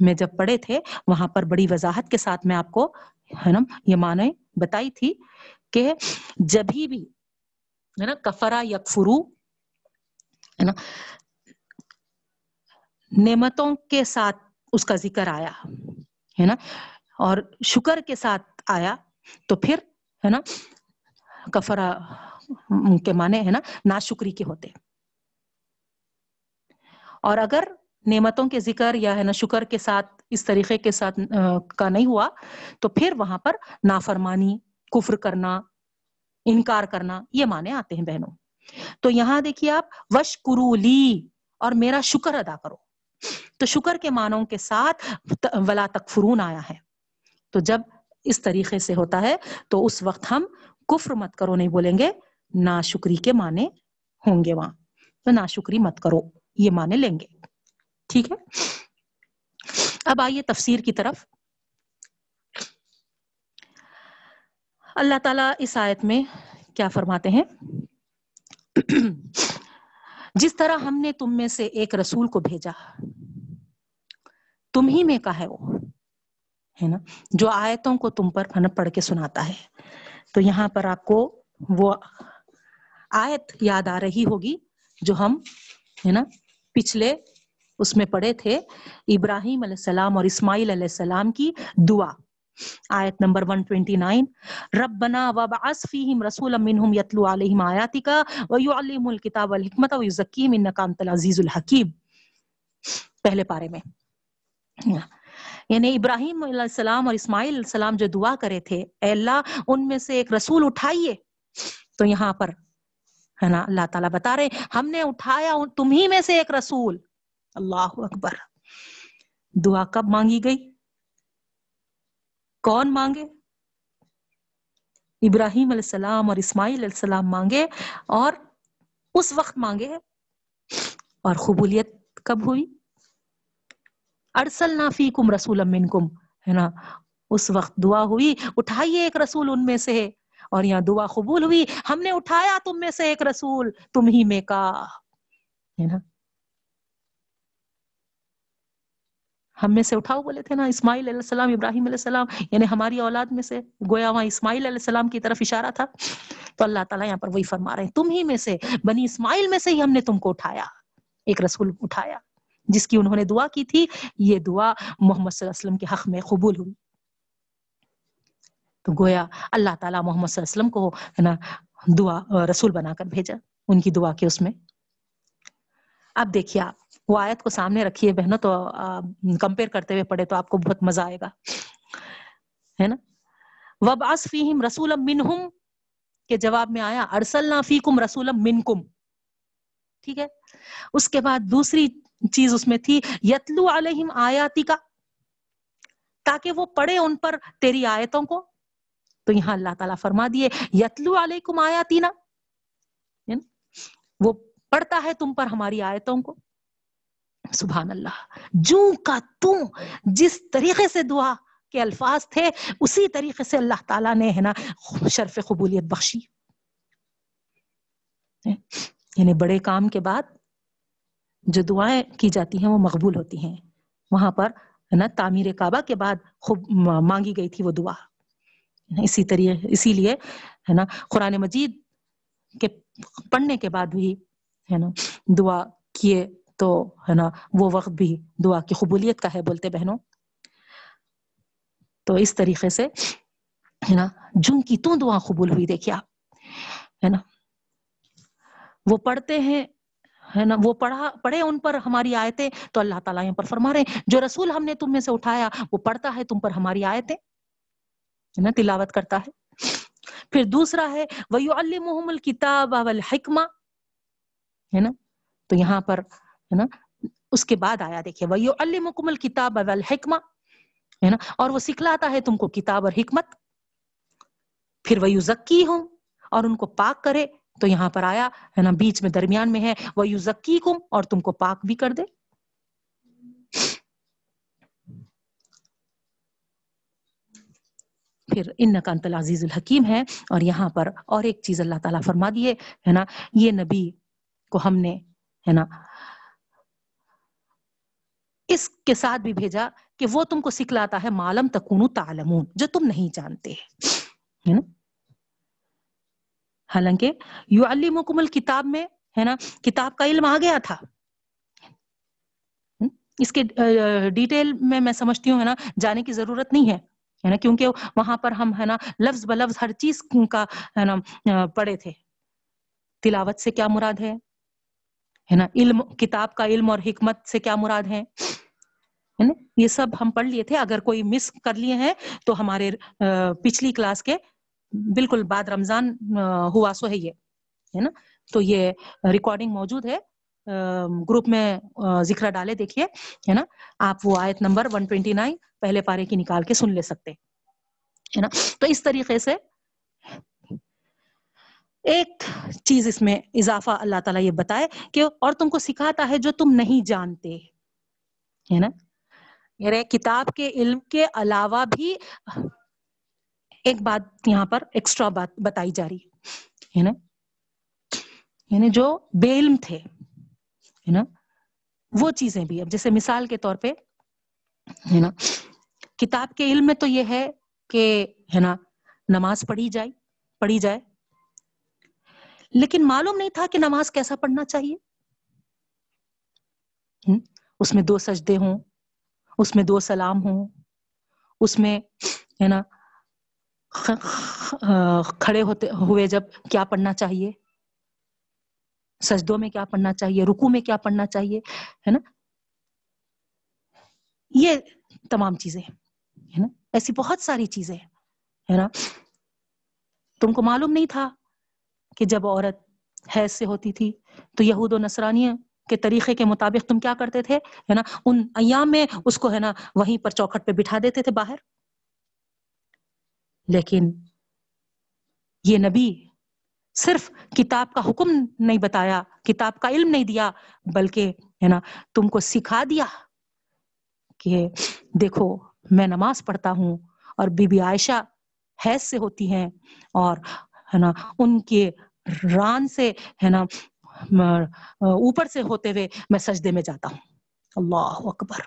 میں جب پڑھے تھے، وہاں پر بڑی وضاحت کے ساتھ میں آپ کو، ہے نا، یہ معنی بتائی تھی کہ جبھی بھی، ہے نا، کفرا یکفرو، ہے نا، نعمتوں کے ساتھ اس کا ذکر آیا، ہے نا، اور شکر کے ساتھ آیا، تو پھر، ہے نا، کفرا کے معنی، ہے نا، ناشکری کے ہوتے۔ اور اگر نعمتوں کے ذکر یا ہے نا شکر کے ساتھ، اس طریقے کے ساتھ کا نہیں ہوا، تو پھر وہاں پر نافرمانی، کفر کرنا، انکار کرنا، یہ معنی آتے ہیں بہنوں۔ تو یہاں دیکھیے آپ وش لی، اور میرا شکر ادا کرو۔ تو شکر کے معنوں کے ساتھ ولا تکفرون آیا ہے۔ تو جب اس طریقے سے ہوتا ہے، تو اس وقت ہم کفر مت کرو، نہیں بولیں گے نا شکری کے معنی ہوں گے وہاں۔ تو نا شکری مت کرو۔ یہ معنی لیں گے۔ ٹھیک ہے؟ اب آئیے تفسیر کی طرف۔ اللہ تعالیٰ اس آیت میں کیا فرماتے ہیں؟ جس طرح ہم نے تم میں سے ایک رسول کو بھیجا، تم ہی میں کا ہے وہ، ہے نا؟ جو آیتوں کو تم پر پڑھ کے سناتا ہے۔ تو یہاں پر آپ کو وہ آیت یاد آ رہی ہوگی جو ہم، ہے نا؟ پچھلے اس میں پڑھے تھے، ابراہیم علیہ السلام اور اسماعیل علیہ السلام کی دعا۔ آیت نمبر 129 ربنا وبعث فیہم رسولا منہم یتلو علیہم آیاتکا ویعلم الکتاب والحکمت ویزکیم انکا انت العزیز الحکیم۔ پہلے پارے میں۔ یعنی ابراہیم علیہ السلام اور اسماعیل علیہ السلام جو دعا کرے تھے، اے اللہ ان میں سے ایک رسول اٹھائیے۔ تو یہاں پر ہے نا؟ اللہ تعالیٰ بتا رہے ہم نے اٹھایا تمہیں میں سے ایک رسول۔ اللہ اکبر۔ دعا کب مانگی گئی؟ کون مانگے؟ ابراہیم علیہ السلام اور اسماعیل علیہ السلام مانگے اور اس وقت مانگے اور قبولیت کب ہوئی؟ ارسل نافی کم رسول کم ہے نا؟ اس وقت دعا ہوئی، اٹھائیے ایک رسول ان میں سے۔ اور یہاں دعا قبول ہوئی۔ ہم نے اٹھایا تم میں سے ایک رسول، تم ہی میں کا۔ ہے نا؟ ہم میں سے اٹھاؤ بولے تھے نا، اسماعیل علیہ السلام، ابراہیم علیہ السلام یعنی ہماری اولاد میں سے۔ گویا وہاں اسماعیل علیہ السلام کی طرف اشارہ تھا۔ تو اللہ تعالیٰ یہاں پر وہی فرما رہے ہیں۔ تم ہی میں سے، بنی اسماعیل میں سے ہی ہم نے تم کو اٹھایا۔ ایک رسول اٹھایا، جس کی انہوں نے دعا کی تھی۔ یہ دعا محمد صلی اللہ علیہ وسلم کے حق میں قبول ہوئی۔ تو گویا اللہ تعالیٰ محمد صلی اللہ علیہ وسلم کو ہے نا دعا رسول بنا کر بھیجا، ان کی دعا کے اس میں۔ اب دیکھیے آپ، وہ آیت کو سامنے رکھیے بہنوں، تو کمپیئر کرتے ہوئے پڑھے تو آپ کو بہت مزہ آئے گا۔ ہے نا؟ وب فیہم رسول منہم کے جواب میں آیا ارسلنا فیکم رسول منکم ٹھیک ہے؟ اس کے بعد دوسری چیز اس میں تھی یتلو علیہم آیاتی کا تاکہ وہ پڑھے ان پر تیری آیتوں کو۔ تو یہاں اللہ تعالیٰ فرما دیے، یتلو علیکم آیاتی نا یعنی وہ پڑھتا ہے تم پر ہماری آیتوں کو۔ سبحان اللہ جو کا تم جس طریقے سے دعا کے الفاظ تھے، اسی طریقے سے اللہ تعالیٰ نے ہے نا، شرف قبولیت بخشی۔ یعنی بڑے کام کے بعد جو دعائیں کی جاتی ہیں، وہ مقبول ہوتی ہیں۔ وہاں پر ہے نا، تعمیر کعبہ کے بعد خوب مانگی گئی تھی وہ دعا۔ اسی طریقے اسی لیے، ہے نا؟ قرآن مجید کے پڑھنے کے بعد بھی، ہے نا، دعا کیے تو، ہے نا، وہ وقت بھی دعا کی قبولیت کا ہے بولتے بہنوں۔ تو اس طریقے سے، ہے نا، جن کی تو دعا قبول ہوئی، دیکھیے آپ، ہے نا، وہ پڑھتے ہیں، ہے نا، وہ پڑھا، پڑھے ان پر ہماری آیتیں تو اللہ تعالیٰ یہاں پر فرما رہے ہیں۔ جو رسول ہم نے تم میں سے اٹھایا، وہ پڑھتا ہے تم پر ہماری آیتیں۔ ہے نا تلاوت کرتا ہے۔ پھر دوسرا ہے، وَيُعَلِّمُهُمُ الْكِتَابَ وَالْحِكْمَ ہے نا؟ تو یہاں پر، ہے نا؟ اس کے بعد آیا، دیکھیے، وَيُعَلِّمُكُمُ الْكِتَابَ وَالْحِكْمَ ہے نا؟ اور وہ سکھلاتا ہے تم کو کتاب اور حکمت۔ پھر وَيُزَكِّيهُمْ، اور ان کو پاک کرے۔ تو یہاں پر آیا، ہے نا؟ بیچ میں درمیان میں ہے وہ یو ذکی اور تم کو پاک بھی کر دے۔ پھر ان کا انتل عزیز الحکیم ہے اور یہاں پر اور ایک چیز اللہ تعالیٰ فرما دیے ہے نا؟ یہ نبی کو ہم نے، ہے نا؟ اس کے ساتھ بھی بھیجا کہ وہ تم کو سکھلاتا ہے معلوم تکون تعلمون، جو تم نہیں جانتے، ہے نا؟ حالانکہ یو علمکم الکتاب میں، ہے نا، کتاب کا علم آ گیا تھا۔ اس کے ڈیٹیل میں میں سمجھتی ہوں، ہے نا؟ جانے کی ضرورت نہیں ہے۔ ہے نا؟ کیونکہ وہاں پر ہم ہے نا لفظ بلفظ ہر چیز کا ہے نا پڑھے تھے۔ تلاوت سے کیا مراد ہے؟ ہے نا، علم، کتاب کا علم اور حکمت سے کیا مراد ہے؟ نا؟ یہ سب ہم پڑھ لیے تھے۔ اگر کوئی مس کر لیے ہیں تو ہمارے پچھلی کلاس کے بالکل بعد رمضان ہوا سو ہے یہ، ہے نا؟ تو یہ ریکارڈنگ موجود ہے۔ گروپ میں ذکر ڈالے، دیکھیے، ہے نا؟ آپ وہ آیت نمبر 129 پہلے پارے کی نکال کے سن لے سکتے ہے نا؟ تو اس طریقے سے ایک چیز اس میں اضافہ اللہ تعالیٰ یہ بتائے کہ اور تم کو سکھاتا ہے جو تم نہیں جانتے، ہے نا؟ یعنی کتاب کے علم کے علاوہ بھی ایک بات یہاں پر ایکسٹرا بات بتائی جا رہی ہے نا؟ یعنی جو بے علم تھے ہے نا؟ وہ چیزیں بھی۔ اب جیسے مثال کے طور پہ، ہے نا؟ کتاب کے علم میں تو یہ ہے کہ، ہے نا، نماز پڑھی جائے پڑھی جائے۔ لیکن معلوم نہیں تھا کہ نماز کیسا پڑھنا چاہیے۔ اس میں دو سجدے ہوں، اس میں دو سلام ہوں، اس میں، ہے نا کھڑے ہوتے ہوئے جب کیا پڑھنا چاہیے؟ سجدوں میں کیا پڑھنا چاہیے؟ رکو میں کیا پڑھنا چاہیے؟ ہے نا؟ یہ تمام چیزیں ہے نا؟ ایسی بہت ساری چیزیں ہے نا؟ تم کو معلوم نہیں تھا کہ جب عورت حیض سے ہوتی تھی تو یہود و نصرانی کے طریقے کے مطابق تم کیا کرتے تھے؟ ہے نا؟ ان ایام میں اس کو، ہے نا، وہیں پر چوکھٹ پہ بٹھا دیتے تھے باہر۔ لیکن یہ نبی صرف کتاب کا حکم نہیں بتایا، کتاب کا علم نہیں دیا، بلکہ ہے نا، تم کو سکھا دیا کہ دیکھو، میں نماز پڑھتا ہوں اور بی بی عائشہ حیض سے ہوتی ہیں اور ہے نا، ان کے ران سے ہے نا اوپر سے ہوتے ہوئے میں سجدے میں جاتا ہوں۔ اللہ اکبر۔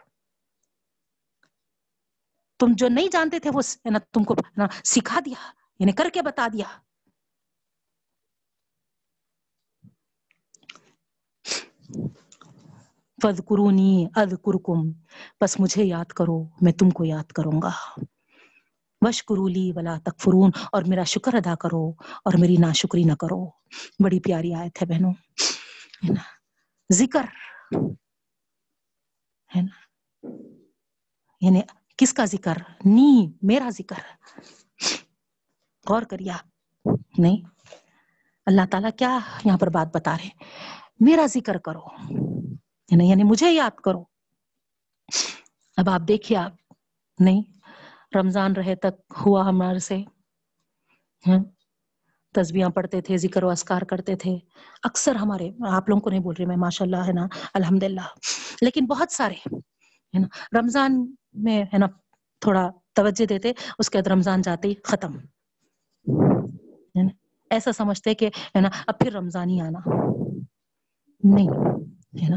تم جو نہیں جانتے تھے، وہ تم کو سکھا دیا یعنی کر کے بتا دیا۔ فض قرونی اد کرکم بس مجھے یاد کرو، میں تم کو یاد کروں گا۔ وش کرولی ولا تکفرون، اور میرا شکر ادا کرو اور میری نا شکری نہ کرو۔ بڑی پیاری آیت ہے بہنوں۔ ذکر۔ ہے نا؟ یعنی کس کا ذکر؟ نی، میرا ذکر۔ غور کریا نہیں؟ اللہ تعالیٰ کیا یہاں پر بات بتا رہے میرا ذکر کرو۔ یعنی, یعنی مجھے یاد کرو۔ اب آپ دیکھیے آپ نہیں رمضان رہے تک ہوا ہمارے سے۔ ہاں، تصویاں پڑھتے تھے ذکر و اسکار کرتے تھے۔ اکثر ہمارے آپ لوگوں کو نہیں بول رہے میں ماشاء اللہ ہے نا؟ الحمد للہ لیکن بہت سارے ہے نا؟ رمضان میں ہے نا تھوڑا توجہ دیتے اس کے بعد رمضان جاتے ہی ختم ایسا سمجھتے کہ ہے نا اب پھر رمضان ہی آنا۔ نہیں، ہے نا؟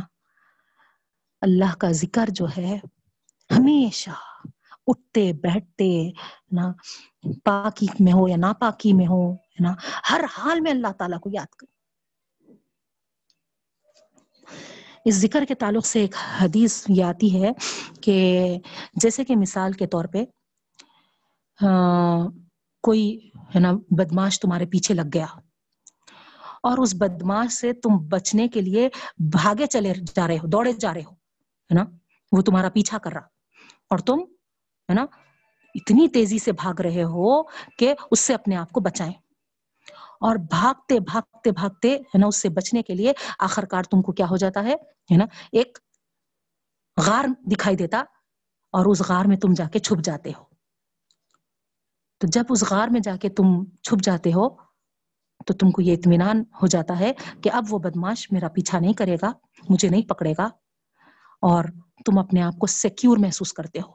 اللہ کا ذکر جو ہے، ہمیشہ اٹھتے، بیٹھتے نا؟ پاکی میں ہو یا ناپاکی میں ہو، ہے نا؟ ہر حال میں اللہ تعالیٰ کو یاد کر اس ذکر کے تعلق سے ایک حدیث یہ آتی ہے کہ جیسے کہ مثال کے طور پہ ہاں، کوئی، ہے نا، بدماش تمہارے پیچھے لگ گیا۔ اور اس بدماش سے تم بچنے کے لیے بھاگے چلے جا رہے ہو، دوڑے جا رہے ہو، ہے نا؟ وہ تمہارا پیچھا کر رہا۔ اور تم، ہے نا، اتنی تیزی سے بھاگ رہے ہو کہ اس سے اپنے آپ کو بچائیں۔ اور بھاگتے بھاگتے بھاگتے، ہے نا، اس سے بچنے کے لیے آخر کار تم کو کیا ہو جاتا ہے ہے نا، ایک غار دکھائی دیتا اور اس غار میں تم جا کے چھپ جاتے ہو۔ تو جب اس غار میں جا کے تم چھپ جاتے ہو تو تم کو یہ اطمینان ہو جاتا ہے کہ اب وہ بدماش میرا پیچھا نہیں کرے گا، مجھے نہیں پکڑے گا اور تم اپنے آپ کو سیکیور محسوس کرتے ہو۔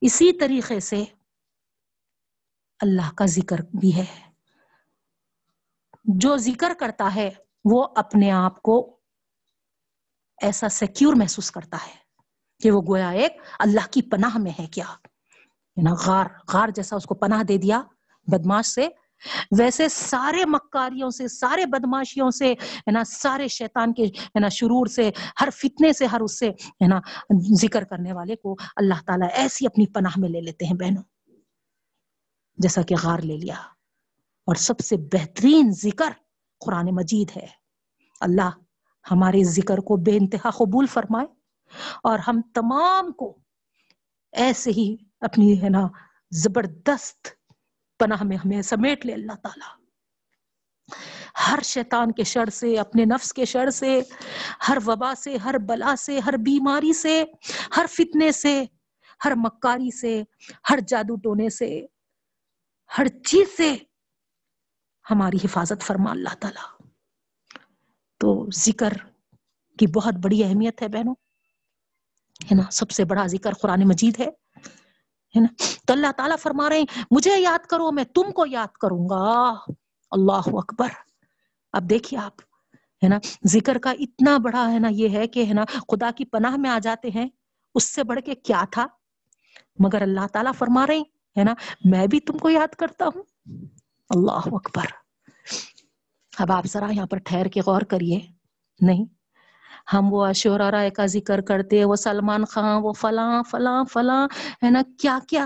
اسی طریقے سے اللہ کا ذکر بھی ہے۔ جو ذکر کرتا ہے، وہ اپنے آپ کو ایسا سیکیور محسوس کرتا ہے کہ وہ گویا ایک اللہ کی پناہ میں ہے۔ کیا؟ یعنی غار غار جیسا اس کو پناہ دے دیا بدماش سے ویسے سارے مکاریوں سے، سارے بدماشیوں سے، ہے نا، سارے شیطان کے، ہے نا، شرور سے، ہر فتنے سے، ہر اس سے، ہے نا، ذکر کرنے والے کو اللہ تعالیٰ ایسی اپنی پناہ میں لے لیتے ہیں بہنوں۔ جیسا کہ غار لے لیا۔ اور سب سے بہترین ذکر قرآن مجید ہے۔ اللہ ہمارے ذکر کو بے انتہا قبول فرمائے اور ہم تمام کو ایسے ہی اپنی، ہے نا، زبردست پناہ میں ہمیں سمیٹ لے اللہ تعالی۔ ہر شیطان کے شر سے، اپنے نفس کے شر سے، ہر وبا سے، ہر بلا سے، ہر بیماری سے، ہر فتنے سے، ہر مکاری سے، ہر جادو ٹونے سے، ہر چیز سے ہماری حفاظت فرما اللہ تعالی۔ تو ذکر کی بہت بڑی اہمیت ہے بہنوں۔ ہے نا؟ سب سے بڑا ذکر قرآن مجید ہے۔ نا؟ تو اللہ تعالیٰ فرما رہے ہیں، مجھے یاد کرو، میں تم کو یاد کروں گا۔ اللہ اکبر۔ اب دیکھیے آپ، ہے نا؟ ذکر کا اتنا بڑا، ہے نا، یہ ہے کہ، ہے نا، خدا کی پناہ میں آ جاتے ہیں۔ اس سے بڑھ کے کیا تھا؟ مگر اللہ تعالیٰ فرما رہے ہے نا، میں بھی تم کو یاد کرتا ہوں۔ اللہ اکبر۔ اب آپ ذرا یہاں پر ٹھہر کے غور کریے۔ نہیں ہم وہ اشور رائے کا ذکر کرتے وہ سلمان خان، وہ فلاں فلاں فلاں، ہے نا، کیا کیا؟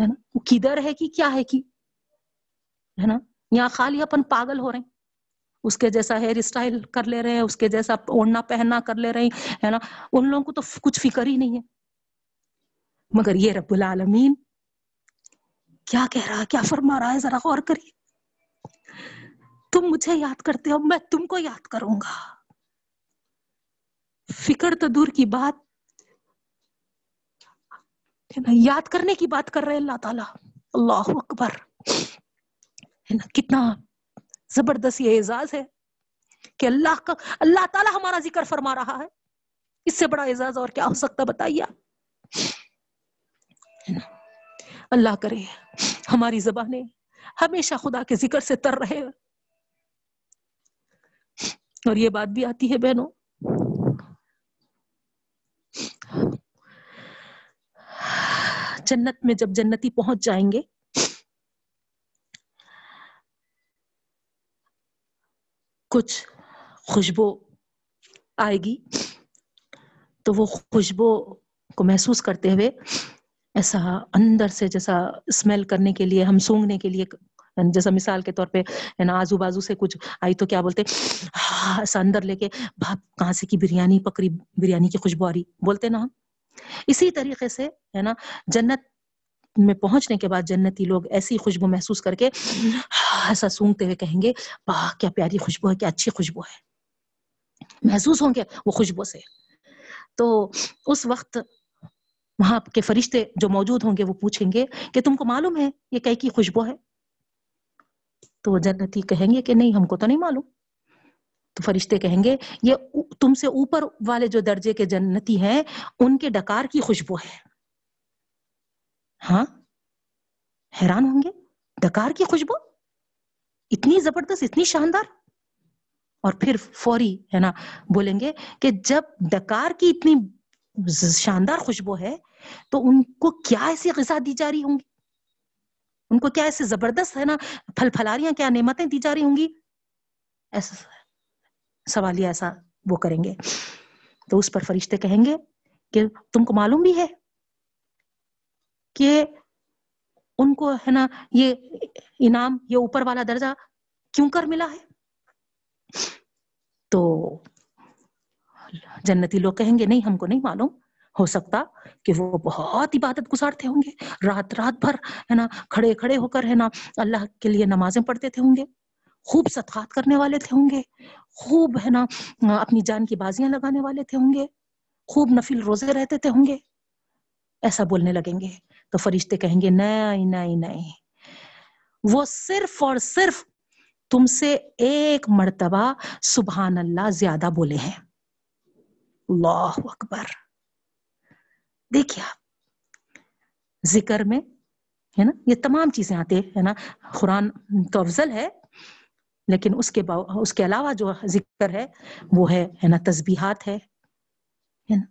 ہے نا وہ کدھر ہے کہ کیا ہے کہ ہے نا، یہاں خالی اپن پاگل ہو رہے ہیں۔ اس کے جیسا ہیئر اسٹائل کر لے رہے ہیں، اس کے جیسا اوڑھنا پہننا کر لے رہے ہیں، ہے نا۔ ان لوگوں کو تو کچھ فکر ہی نہیں ہے۔ مگر یہ رب العالمین کیا کہہ رہا کیا فرما رہا ہے، ذرا غور کریے۔ تم مجھے یاد کرتے ہو، میں تم کو یاد کروں گا۔ فکر تو دور کی بات یاد کرنے کی بات کر رہے اللہ تعالی۔ اللہ اکبر۔ کتنا زبردست یہ اعزاز ہے کہ اللہ کا اللہ تعالیٰ ہمارا ذکر فرما رہا ہے۔ اس سے بڑا اعزاز اور کیا ہو سکتا بتائیے اللہ کرے، ہماری زبانیں ہمیشہ خدا کے ذکر سے تر رہے۔ اور یہ بات بھی آتی ہے بہنوں جنت میں جب جنتی پہنچ جائیں گے، کچھ خوشبو آئے گی۔ تو وہ خوشبو کو محسوس کرتے ہوئے ایسا اندر سے جیسا اسمیل کرنے کے لیے، ہم سونگنے کے لیے یعنی جیسا مثال کے طور پہ یعنی آزو بازو سے کچھ، آئی تو کیا بولتے؟ ایسا اندر لے کے بھاپ کہاں سے کی بریانی پکڑی بریانی کی خوشبو آ رہی۔ بولتے نا ہم۔ اسی طریقے سے، ہے نا، جنت میں پہنچنے کے بعد جنتی لوگ ایسی خوشبو محسوس کر کے ایسا سونگتے ہوئے کہیں گے، واہ، کیا پیاری خوشبو ہے، کیا اچھی خوشبو ہے۔ محسوس ہوں گے وہ خوشبو سے۔ تو اس وقت وہاں کے فرشتے جو موجود ہوں گے وہ پوچھیں گے کہ تم کو معلوم ہے یہ کی خوشبو ہے؟ تو وہ جنتی کہیں گے کہ نہیں، ہم کو تو نہیں معلوم۔ تو فرشتے کہیں گے، یہ تم سے اوپر والے جو درجے کے جنتی ہیں، ان کے ڈکار کی خوشبو ہے۔ ہاں؟ حیران ہوں گے؟ ڈکار کی خوشبو؟ اتنی زبردست، اتنی شاندار۔ اور پھر فوری، ہے نا، بولیں گے کہ جب ڈکار کی اتنی شاندار خوشبو ہے، تو ان کو کیا ایسی غذا دی جا رہی ہوں گی؟ ان کو کیا ایسے زبردست، ہے نا، پھل پھلاریاں، کیا نعمتیں دی جا رہی ہوں گی؟ ایسا سوالیہ ایسا وہ کریں گے۔ تو اس پر فرشتے کہیں گے کہ تم کو معلوم بھی ہے کہ ان کو ہے نا یہ انعام، یہ اوپر والا درجہ کیوں کر ملا ہے؟ تو جنتی لوگ کہیں گے، نہیں، ہم کو نہیں معلوم۔ ہو سکتا کہ وہ بہت عبادت گزارتے ہوں گے۔ رات رات بھر ہے نا کھڑے کھڑے ہو کر ہے نا اللہ کے لیے نمازیں پڑھتے تھے ہوں گے۔ خوب صدقات کرنے والے تھے ہوں گے، خوب ہے نا، اپنی جان کی بازیاں لگانے والے تھے ہوں گے، خوب نفل روزے رہتے تھے ہوں گے۔ ایسا بولنے لگیں گے، تو فرشتے کہیں گے، نہیں نہیں نہیں۔ وہ صرف اور صرف تم سے ایک مرتبہ سبحان اللہ زیادہ بولے ہیں۔ اللہ اکبر۔ دیکھیے آپ، ذکر میں، ہے نا، یہ تمام چیزیں آتے ہیں نا، قرآن تو افضل ہے لیکن اس کے اس کے علاوہ جو ذکر ہے، وہ ہے ہے نا، تسبیحات ہے نا؟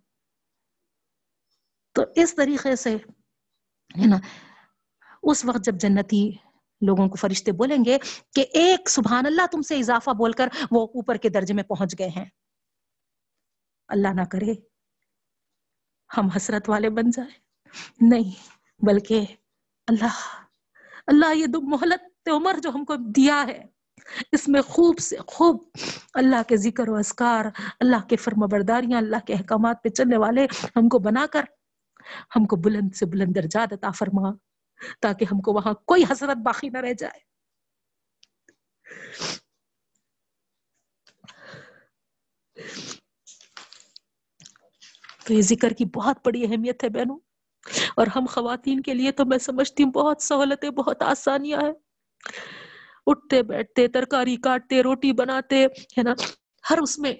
تو اس طریقے سے، ہے نا، اس وقت جب جنتی لوگوں کو فرشتے بولیں گے کہ ایک سبحان اللہ تم سے اضافہ بول کر وہ اوپر کے درجے میں پہنچ گئے ہیں۔ اللہ نہ کرے، ہم حسرت والے بن جائے نہیں، بلکہ اللہ اللہ یہ دو محلت عمر جو ہم کو دیا ہے اس میں خوب سے خوب اللہ کے ذکر و اذکار، اللہ کے فرم برداریاں اللہ کے احکامات پہ چلنے والے ہم کو بنا کر، ہم کو بلند سے بلند درجات عطا فرما تاکہ ہم کو وہاں کوئی حسرت باقی نہ رہ جائے۔ تو یہ ذکر کی بہت بڑی اہمیت ہے بہنوں۔ اور ہم خواتین کے لیے تو میں سمجھتی ہوں بہت سہولتیں، بہت آسانیاں ہیں۔ اٹھتے، بیٹھتے، ترکاری کاٹتے، روٹی بناتے، ہے نا؟ ہر اس میں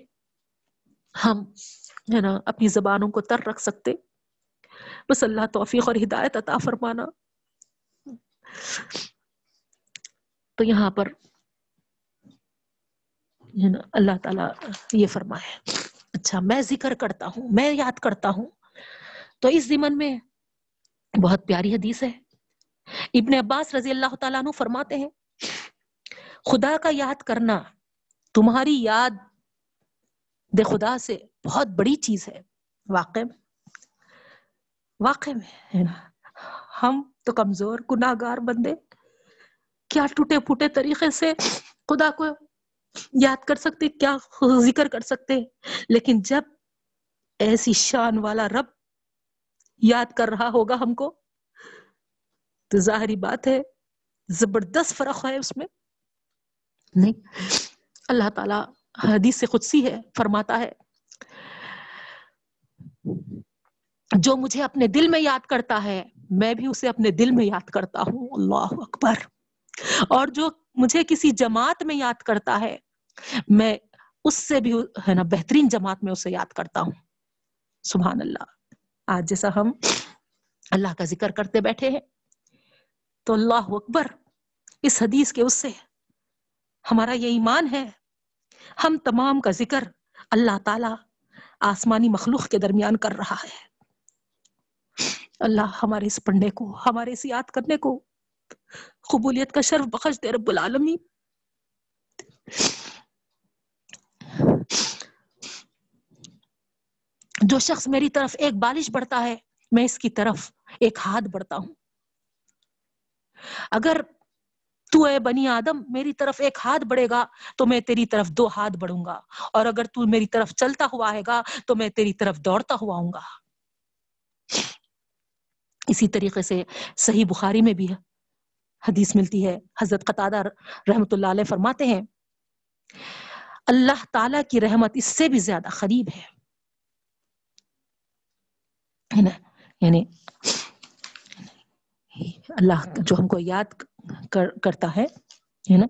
ہم، ہے نا، اپنی زبانوں کو تر رکھ سکتے۔ بس اللہ توفیق اور ہدایت عطا فرمانا۔ تو یہاں پر اللہ تعالیٰ یہ فرمائے۔ اچھا میں ذکر کرتا ہوں، میں یاد کرتا ہوں۔ تو اس زمن میں بہت پیاری حدیث ہے۔ ابن عباس رضی اللہ تعالیٰ عنہ فرماتے ہیں خدا کا یاد کرنا تمہاری یاد دے خدا سے بہت بڑی چیز ہے۔ واقع میں واقع میں ہے نا۔ ہم تو کمزور گناہ گار بندے۔ کیا ٹوٹے پھوٹے طریقے سے خدا کو یاد کر سکتے، کیا ذکر کر سکتے؟ لیکن جب ایسی شان والا رب یاد کر رہا ہوگا ہم کو، تو ظاہری بات ہے، زبردست فرق ہے اس میں۔ نہیں۔ اللہ تعالی حدیث سے خودسی ہے، فرماتا ہے، جو مجھے اپنے دل میں یاد کرتا ہے، میں بھی اسے اپنے دل میں یاد کرتا ہوں۔ اللہ اکبر۔ اور جو مجھے کسی جماعت میں یاد کرتا ہے، میں اس سے بھی، ہے نا، بہترین جماعت میں اسے یاد کرتا ہوں۔ سبحان اللہ۔ آج جیسا ہم اللہ کا ذکر کرتے بیٹھے ہیں، تو اللہ اکبر اس حدیث کے اس سے ہمارا یہ ایمان ہے۔ ہم تمام کا ذکر اللہ تعالی آسمانی مخلوق کے درمیان کر رہا ہے۔ اللہ ہمارے اس پڑھنے کو، ہمارے اس یاد کرنے کو قبولیت کا شرف بخش دے رب العالمین۔ جو شخص میری طرف ایک بالش بڑھتا ہے، میں اس کی طرف ایک ہاتھ بڑھتا ہوں۔ اگر تو اے بنی آدم، میری طرف ایک ہاتھ بڑھے گا تو میں تیری طرف دو ہاتھ بڑھوں گا، اور اگر تو میری طرف چلتا ہوا ہے گا تو میں تیری طرف دوڑتا ہوا ہوں گا۔ اسی طریقے سے صحیح بخاری میں بھی حدیث ملتی ہے۔ حضرت قطادہ رحمت اللہ علیہ فرماتے ہیں، اللہ تعالی کی رحمت اس سے بھی زیادہ قریب ہے۔ یعنی اللہ جو ہم کو یاد کرتا ہے نا؟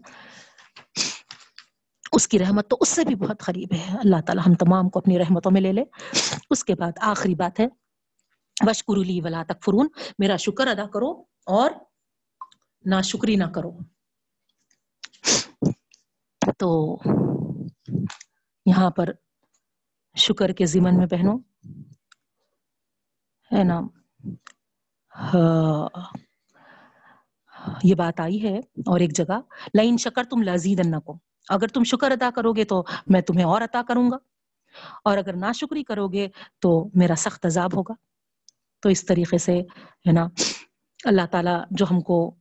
اس کی رحمت تو اس سے بھی بہت قریب ہے۔ اللہ تعالیٰ ہم تمام کو اپنی رحمتوں میں لے لے۔ اس کے بعد آخری بات ہے وشکر لی ولا تکفرون۔ میرا شکر ادا کرو اور نہ شکری نہ کرو۔ تو یہاں پر شکر کے ضمن میں پہنو ہے نا؟ ہاں۔ یہ بات آئی ہے اور ایک جگہ لائن شکر تم لذیذ کو۔ اگر تم شکر ادا کرو گے تو میں تمہیں اور عطا کروں گا۔ اور اگر نہ شکری کرو گے تو میرا سخت عذاب ہوگا۔ تو اس طریقے سے، ہے نا، اللہ تعالیٰ جو ہم کو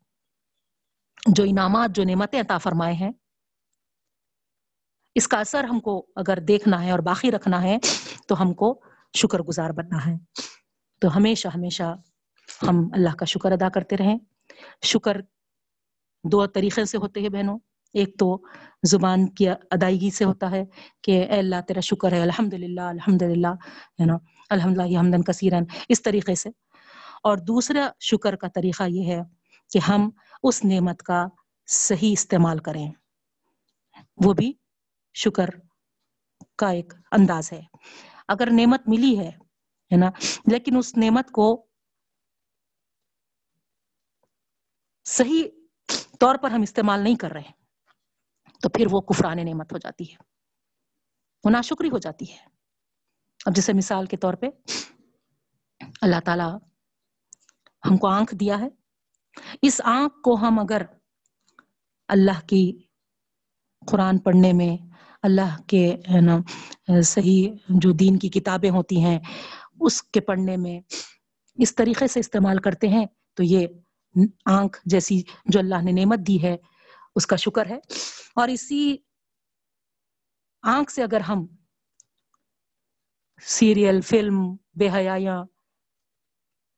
جو انعامات، جو نعمتیں عطا فرمائے ہیں، اس کا اثر ہم کو اگر دیکھنا ہے اور باقی رکھنا ہے، تو ہم کو شکر گزار بننا ہے۔ تو ہمیشہ ہمیشہ ہم اللہ کا شکر ادا کرتے رہیں۔ شکر دو طریقے سے ہوتے ہیں بہنوں۔ ایک تو زبان کی ادائیگی سے ہوتا ہے کہ اے اللہ تیرا شکر ہے الحمد للہ الحمد للہ ہے نا الحمد للہ حمدن کثیرن اس طریقے سے۔ اور دوسرا شکر کا طریقہ یہ ہے کہ ہم اس نعمت کا صحیح استعمال کریں۔ وہ بھی شکر کا ایک انداز ہے۔ اگر نعمت ملی ہے نا، لیکن اس نعمت کو صحیح طور پر ہم استعمال نہیں کر رہے تو پھر وہ کفران نعمت ہو جاتی ہے، وہ ناشکری ہو جاتی ہے۔ اب جیسے مثال کے طور پہ اللہ تعالی ہم کو آنکھ دیا ہے، اس آنکھ کو ہم اگر اللہ کی قرآن پڑھنے میں، اللہ کے نا، صحیح جو دین کی کتابیں ہوتی ہیں، اس کے پڑھنے میں اس طریقے سے استعمال کرتے ہیں، تو یہ آنکھ جیسی جو اللہ نے نعمت دی ہے، اس کا شکر ہے۔ اور اسی آنکھ سے اگر ہم سیریل، فلم، بے حیاں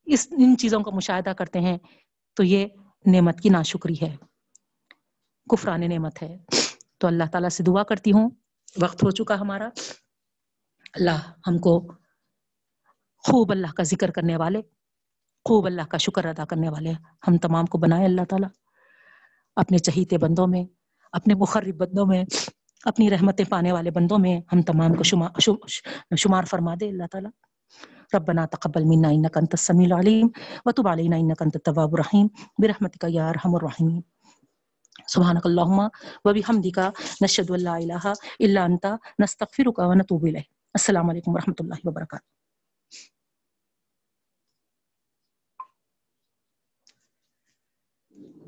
اس، ان چیزوں کا مشاہدہ کرتے ہیں، تو یہ نعمت کی ناشکری ہے۔ کفران نعمت ہے۔ تو اللہ تعالیٰ سے دعا کرتی ہوں۔ وقت ہو چکا ہمارا۔ اللہ ہم کو خوب اللہ کا ذکر کرنے والے خوب اللہ کا شکر ادا کرنے والے ہم تمام کو بنائے اللہ تعالیٰ۔ اپنے چہیتے بندوں میں، اپنے مخرب بندوں میں، اپنی رحمتیں پانے والے بندوں میں ہم تمام کو شمار شمار فرما دے اللہ تعالیٰ۔ ربنا تقبل منا انك انت السميع العليم وتب علينا انك انت التواب الرحيم برحمتك يا ارحم الراحمين سبحانك اللهم وبحمدك نشهد ان لا اله الا انت نستغفرك ونتوب اليك السلام عليكم ورحمه الله وبركاته